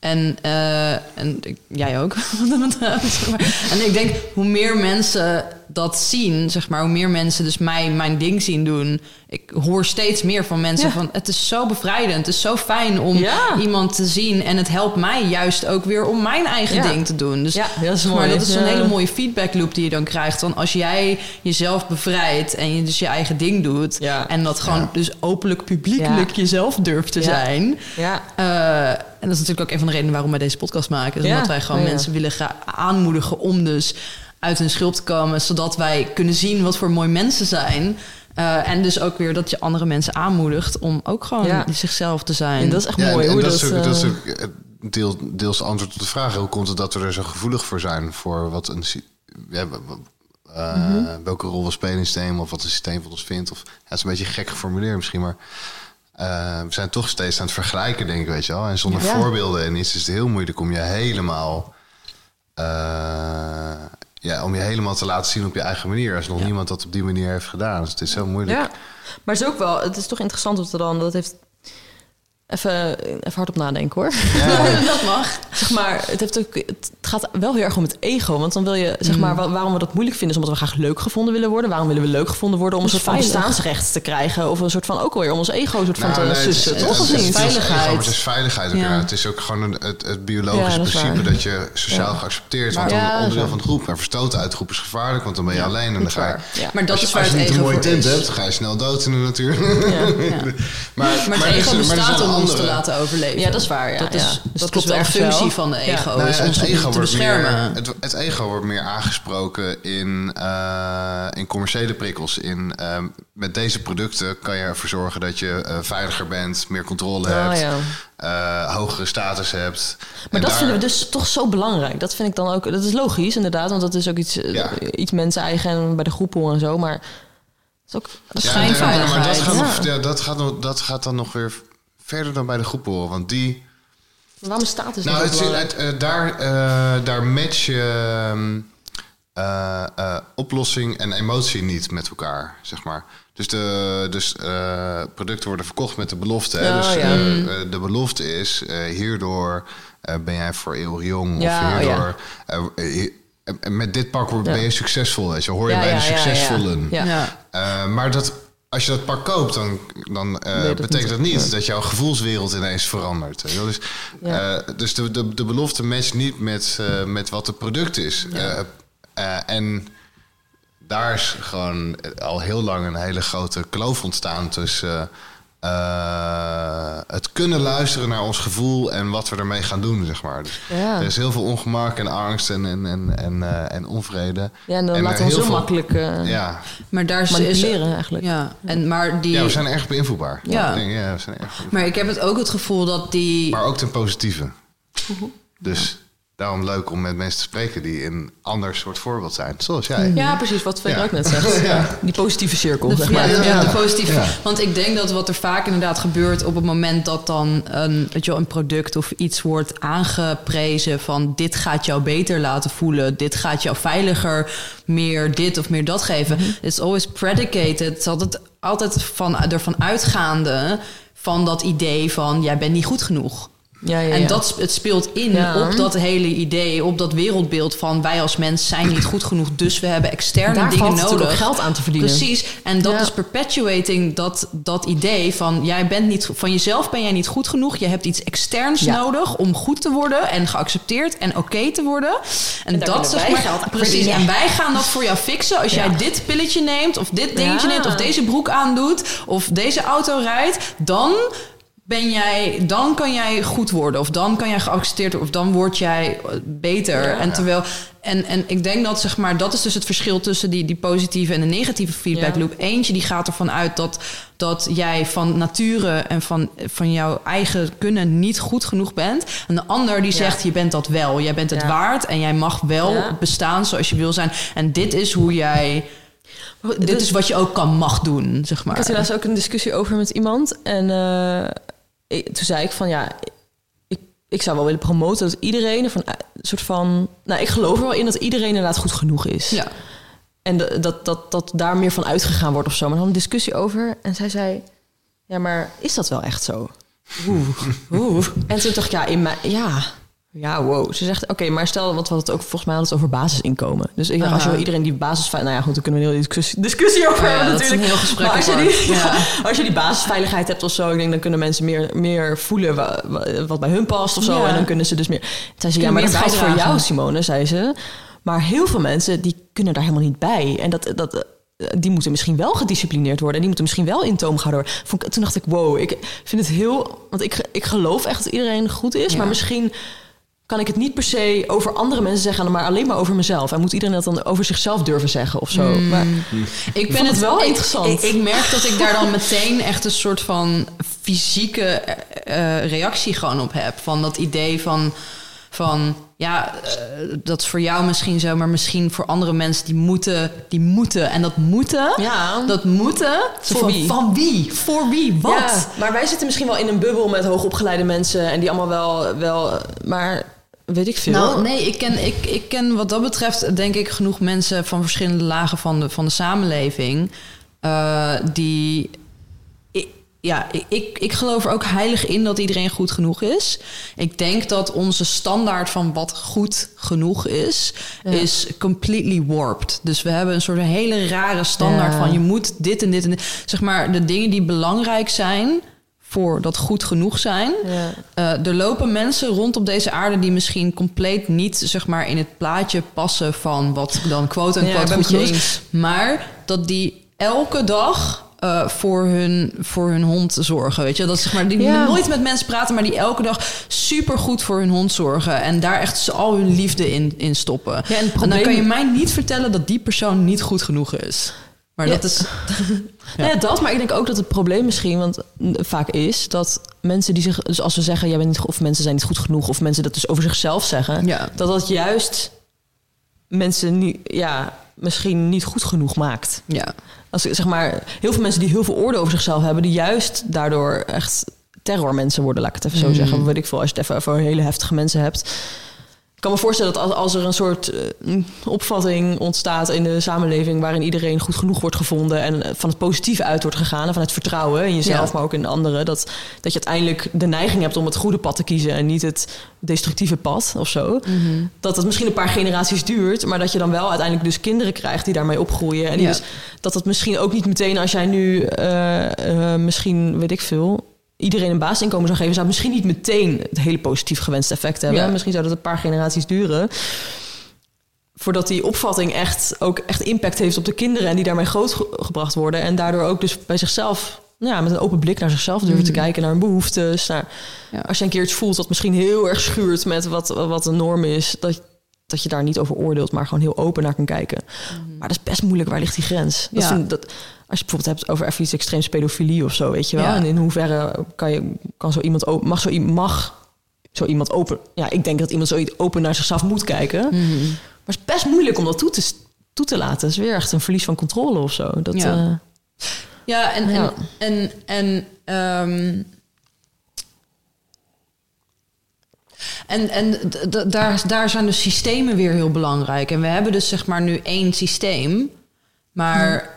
Speaker 2: En, eh, en jij ook. [laughs] En ik denk, hoe meer mensen dat zien, zeg maar, hoe meer mensen dus mij mijn ding zien doen. Ik hoor steeds meer van mensen
Speaker 3: Ja.
Speaker 2: van, het is zo bevrijdend, het is zo fijn om
Speaker 3: Ja.
Speaker 2: iemand te zien. En het helpt mij juist ook weer om mijn eigen
Speaker 3: Ja.
Speaker 2: ding te doen. Dus
Speaker 3: Ja, dat is
Speaker 2: maar, dat is een hele mooie feedback loop die je dan krijgt. Want als jij jezelf bevrijdt en je dus je eigen ding doet.
Speaker 3: Ja.
Speaker 2: En dat gewoon dus openlijk, publiekelijk jezelf durft te zijn.
Speaker 3: Ja.
Speaker 2: Eh, en dat is natuurlijk ook een van de redenen waarom wij deze podcast maken. Is omdat wij gewoon
Speaker 3: Oh,
Speaker 2: mensen willen gaan aanmoedigen om dus uit hun schulp te komen. Zodat wij kunnen zien wat voor mooi mensen zijn. Eh, en dus ook weer dat je andere mensen aanmoedigt om ook gewoon
Speaker 3: Ja.
Speaker 2: zichzelf te zijn.
Speaker 3: En dat is echt
Speaker 1: Ja,
Speaker 3: mooi.
Speaker 1: en,
Speaker 3: hoe
Speaker 1: en dat, is ook,
Speaker 3: eh,
Speaker 1: dat is ook eh, deel, deels antwoord op de vraag. Hoe komt het dat we er zo gevoelig voor zijn voor wat een sy- ja, w- w- eh,
Speaker 3: Mhm.
Speaker 1: welke rol we spelen in het systeem of wat een systeem van ons vindt? Of ja, het is een beetje gek geformuleerd misschien, maar eh, we zijn toch steeds aan het vergelijken, denk ik, weet je wel. En zonder
Speaker 3: Ja.
Speaker 1: voorbeelden en is het heel moeilijk om je helemaal eh, ja, om je helemaal te laten zien op je eigen manier. Als nog niemand dat op die manier heeft gedaan. Dus het is zo moeilijk.
Speaker 3: Ja, maar het is ook wel, het is toch interessant om te dan, dat heeft even, even hard op nadenken hoor. [laughs]
Speaker 2: dat mag.
Speaker 3: Zeg maar, het, heeft ook, het gaat wel heel erg om het ego. Want dan wil je, zeg
Speaker 2: Mm.
Speaker 3: maar, wa- waarom we dat moeilijk vinden... is omdat we graag leuk gevonden willen worden. Waarom willen we leuk gevonden worden? Om een soort van bestaansrecht te krijgen. Of een soort van, ook alweer om ons ego een soort van
Speaker 1: Nou,
Speaker 3: te
Speaker 1: nee,
Speaker 3: sussen. Toch of niet?
Speaker 2: Veiligheid.
Speaker 1: ego, maar het is veiligheid ook.
Speaker 2: Ja.
Speaker 1: ja. Het is ook gewoon een, het, het
Speaker 3: Ja,
Speaker 1: biologische
Speaker 3: dat is
Speaker 1: principe
Speaker 3: waar.
Speaker 1: dat je sociaal
Speaker 3: Ja.
Speaker 1: geaccepteerd
Speaker 3: Maar-
Speaker 1: wordt.
Speaker 3: Ja,
Speaker 1: onderdeel van de groep. En verstoten uit de groep is gevaarlijk, want dan ben je alleen. En dan ga je.
Speaker 2: Maar dat
Speaker 1: als je,
Speaker 2: is waar
Speaker 1: als
Speaker 2: het
Speaker 1: je niet
Speaker 2: ego
Speaker 1: een mooie
Speaker 2: voor
Speaker 1: tent hebt, ga je snel dood in de natuur.
Speaker 2: Ja. [laughs]
Speaker 1: maar,
Speaker 2: Maar het ego
Speaker 1: maar
Speaker 2: bestaat om ons te laten overleven.
Speaker 3: Ja, dat is waar, ja,
Speaker 2: dat is, dat
Speaker 3: dat
Speaker 2: is
Speaker 3: klopt
Speaker 2: wel de functie van de ego.
Speaker 1: Nou, het, ego wordt
Speaker 2: beschermen.
Speaker 1: meer, het, het ego wordt meer aangesproken in, eh, in commerciële prikkels. In, ehm, met deze producten kan je ervoor zorgen dat je eh, veiliger bent, meer controle
Speaker 3: Oh,
Speaker 1: hebt,
Speaker 3: ja.
Speaker 1: eh, hogere status hebt.
Speaker 3: Maar dat
Speaker 1: daar-
Speaker 3: vinden we dus toch zo belangrijk. Dat vind ik dan ook... Dat is logisch, inderdaad. Want dat is ook iets, eh,
Speaker 1: Ja.
Speaker 3: iets mensen-eigen en bij de groep horen en zo. Maar het is ook...
Speaker 2: Dat is
Speaker 1: Ja,
Speaker 2: schijnveiligheid.
Speaker 1: nee, maar dat gaat, nog, dat, gaat nog, dat gaat dan nog weer verder dan bij de groep horen. Want die,
Speaker 3: Waarom staat dus
Speaker 1: Nou, het,
Speaker 3: zo
Speaker 1: het, eh, daar, eh, daar match je ehm, eh, eh, oplossing en emotie niet met elkaar, zeg maar. Dus, de, dus eh, producten worden verkocht met de belofte. Hè?
Speaker 3: Oh,
Speaker 1: dus
Speaker 3: ja.
Speaker 1: eh, eh, de belofte is, eh, hierdoor eh, ben jij voor eeuwig jong.
Speaker 3: Ja,
Speaker 1: of
Speaker 3: oh,
Speaker 1: hierdoor... met dit pak ben je succesvol. Weet je. Hoor je
Speaker 3: Ja,
Speaker 1: bij
Speaker 3: ja,
Speaker 1: de
Speaker 3: ja, ja.
Speaker 1: succesvollen.
Speaker 3: Ja.
Speaker 2: Ja.
Speaker 1: Eh, maar dat, als je dat pak koopt, dan, dan eh,
Speaker 3: Nee, dat
Speaker 1: betekent dat niet dat jouw gevoelswereld ineens verandert. Dus,
Speaker 3: Ja.
Speaker 1: dus de, de, de belofte matcht niet met, met wat het product is. En daar is gewoon al heel lang een hele grote kloof ontstaan tussen eh, het kunnen luisteren naar ons gevoel en wat we ermee gaan doen, zeg maar. Dus
Speaker 3: Ja.
Speaker 1: er is heel veel ongemak en angst en, en, en, en, eh, en onvrede.
Speaker 3: Ja, en dan
Speaker 1: En,
Speaker 3: laten we ons
Speaker 1: heel
Speaker 3: zo
Speaker 1: veel-
Speaker 3: makkelijk eh,
Speaker 1: Ja,
Speaker 2: Maar daar is... is
Speaker 3: manipuleren eigenlijk.
Speaker 2: ja, en, maar, die,
Speaker 1: ja, we zijn erg beïnvloedbaar.
Speaker 2: Ja.
Speaker 1: Denk, ja, we zijn erg beïnvloedbaar.
Speaker 2: maar ik heb het ook het gevoel dat die...
Speaker 1: Maar ook ten positieve. [laughs] Dus daarom leuk om met mensen te spreken die een ander soort voorbeeld zijn. Zoals jij.
Speaker 3: Ja, precies, wat Fred
Speaker 1: Ja.
Speaker 3: ook net zegt. [laughs]
Speaker 1: Ja.
Speaker 3: Die positieve cirkel,
Speaker 2: De,
Speaker 3: zeg
Speaker 2: ja,
Speaker 3: maar.
Speaker 2: de,
Speaker 1: Ja.
Speaker 2: de positieve.
Speaker 1: Ja.
Speaker 2: Want ik denk dat wat er vaak inderdaad gebeurt op het moment dat dan een, weet je wel, een product of iets wordt aangeprezen van dit gaat jou beter laten voelen, dit gaat jou veiliger meer dit of meer dat geven. It's always predicated. Het is altijd, altijd van, ervan uitgaande van dat idee van jij bent niet goed genoeg.
Speaker 3: Ja, ja,
Speaker 2: En dat, het speelt in
Speaker 3: Ja.
Speaker 2: op dat hele idee, op dat wereldbeeld van wij als mens zijn niet goed genoeg, dus we hebben externe
Speaker 3: Daar
Speaker 2: dingen
Speaker 3: valt natuurlijk
Speaker 2: nodig.
Speaker 3: ook geld aan te verdienen.
Speaker 2: Precies. En dat
Speaker 3: Ja.
Speaker 2: is perpetuating dat, dat idee van jij bent niet van jezelf ben jij niet goed genoeg. Je hebt iets externs
Speaker 3: Ja.
Speaker 2: nodig om goed te worden en geaccepteerd en oké te worden. En,
Speaker 3: daar
Speaker 2: dat maar
Speaker 3: geld
Speaker 2: precies.
Speaker 3: verdienen.
Speaker 2: En wij gaan dat voor jou fixen als
Speaker 3: Ja.
Speaker 2: jij dit pilletje neemt of dit dingetje
Speaker 3: Ja.
Speaker 2: neemt of deze broek aandoet of deze auto rijdt, dan ben jij, dan kan jij goed worden. Of dan kan jij geaccepteerd worden. Of dan word jij eh, beter.
Speaker 3: Ja.
Speaker 2: En terwijl. En, en ik denk dat zeg maar, dat is dus het verschil tussen die, die positieve en de negatieve feedback
Speaker 3: Ja.
Speaker 2: loop. Eentje die gaat ervan uit dat, dat jij van nature en van, van jouw eigen kunnen niet goed genoeg bent. En de ander die
Speaker 3: Ja.
Speaker 2: zegt: je bent dat wel. Jij bent het waard en jij mag wel bestaan zoals je wil zijn. En dit is hoe jij. Dit
Speaker 3: Dus-
Speaker 2: is wat je ook kan mag doen, zeg maar.
Speaker 3: Ik had hier laatst ook een discussie over met iemand. En eh, ik- toen zei ik van ja, ik, ik zou wel willen promoten dat iedereen van een soort van. Nou, ik geloof er wel in dat iedereen inderdaad goed genoeg is.
Speaker 2: Ja.
Speaker 3: En dat, dat, dat daar meer van uitgegaan wordt of zo. Maar dan een discussie over. En zij zei: Ja, maar is dat wel echt zo? Oeh. Oeh. En toen dacht ik, ja, in mijn, ja. Ja, wow. Ze zegt, oké, maar stel, want we hadden het ook volgens mij hadden het over basisinkomen. Dus ik dacht, als je iedereen die basis... Nou ja, goed, dan kunnen we een hele discussie, discussie over hebben
Speaker 2: dat is
Speaker 3: natuurlijk.
Speaker 2: een heel gesprek
Speaker 3: Maar als je, die,
Speaker 2: Ja. [laughs]
Speaker 3: als je die basisveiligheid hebt of zo... ik denk, dan kunnen mensen meer, meer voelen wa- wa- wat bij hun past of zo.
Speaker 2: Ja.
Speaker 3: En dan kunnen ze dus meer... Zei ze, ja, maar dat geldt voor jou, Simone, zei ze. Maar heel veel mensen, die kunnen daar helemaal niet bij. En dat... dat eh, die moeten misschien wel gedisciplineerd worden. En die moeten misschien wel in toom gehouden. Vond ik- Toen dacht ik, wow, ik vind het heel... Want ik, ik geloof echt dat iedereen goed is.
Speaker 2: Ja.
Speaker 3: Maar misschien kan ik het niet per se over andere mensen zeggen... maar alleen maar over mezelf. En moet iedereen dat dan over zichzelf durven zeggen of zo.
Speaker 2: Mm.
Speaker 3: Maar,
Speaker 2: Ik ben
Speaker 3: het wel
Speaker 2: ik-
Speaker 3: interessant.
Speaker 2: Ik, ik merk dat ik daar dan meteen echt een soort van fysieke eh, eh, reactie gewoon op heb. Van dat idee van, van ja, eh, dat is voor jou misschien zo, maar misschien voor andere mensen die moeten, die moeten. En dat moeten,
Speaker 3: Ja.
Speaker 2: dat moeten,
Speaker 3: Voor
Speaker 2: van,
Speaker 3: wie?
Speaker 2: van wie? Voor wie? Wat?
Speaker 3: Ja, maar wij zitten misschien wel in een bubbel met hoogopgeleide mensen... en die allemaal wel... wel maar weet ik veel.
Speaker 2: Nou, nee, ik ken, ik, ik ken wat dat betreft denk ik genoeg mensen van verschillende lagen van de, van de samenleving. eh, die. Ik, ja, ik, ik geloof er ook heilig in dat iedereen goed genoeg is. Ik denk dat onze standaard van wat goed genoeg is,
Speaker 3: Ja.
Speaker 2: is completely warped. Dus we hebben een soort hele rare standaard
Speaker 3: Ja.
Speaker 2: van je moet dit en dit en dit. Zeg maar, de dingen die belangrijk zijn voor dat goed genoeg zijn.
Speaker 3: Ja.
Speaker 2: Eh, er lopen mensen rond op deze aarde die misschien compleet niet zeg maar, in het plaatje passen van wat dan quote en quote goed genoeg is. Maar dat die elke dag eh, voor, hun, voor hun hond zorgen. Weet je, dat zeg maar die
Speaker 3: Ja.
Speaker 2: nooit met mensen praten, maar die elke dag super goed voor hun hond zorgen en daar echt al hun liefde in, in stoppen.
Speaker 3: Ja, en
Speaker 2: dan kan je mij niet vertellen dat die persoon niet goed genoeg is. Maar
Speaker 3: Ja.
Speaker 2: dat is. [laughs]
Speaker 3: Ja. Dat, maar ik denk ook dat het probleem misschien, want vaak is dat mensen die zich, dus als we zeggen, jij bent niet, of mensen zijn niet goed genoeg, of mensen dat dus over zichzelf zeggen,
Speaker 2: Ja.
Speaker 3: dat dat juist mensen niet, ja, misschien niet goed genoeg maakt.
Speaker 2: Ja.
Speaker 3: Als zeg maar, heel veel mensen die heel veel oordeel over zichzelf hebben, die juist daardoor echt terrormensen worden, laat ik het even zo
Speaker 2: Mm.
Speaker 3: zeggen. Weet ik veel, als je het even over hele heftige mensen hebt. Ik kan me voorstellen dat als, er een soort eh, mm, opvatting ontstaat in de samenleving waarin iedereen goed genoeg wordt gevonden en eh, van het positieve uit wordt gegaan en van het vertrouwen in jezelf,
Speaker 2: Ja.
Speaker 3: maar ook in anderen, dat, dat je uiteindelijk de neiging hebt om het goede pad te kiezen en niet het destructieve pad of zo. Dat het misschien een paar generaties duurt, maar dat je dan wel uiteindelijk dus kinderen krijgt die daarmee opgroeien. En
Speaker 2: Ja.
Speaker 3: dus, dat het misschien ook niet meteen als jij nu eh, misschien, weet ik veel, iedereen een basisinkomen zou geven, zou het misschien niet meteen het hele positief gewenste effect hebben.
Speaker 2: Ja.
Speaker 3: Misschien zou dat een paar generaties duren. Voordat die opvatting echt ook echt impact heeft op de kinderen en die daarmee grootgebracht worden. En daardoor ook dus bij zichzelf, nou ja, met een open blik naar zichzelf durven te kijken, naar hun behoeftes. Naar,
Speaker 2: Ja.
Speaker 3: Als je een keer iets voelt wat misschien heel erg schuurt met wat, wat een norm is, dat, dat je daar niet over oordeelt, maar gewoon heel open naar kan kijken. Maar dat is best moeilijk. Waar ligt die grens? Dat
Speaker 2: Ja.
Speaker 3: vind- dat, als je bijvoorbeeld hebt over even iets extreems pedofilie of zo, weet je wel.
Speaker 2: Ja.
Speaker 3: En in hoeverre kan je, kan zo iemand open, mag zo iemand, mag zo iemand open. Ja, ik denk dat iemand zo open naar zichzelf moet kijken.
Speaker 2: Mhm.
Speaker 3: Maar het is best moeilijk om dat toe te, toe te laten. Het is weer echt een verlies van controle of zo. Dat,
Speaker 2: Ja.
Speaker 3: eh,
Speaker 2: Ja, en,
Speaker 3: Ja.
Speaker 2: en, en, en, ehm, en, en d- daar, daar zijn de systemen weer heel belangrijk. En we hebben dus zeg maar nu één systeem. Maar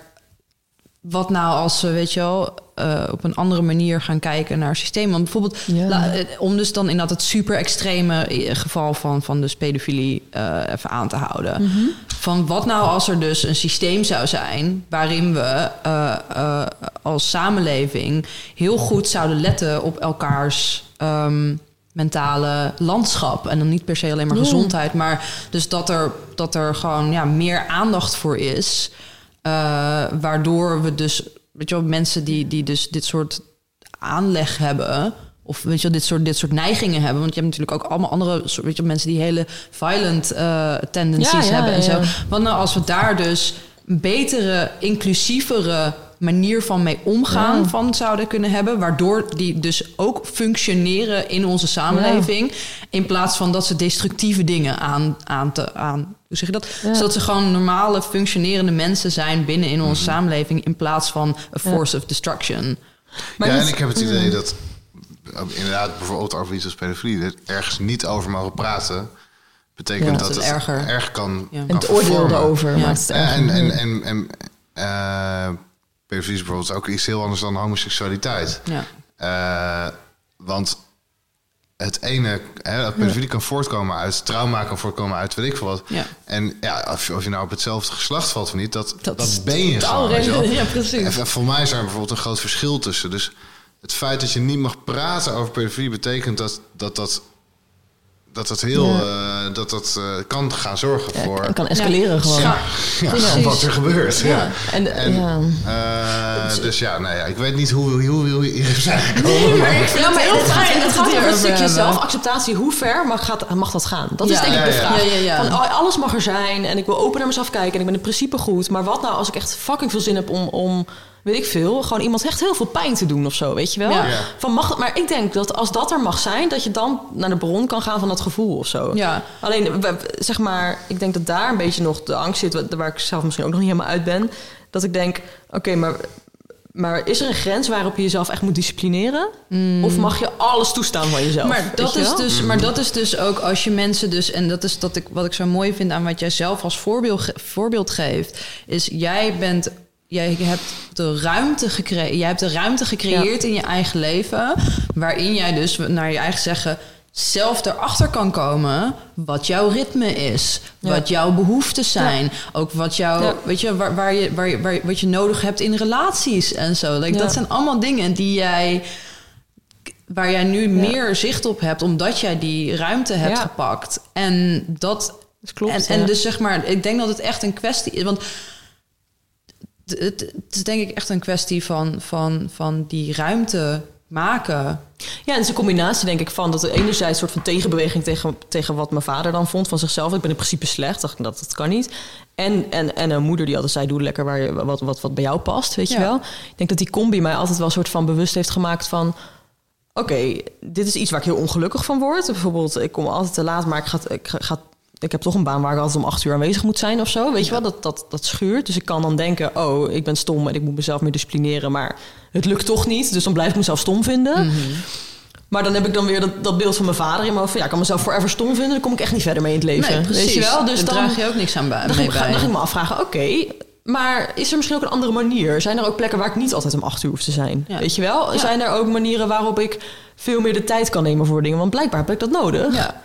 Speaker 2: wat nou als we, weet je wel, eh, op een andere manier gaan kijken naar systemen? Want bijvoorbeeld,
Speaker 3: Ja.
Speaker 2: la- eh, om dus dan inderdaad het super extreme eh, geval van, van de pedofilie even aan te houden. Van wat nou als er dus een systeem zou zijn waarin we als samenleving heel goed zouden letten op elkaars ehm, mentale landschap. En dan niet per se alleen maar
Speaker 3: Ja.
Speaker 2: gezondheid, maar dus dat er, dat er gewoon ja, meer aandacht voor is. Eh, waardoor we dus, weet je wel, mensen die, die dus dit soort aanleg hebben. Of weet je wel, dit soort, dit soort neigingen hebben. Want je hebt natuurlijk ook allemaal andere soort, weet je, wel, mensen die hele violent eh, tendencies
Speaker 3: Ja, ja,
Speaker 2: hebben en
Speaker 3: ja.
Speaker 2: zo. Wat nou als we daar dus een betere, inclusievere manier van mee omgaan
Speaker 3: Ja.
Speaker 2: van zouden kunnen hebben, waardoor die dus ook functioneren in onze samenleving, in plaats van dat ze destructieve dingen aan, aan te aan. Hoe zeg je dat?
Speaker 3: Ja.
Speaker 2: Zodat ze gewoon normale, functionerende mensen zijn binnen in onze samenleving, in plaats van a force of destruction.
Speaker 3: Maar
Speaker 1: ja,
Speaker 3: niet-
Speaker 1: en ik heb het idee dat eh, inderdaad bijvoorbeeld over iets als pedofilie, ergens niet over mogen praten, betekent
Speaker 3: Ja,
Speaker 1: dat
Speaker 2: dat
Speaker 1: het
Speaker 2: het erger.
Speaker 1: erg kan,
Speaker 2: Ja.
Speaker 1: kan
Speaker 3: en het oordeel daarover
Speaker 2: Ja.
Speaker 3: maakt het
Speaker 1: en, en, en, en eh, is bijvoorbeeld ook iets heel anders dan homoseksualiteit.
Speaker 2: Ja.
Speaker 1: Eh, want het ene, hè, dat pedofilie kan voortkomen uit trauma, kan voortkomen uit weet ik veel wat.
Speaker 2: Ja.
Speaker 1: En ja, of, je- of je nou op hetzelfde geslacht valt of niet, dat, dat, ben je gewoon. [laughs]
Speaker 2: Ja, precies.
Speaker 1: En voor mij is daar bijvoorbeeld een groot verschil tussen. Dus het feit dat je niet mag praten over pedofilie betekent dat dat, dat, dat, dat heel eh, dat dat eh, kan gaan zorgen
Speaker 3: Ja,
Speaker 1: voor
Speaker 3: kan escaleren
Speaker 2: Ja.
Speaker 3: gewoon.
Speaker 2: Ja.
Speaker 1: ja, [laughs]
Speaker 2: precies.
Speaker 1: wat er gebeurt. Ja.
Speaker 2: Ja.
Speaker 3: En,
Speaker 1: En,
Speaker 3: ja.
Speaker 1: eh, dus ja, nou ja, ik weet niet hoe, hoe, hoe, hoe hier zijn gekomen. maar-
Speaker 3: Ja, maar
Speaker 2: heel
Speaker 3: het gaat,
Speaker 2: fijn
Speaker 3: het over een stukje zelfacceptatie. Hoe ver mag, gaat, mag dat gaan? Dat is denk ik de
Speaker 1: ja.
Speaker 3: vraag.
Speaker 2: Ja, ja, ja.
Speaker 3: Van, oh, alles mag er zijn en ik wil open naar mezelf kijken en ik ben in principe goed. Maar wat nou als ik echt fucking veel zin heb om, om weet ik veel, gewoon iemand echt heel veel pijn te doen of zo, weet je wel?
Speaker 2: Ja.
Speaker 3: Van mag, dat- maar ik denk dat als dat er mag zijn, dat je dan naar de bron kan gaan van dat gevoel of zo.
Speaker 2: Ja.
Speaker 3: Alleen, zeg maar, ik denk dat daar een beetje nog de angst zit, wa- waar ik zelf misschien ook nog niet helemaal uit ben. Dat ik denk, oké, maar, maar is er een grens waarop je jezelf echt moet disciplineren? Of mag je alles toestaan van jezelf?
Speaker 2: Maar dat,
Speaker 3: je
Speaker 2: is dus, maar dat is dus ook als je mensen dus... en dat is dat ik, wat ik zo mooi vind aan wat jij zelf als voorbeeld, ge- voorbeeld geeft... is jij bent, jij hebt de ruimte gecreëerd. Jij hebt de ruimte gecreëerd in je eigen leven. Waarin jij dus naar je eigen zeggen zelf erachter kan komen wat jouw ritme is,
Speaker 3: Ja.
Speaker 2: wat jouw behoeften zijn, ook wat jou,
Speaker 3: Ja.
Speaker 2: weet je, waar, waar je, waar, je- waar, je- wat je nodig hebt in relaties en zo. Like. Dat zijn allemaal dingen die jij, waar jij nu meer zicht op hebt, omdat jij die ruimte hebt gepakt. En dat
Speaker 3: Dat klopt.
Speaker 2: en, en dus zeg maar, ik denk dat het echt een kwestie is. Want het, het, het is denk ik echt een kwestie van, van, van die ruimte maken.
Speaker 3: Ja, het is een combinatie denk ik van dat er enerzijds een soort van tegenbeweging tegen, tegen wat mijn vader dan vond van zichzelf. Ik ben in principe slecht, dacht ik dat dat kan niet. En, en, en een moeder die altijd zei, doe lekker waar je, wat, wat, wat bij jou past, weet je wel. Ik denk dat die combi mij altijd wel een soort van bewust heeft gemaakt van... Oké, dit is iets waar ik heel ongelukkig van word. Bijvoorbeeld, ik kom altijd te laat, maar ik, ga, ik, ga- ik heb toch een baan waar ik altijd om acht uur aanwezig moet zijn of zo. Weet je wel, dat, dat, dat schuurt. Dus ik kan dan denken, oh, ik ben stom en ik moet mezelf meer disciplineren. Maar het lukt toch niet, dus dan blijf ik mezelf stom vinden. Maar dan heb ik dan weer dat, dat beeld van mijn vader in mijn hoofd. Ja, ik kan mezelf forever stom vinden. Dan kom ik echt niet verder mee in het leven. Weet je wel? Dus
Speaker 2: Daar
Speaker 3: dan,
Speaker 2: draag je ook niks aan bij.
Speaker 3: dan,
Speaker 2: mee
Speaker 3: ging, ik-
Speaker 2: bij.
Speaker 3: dan ging ik me afvragen, oké, maar is er misschien ook een andere manier? Zijn er ook plekken waar ik niet altijd om acht uur hoef te zijn?
Speaker 2: Ja.
Speaker 3: Weet je wel?
Speaker 2: Ja.
Speaker 3: Zijn er ook manieren waarop ik veel meer de tijd kan nemen voor dingen? Want blijkbaar heb ik dat nodig.
Speaker 2: ja.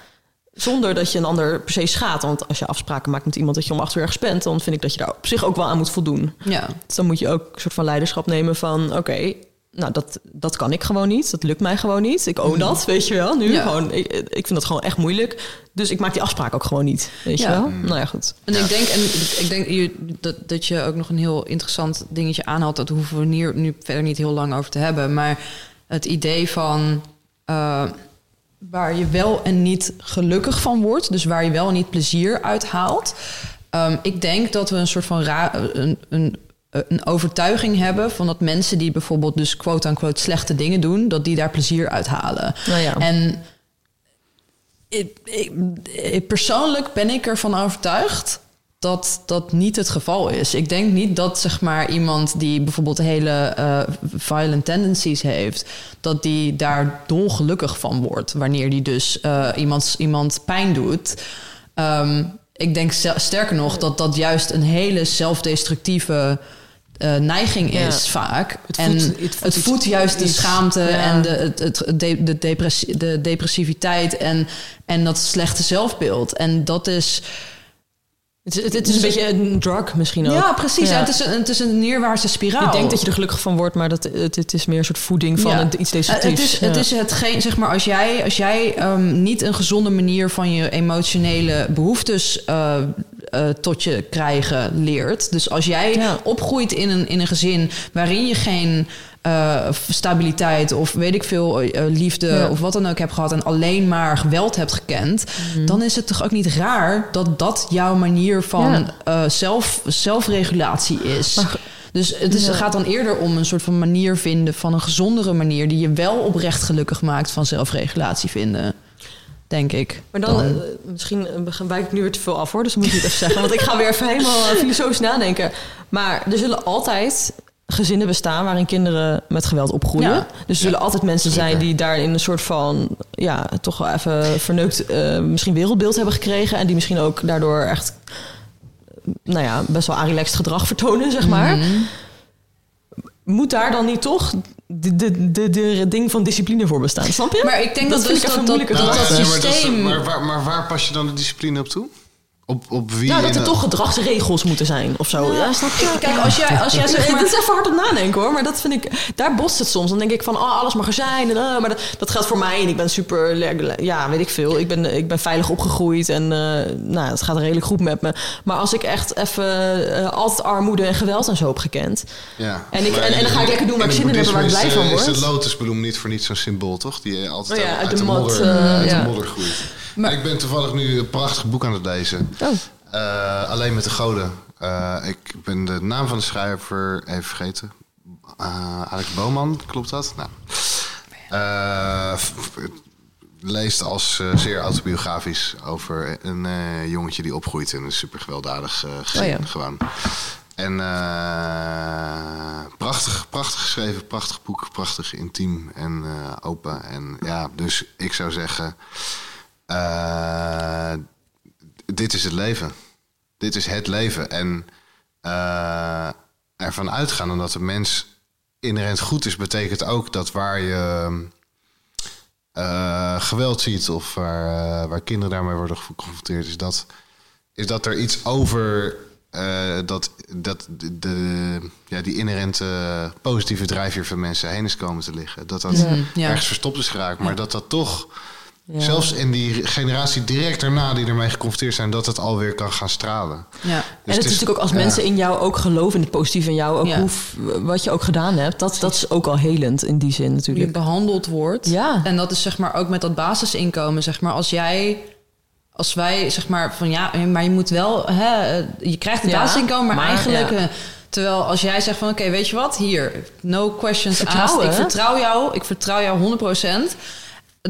Speaker 3: Zonder dat je een ander per se schaadt. Want als je afspraken maakt met iemand dat je om acht uur ergens bent... dan vind ik dat je daar op zich ook wel aan moet voldoen.
Speaker 2: ja.
Speaker 3: Dus dan moet je ook een soort van leiderschap nemen van... oké, nou, dat, dat kan ik gewoon niet. Dat lukt mij gewoon niet. Ik own dat, weet je wel. Nu.
Speaker 2: Ja.
Speaker 3: gewoon, ik, ik vind dat gewoon echt moeilijk. Dus ik maak die afspraak ook gewoon niet, weet
Speaker 2: Ja.
Speaker 3: je wel. Nou ja, goed.
Speaker 2: En ik denk, en ik denk je- dat, dat je ook nog een heel interessant dingetje aanhaalt. Dat hoeven we hier nu verder niet heel lang over te hebben. Maar het idee van eh, waar je wel en niet gelukkig van wordt. Dus waar je wel en niet plezier uit haalt. Ehm, ik denk dat we een soort van ra- een, een, een overtuiging hebben van dat mensen die bijvoorbeeld dus quote-unquote slechte dingen doen, dat die daar plezier uit halen.
Speaker 3: Nou ja.
Speaker 2: En ik- persoonlijk ben ik ervan overtuigd dat dat niet het geval is. Ik denk niet dat zeg maar iemand die bijvoorbeeld hele eh, violent tendencies heeft, dat die daar dolgelukkig van wordt wanneer die dus eh, iemand, iemand pijn doet. Ehm, ik denk sterker nog dat dat juist een hele zelfdestructieve eh, neiging
Speaker 3: Ja.
Speaker 2: is vaak.
Speaker 3: Het
Speaker 2: en
Speaker 3: voedt- het voedt
Speaker 2: het voedt juist de schaamte
Speaker 3: ja.
Speaker 2: en de, het, het, de, de, depressie, de depressiviteit en, en dat slechte zelfbeeld. En dat is.
Speaker 3: Het, is- het, het is een beetje een drug misschien ook.
Speaker 2: Ja, precies.
Speaker 3: Ja.
Speaker 2: Het, is een, het is een neerwaartse spiraal.
Speaker 3: Je denkt dat je er gelukkig van wordt, maar dat, het, het is meer een soort voeding van
Speaker 2: Ja.
Speaker 3: een- iets
Speaker 2: Eh,
Speaker 3: destructiefs.
Speaker 2: Het is, het is hetgeen, zeg maar, als jij, als jij ehm, niet een gezonde manier van je emotionele behoeftes eh, eh, tot je krijgen leert. Dus als jij opgroeit in een, in een gezin waarin je geen eh, stabiliteit of weet ik veel, eh, liefde
Speaker 3: Ja.
Speaker 2: of wat dan ook hebt gehad en alleen maar geweld hebt gekend,
Speaker 3: Mhm.
Speaker 2: dan is het toch ook niet raar dat dat jouw manier van
Speaker 3: Ja.
Speaker 2: eh, zelf, zelfregulatie is.
Speaker 3: Maar-
Speaker 2: Dus het is,
Speaker 3: Ja.
Speaker 2: gaat dan eerder om een soort van manier vinden, van een gezondere manier, die je wel oprecht gelukkig maakt van zelfregulatie vinden. Denk ik.
Speaker 3: Maar dan, eh, misschien eh, wijk ik nu weer te veel af hoor, dus dat moet ik niet even zeggen. Want ik ga weer even helemaal eh, filosofisch nadenken. Maar er zullen altijd gezinnen bestaan waarin kinderen met geweld opgroeien.
Speaker 2: Ja.
Speaker 3: Dus er zullen altijd mensen zijn
Speaker 1: Zeker.
Speaker 3: die daar in een soort van, ja, toch wel even verneukt eh, misschien wereldbeeld hebben gekregen. En die misschien ook daardoor echt, eh, nou ja, best wel relaxed gedrag vertonen, zeg maar.
Speaker 2: Mhm.
Speaker 3: Moet daar dan niet toch de, de, de, de ding van discipline voor bestaan? Snap je?
Speaker 2: Maar ik denk dat,
Speaker 3: vind
Speaker 2: dus dat,
Speaker 3: een
Speaker 2: dat,
Speaker 3: moeilijke
Speaker 2: dat,
Speaker 3: gedachte.
Speaker 2: dat
Speaker 1: Nee, maar, dat is-
Speaker 2: systeem...
Speaker 1: maar, waar, maar waar pas je dan de discipline op toe? Op, op wie?
Speaker 3: Ja, dat er toch gedragsregels moeten zijn of zo. Ja, snap je?
Speaker 2: Kijk, als jij, als jij zeg
Speaker 3: Het
Speaker 2: maar...
Speaker 3: is even hard op nadenken hoor, maar dat vind ik, daar botst het soms. Dan denk ik van, oh, alles mag er zijn. En, oh, maar dat, dat geldt voor mij en ik ben super, ja, weet ik veel. Ik ben, ik ben veilig opgegroeid en eh, nou, het gaat redelijk goed met me. Maar als ik echt even eh, altijd armoede en geweld en zo heb gekend.
Speaker 1: Ja.
Speaker 3: En ik- en- en dan ga ik lekker doen waar ik
Speaker 1: het
Speaker 3: zin in heb en waar ik blij van
Speaker 1: eh,
Speaker 3: word.
Speaker 1: Is de lotusbloem niet voor niets zo'n symbool, toch? Die eh, altijd
Speaker 3: Oh ja,
Speaker 1: uit,
Speaker 3: uit
Speaker 1: de,
Speaker 3: de mat,
Speaker 1: modder,
Speaker 3: eh,
Speaker 1: uit
Speaker 3: ja.
Speaker 1: de modder groeit.
Speaker 2: Maar-
Speaker 1: ik ben toevallig nu een prachtig boek aan het lezen.
Speaker 3: Oh,
Speaker 1: Eh, alleen met de goden. Eh, ik ben de naam van de schrijver even vergeten. Eh, Alex Boman, klopt dat? Nou. Leest als zeer autobiografisch over een jongetje die opgroeit in een super gewelddadig eh, gezin.
Speaker 3: Oh ja.
Speaker 1: Gewoon. En prachtig, prachtig geschreven, prachtig boek, prachtig intiem en open. En ja, dus ik zou zeggen, eh, dit is het leven. Dit is het leven. En eh, ervan uitgaan dat de mens inherent goed is, betekent ook dat waar je eh, geweld ziet of waar, waar kinderen daarmee worden geconfronteerd, is dat, is dat er iets over dat, dat de, de- ja, die inherente positieve drijfveer van mensen heen is komen te liggen. Dat dat
Speaker 2: Ja.
Speaker 1: ergens verstopt is geraakt, maar dat dat toch
Speaker 3: Ja.
Speaker 1: zelfs in die generatie direct daarna die ermee geconfronteerd zijn, dat het alweer kan gaan stralen.
Speaker 2: Ja.
Speaker 3: En het is natuurlijk ook als
Speaker 1: ja.
Speaker 3: mensen in jou ook geloven, in het positieve in jou, ook
Speaker 2: Ja.
Speaker 3: hoe, wat je ook gedaan hebt, dat, dat is ook al helend in die zin
Speaker 2: Hoe je
Speaker 3: natuurlijk.
Speaker 2: behandeld wordt.
Speaker 3: Ja.
Speaker 2: En dat is zeg maar ook met dat basisinkomen. Zeg maar, als jij, als wij zeg maar van ja, maar je moet wel, hè, je krijgt het
Speaker 3: Ja,
Speaker 2: basisinkomen, maar,
Speaker 3: maar,
Speaker 2: eigenlijk.
Speaker 3: ja.
Speaker 2: eh, Terwijl als jij zegt van oké, weet je wat, hier, no questions
Speaker 3: Vertrouwen,
Speaker 2: asked. Ik vertrouw jou, ik vertrouw jou 100%.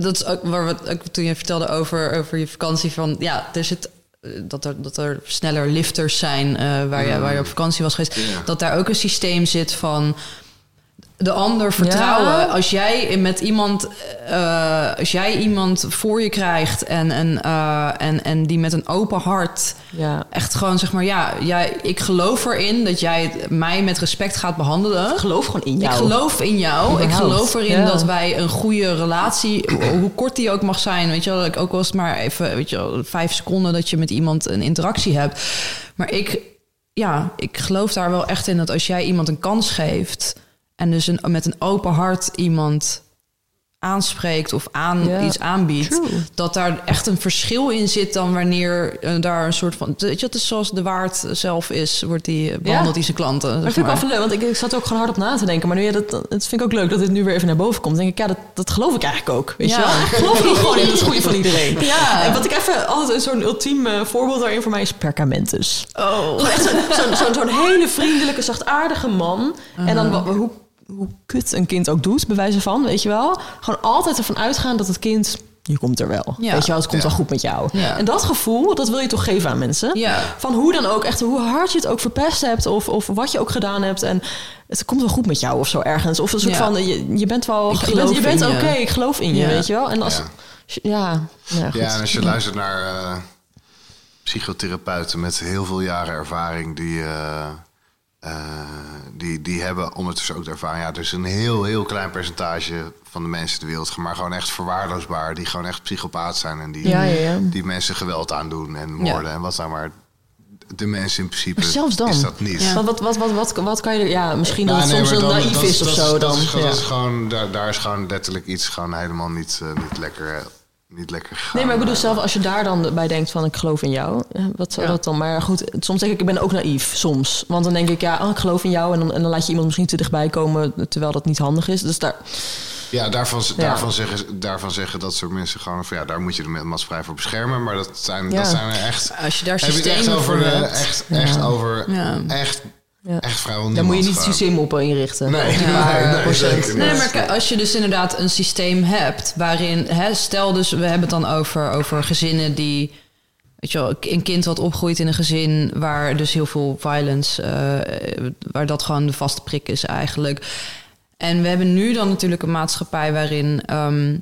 Speaker 2: Dat is ook waar we ook toen je vertelde over, over je vakantie van ja, er zit eh, dat er, dat er sneller lifters zijn eh, waar, je, waar je op vakantie was geweest.
Speaker 1: Ja.
Speaker 2: Dat daar ook een systeem zit van de ander vertrouwen.
Speaker 3: Ja.
Speaker 2: Als jij met iemand, eh, als jij iemand voor je krijgt en, en, eh, en, en die met een open hart
Speaker 3: Ja.
Speaker 2: echt gewoon zeg maar, ja, jij, ik geloof erin dat jij mij met respect gaat behandelen.
Speaker 3: Ik geloof gewoon in jou.
Speaker 2: Ik geloof in jou. Ik geloof erin
Speaker 3: ja.
Speaker 2: dat wij een goede relatie, hoe kort die ook mag zijn, weet je wel, ook al is het maar even, weet je wel, vijf seconden dat je met iemand een interactie hebt. Maar ik, ja, ik geloof daar wel echt in dat als jij iemand een kans geeft en dus een, met een open hart iemand aanspreekt of aan
Speaker 3: Ja,
Speaker 2: iets aanbiedt,
Speaker 3: true.
Speaker 2: dat daar echt een verschil in zit dan wanneer eh, daar een soort van, weet je, het is zoals de waard zelf is, wordt die eh, behandeld die zijn klanten.
Speaker 3: Maar dat vind ik wel leuk, want ik, ik zat er ook gewoon hard op na te denken. Maar nu je dat, dat vind ik ook leuk dat dit nu weer even naar boven komt. Dan denk ik, ja, dat, dat geloof ik eigenlijk ook. Weet
Speaker 2: Ja.
Speaker 3: je wel? Ik geloof gewoon in het goede van iedereen. [laughs]
Speaker 2: Ja.
Speaker 3: En wat ik even altijd zo'n ultiem eh, voorbeeld daarin voor mij is Perkamentus.
Speaker 2: Oh.
Speaker 3: Echt zo'n zo'n zo'n hele vriendelijke, zachtaardige man. En dan wat- hoe, hoe kut een kind ook doet, bij wijze van, weet je wel. Gewoon altijd ervan uitgaan dat het kind... Je komt er wel.
Speaker 2: Ja.
Speaker 3: Weet je wel, het komt
Speaker 1: Ja.
Speaker 3: wel goed met jou.
Speaker 2: Ja.
Speaker 3: En dat gevoel, dat wil je toch geven aan mensen?
Speaker 2: Ja.
Speaker 3: Van hoe dan ook, echt hoe hard je het ook verpest hebt... of, of wat je ook gedaan hebt. En het komt wel goed met jou of zo ergens. Of een soort
Speaker 2: Ja.
Speaker 3: van, je, je bent wel...
Speaker 2: Ik
Speaker 3: je bent, je bent oké, ik geloof in je, weet je wel. En als...
Speaker 1: Ja.
Speaker 3: Ja, ja, goed.
Speaker 1: Ja, en als je luistert naar eh, psychotherapeuten met heel veel jaren ervaring, die, eh, die, die hebben ondertussen ook de ervaring. Ja, dus een heel, heel klein percentage van de mensen in de wereld, maar gewoon echt verwaarloosbaar, die gewoon echt psychopaat zijn en die,
Speaker 3: Ja, ja, ja.
Speaker 1: die mensen geweld aandoen en moorden en wat dan maar. De mensen in principe
Speaker 3: Maar zelfs dan.
Speaker 1: is dat niet.
Speaker 2: Ja.
Speaker 3: Wat, wat, wat, wat, wat, wat kan je... er- Ja, misschien dat
Speaker 1: Ja,
Speaker 3: het
Speaker 1: nee,
Speaker 3: soms
Speaker 1: dan-
Speaker 3: naïef
Speaker 1: dat
Speaker 3: is of
Speaker 1: dat
Speaker 3: zo
Speaker 1: dat
Speaker 3: dan.
Speaker 1: is
Speaker 3: Ja.
Speaker 1: dat is gewoon, daar, daar is gewoon letterlijk iets gewoon helemaal niet, eh, niet, lekker, eh, niet lekker gegaan.
Speaker 3: Nee, maar ik bedoel zelf, als je daar dan bij denkt van ik geloof in jou, wat zou
Speaker 2: Ja.
Speaker 3: dat dan? Maar goed, soms denk ik, ik ben ook naïef, soms. Want dan denk ik, ja, oh, ik geloof in jou en dan, en dan laat je iemand misschien te dichtbij komen, terwijl dat niet handig is. Dus daar,
Speaker 1: Ja, daarvan,
Speaker 3: Ja.
Speaker 1: Daarvan, zeggen, daarvan zeggen dat soort mensen gewoon van ja, daar moet je de maatschappij voor beschermen. Maar dat zijn,
Speaker 3: Ja.
Speaker 1: dat zijn er echt.
Speaker 2: Als je daar
Speaker 1: Heb je het echt
Speaker 2: systemen
Speaker 1: over
Speaker 2: voor
Speaker 1: de,
Speaker 2: hebt.
Speaker 1: echt, echt over
Speaker 2: Ja.
Speaker 1: echt,
Speaker 3: Ja.
Speaker 1: echt vrijwel
Speaker 3: daar moet je niet het systeem op inrichten.
Speaker 1: Nee, [laughs] nee,
Speaker 3: waar,
Speaker 1: nee,
Speaker 3: 100%.
Speaker 1: zeker
Speaker 2: Nee, maar als je dus inderdaad een systeem hebt waarin, hè, stel dus, we hebben het dan over, over gezinnen die, weet je wel, een kind wat opgroeit in een gezin waar dus heel veel violence, eh, waar dat gewoon de vaste prik is eigenlijk. En we hebben nu dan natuurlijk een maatschappij waarin ehm,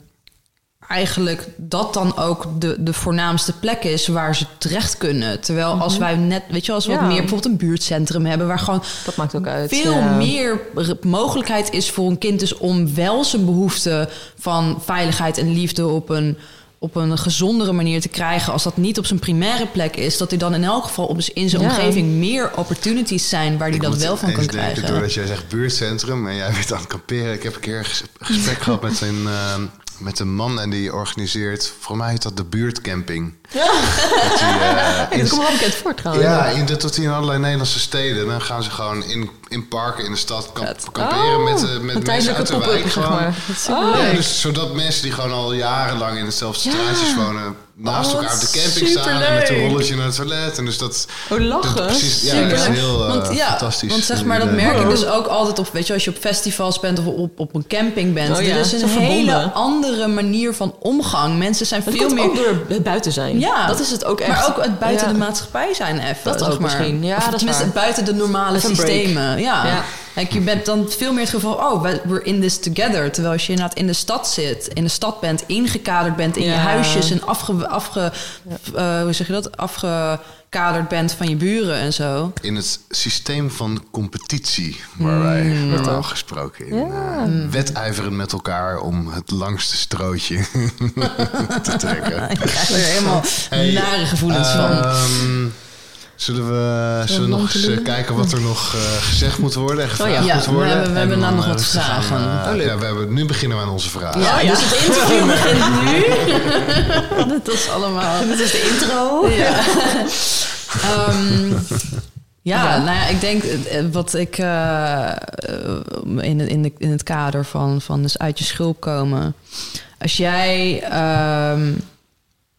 Speaker 2: eigenlijk dat dan ook de, de voornaamste plek is waar ze terecht kunnen. Terwijl als wij net, weet je wel, als we
Speaker 3: Ja.
Speaker 2: wat meer bijvoorbeeld een buurtcentrum hebben waar gewoon
Speaker 3: Dat maakt ook uit.
Speaker 2: veel
Speaker 3: ja.
Speaker 2: meer mogelijkheid is voor een kind dus om wel zijn behoefte van veiligheid en liefde op een, op een gezondere manier te krijgen. Als dat niet op zijn primaire plek is, dat hij dan in elk geval op, in zijn
Speaker 3: Ja.
Speaker 2: omgeving meer opportunities zijn waar hij dat wel van kan krijgen.
Speaker 1: Doordat jij zegt buurtcentrum en jij [laughs] bent aan het kamperen. Ik heb een keer een ges- gesprek gehad met een, eh, met een man en die organiseert, voor mij heet dat de buurtcamping.
Speaker 3: Ja,
Speaker 1: Dat die, [laughs]
Speaker 3: Hey,
Speaker 1: in-
Speaker 3: dat komt wel bekend voor trouwens.
Speaker 1: Ja, in, dat doet hij in allerlei Nederlandse steden. Dan gaan ze gewoon in, in parken in de stad kamp-
Speaker 2: Vet.
Speaker 1: kamperen
Speaker 3: Oh,
Speaker 1: met, eh, met
Speaker 3: een
Speaker 1: mensen uit de wijk.
Speaker 3: zeg maar.
Speaker 2: Oh.
Speaker 1: Ja, dus zodat mensen die gewoon al jarenlang in hetzelfde
Speaker 3: Ja.
Speaker 1: straatjes wonen... naast
Speaker 2: Oh,
Speaker 1: elkaar op de camping staan en met een rolletje naar het toilet. En dus dat...
Speaker 3: Oh, lachen.
Speaker 1: dat- precies, ja, dat is heel eh,
Speaker 2: want, ja,
Speaker 1: fantastisch.
Speaker 2: Want zeg maar, dat merk ik dus ook altijd op, weet je, als je op festivals bent of op, op een camping bent.
Speaker 3: Oh ja,
Speaker 2: er is een
Speaker 3: zo
Speaker 2: hele
Speaker 3: verbonden.
Speaker 2: andere manier van omgang. Mensen zijn
Speaker 3: Dat
Speaker 2: veel meer...
Speaker 3: ook door het buiten zijn.
Speaker 2: Ja,
Speaker 3: Dat is het ook echt.
Speaker 2: Maar ook het buiten
Speaker 3: Ja.
Speaker 2: de maatschappij zijn even.
Speaker 3: Dat
Speaker 2: zeg
Speaker 3: ook
Speaker 2: maar.
Speaker 3: misschien. Ja,
Speaker 2: Of
Speaker 3: dat is
Speaker 2: buiten de normale
Speaker 3: Even
Speaker 2: Ja.
Speaker 3: Ja.
Speaker 2: Like, je bent dan veel meer het geval, oh, we- we're in this together. Terwijl als je inderdaad in de stad zit, in de stad bent, ingekaderd bent in je huisjes en afge, afge, eh, hoe zeg je dat? afgekaderd bent van je buren en zo.
Speaker 1: In het systeem van competitie, waar wij normaal gesproken in eh, wedijveren met elkaar om het langste strootje [laughs] te trekken.
Speaker 2: Ik krijg er helemaal
Speaker 1: Hey,
Speaker 2: nare gevoelens van.
Speaker 1: Zullen we, zullen we nog eens eh, kijken wat er nog eh, gezegd moet worden en gevraagd
Speaker 2: Oh ja.
Speaker 1: moet
Speaker 2: Ja, we
Speaker 1: worden?
Speaker 2: hebben- we hebben
Speaker 1: dan,
Speaker 2: nou nog
Speaker 1: eh,
Speaker 2: wat
Speaker 1: aan,
Speaker 2: vragen. Oh,
Speaker 1: ja, we hebben, nu beginnen we aan onze vragen.
Speaker 2: Ja, dus het interview [laughs] begint nu. [laughs] Dat is allemaal.
Speaker 3: Dit is de intro.
Speaker 2: Ja. [laughs] Ehm, ja, nou ja, ik denk wat ik in, het, in, de, in het kader van, van dus uit je schulp komen. Als jij. ehm,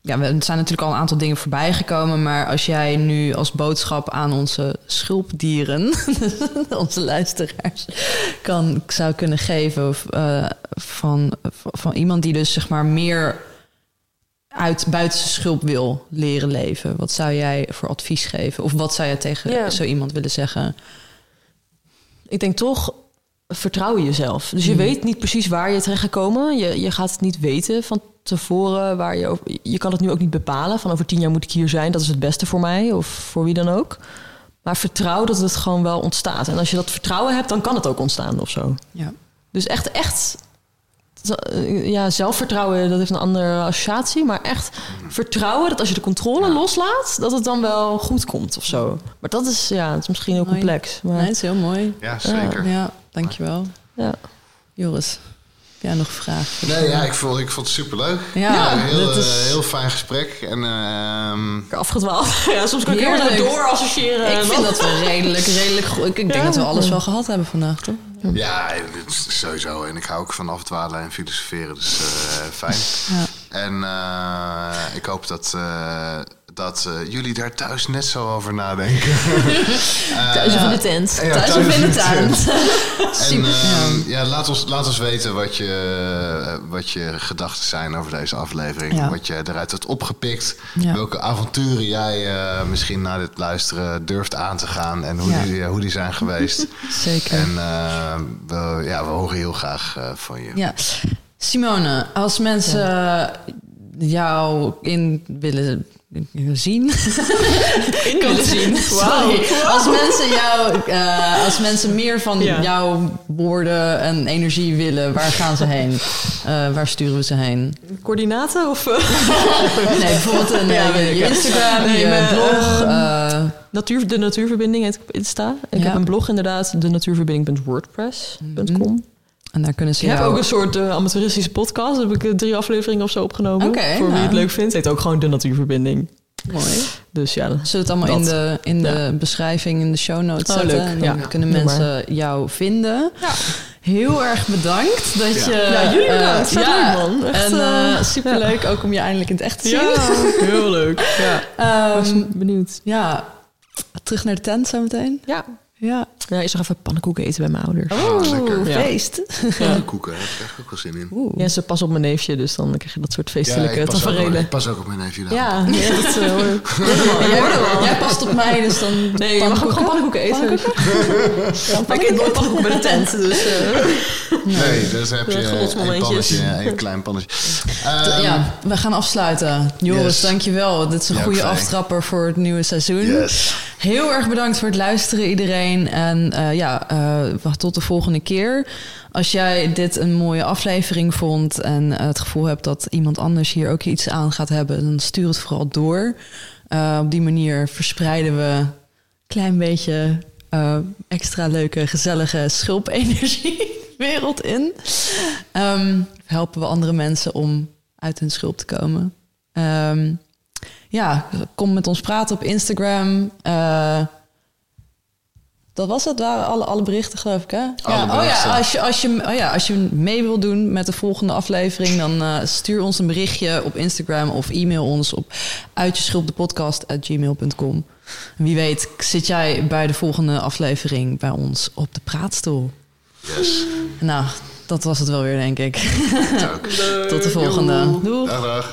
Speaker 2: ja, we- er zijn natuurlijk al een aantal dingen voorbij gekomen, maar als jij nu als boodschap aan onze schulpdieren, [laughs] onze luisteraars, kan, zou kunnen geven of, eh, van, van iemand die dus zeg maar meer uit buiten zijn schulp wil leren leven, wat zou jij voor advies geven? Of wat zou jij tegen
Speaker 3: Ja.
Speaker 2: zo iemand willen zeggen?
Speaker 3: Ik denk toch, vertrouw jezelf. Dus je
Speaker 2: Hmm.
Speaker 3: weet niet precies waar je terecht gaat komen. Je, je gaat het niet weten van tevoren waar je over... Je kan het nu ook niet bepalen. Van over tien jaar moet ik hier zijn. Dat is het beste voor mij of voor wie dan ook. Maar vertrouw dat het gewoon wel ontstaat. En als je dat vertrouwen hebt, dan kan het ook ontstaan of zo.
Speaker 2: Ja.
Speaker 3: Dus echt, echt... Ja, zelfvertrouwen, dat heeft een andere associatie. Maar echt vertrouwen dat als je de controle loslaat... dat het dan wel goed komt of zo. Maar dat is, ja, het is misschien heel
Speaker 2: Mooi.
Speaker 3: complex. Maar,
Speaker 2: Nee, het is heel mooi.
Speaker 1: Ja, zeker.
Speaker 2: Ja, dankjewel.
Speaker 3: ja.
Speaker 2: Joris, jij nog vraag?
Speaker 1: Nee, ja, ik vond, ik vond het superleuk.
Speaker 2: Ja,
Speaker 1: een heel,
Speaker 2: is-
Speaker 1: eh, heel fijn gesprek. En ehm,
Speaker 3: afgedwaald. [laughs] Ja, soms kan ik helemaal door associëren.
Speaker 2: Ik vind dat we redelijk, redelijk goed. Ik, ik denk
Speaker 3: Ja.
Speaker 2: dat we alles wel gehad hebben vandaag, toch?
Speaker 1: ja, dit is sowieso. En ik hou ook van afdwalen en filosoferen, dus eh, fijn.
Speaker 2: Ja.
Speaker 1: En eh, ik hoop dat, eh, dat eh, jullie daar thuis net zo over nadenken. [laughs] Eh,
Speaker 3: Thuis of in de tent.
Speaker 1: ja,
Speaker 2: Thuis of in de tuin. [laughs]
Speaker 1: En
Speaker 2: Super.
Speaker 1: ehm, ja, laat, ons, laat ons weten wat je, eh, wat je gedachten zijn over deze aflevering.
Speaker 2: Ja.
Speaker 1: Wat je eruit hebt opgepikt.
Speaker 2: Ja.
Speaker 1: Welke avonturen jij eh, misschien na dit luisteren durft aan te gaan. En hoe,
Speaker 2: Ja.
Speaker 1: die, hoe die zijn geweest. [laughs]
Speaker 2: Zeker.
Speaker 1: en eh, we, ja, we horen heel graag eh, van je.
Speaker 2: Ja. Simone, als mensen jou in willen zien. [laughs]
Speaker 3: In zien.
Speaker 2: Sorry. Als mensen jou, eh, als mensen meer van
Speaker 3: Ja.
Speaker 2: jouw woorden en energie willen, waar gaan ze heen? Eh, waar sturen we ze heen?
Speaker 3: Coördinaten of... eh, [laughs]
Speaker 2: Nee, bijvoorbeeld een,
Speaker 3: Ja,
Speaker 2: je. Instagram,
Speaker 3: Nee,
Speaker 2: je
Speaker 3: mijn,
Speaker 2: blog.
Speaker 3: ehm,
Speaker 2: eh,
Speaker 3: natuur, de natuurverbinding heet ik op Insta. Ik
Speaker 2: Ja.
Speaker 3: heb een blog inderdaad, de natuurverbinding.wordpress.com.
Speaker 2: en daar kunnen ze
Speaker 3: Ik heb
Speaker 2: jou...
Speaker 3: ook een soort eh, amateuristische podcast. Daar heb ik eh, drie afleveringen of zo opgenomen.
Speaker 2: Oké,
Speaker 3: voor wie
Speaker 2: nou.
Speaker 3: het leuk vindt. Het heet ook gewoon de natuurverbinding.
Speaker 2: Mooi.
Speaker 3: Dus ja,
Speaker 2: Zullen we het allemaal in de, in de beschrijving, in de show notes
Speaker 3: Oh,
Speaker 2: zetten?
Speaker 3: leuk.
Speaker 2: En dan
Speaker 3: Ja,
Speaker 2: kunnen mensen jou vinden. Heel erg bedankt dat
Speaker 1: Ja.
Speaker 2: je...
Speaker 3: Ja, jullie bedankt.
Speaker 2: eh,
Speaker 3: Vet leuk, man. Echt,
Speaker 2: en superleuk ook om je eindelijk in het echt te zien.
Speaker 3: ja [laughs] heel leuk. Ja,
Speaker 2: Ehm,
Speaker 3: benieuwd.
Speaker 2: ja, terug naar de tent zometeen.
Speaker 3: Ja.
Speaker 2: Ja.
Speaker 3: Ja, eerst nog even pannenkoeken eten bij mijn ouders.
Speaker 2: Oh,
Speaker 1: lekker.
Speaker 3: Ja.
Speaker 2: feest.
Speaker 3: Ja.
Speaker 1: Koeken, daar krijg ik ook wel zin in.
Speaker 2: Oeh.
Speaker 3: Ja, ze pas op mijn neefje, dus dan krijg je dat soort feestelijke
Speaker 1: ik pas, ook, wel-
Speaker 3: tafereelen.
Speaker 1: ik pas ook op mijn neefje. daar.
Speaker 3: Ja, ja, dat uh, hoor. [laughs]
Speaker 2: Jij, jij past op mij, dus dan...
Speaker 3: Nee, je mag ook gewoon pannenkoeken eten. [laughs] Ik eet nooit pannenkoeken bij de tent, dus... eh,
Speaker 1: Nee, dus heb je
Speaker 3: Ja,
Speaker 1: een pannetje, een klein pannetje. Ehm,
Speaker 2: ja, we gaan afsluiten. Joris,
Speaker 1: Yes.
Speaker 2: dankjewel. Dit is een
Speaker 1: Ja,
Speaker 2: goede aftrapper voor het nieuwe seizoen.
Speaker 1: Yes.
Speaker 2: Heel erg bedankt voor het luisteren iedereen. En eh, ja, eh, tot de volgende keer. Als jij dit een mooie aflevering vond... en het gevoel hebt dat iemand anders hier ook iets aan gaat hebben... dan stuur het vooral door. Eh, op die manier verspreiden we een klein beetje... extra leuke, gezellige schulpenergie [laughs] wereld in. Ehm, helpen we andere mensen om uit hun schulp te komen. Ehm, ja, kom met ons praten op Instagram. Dat was het, waren alle, alle berichten, geloof ik, hè?
Speaker 1: Alle
Speaker 2: ja, oh ja, als je, als, je, oh ja, als je mee wil doen met de volgende aflevering... dan eh, stuur ons een berichtje op Instagram of e-mail ons op uitjeschulpdepodcast.gmail.com. Wie weet zit jij bij de volgende aflevering bij ons op de praatstoel.
Speaker 1: Yes.
Speaker 2: Nou, dat was het wel weer, denk ik. [laughs] Tot de volgende. Doeg!
Speaker 1: Dag, dag.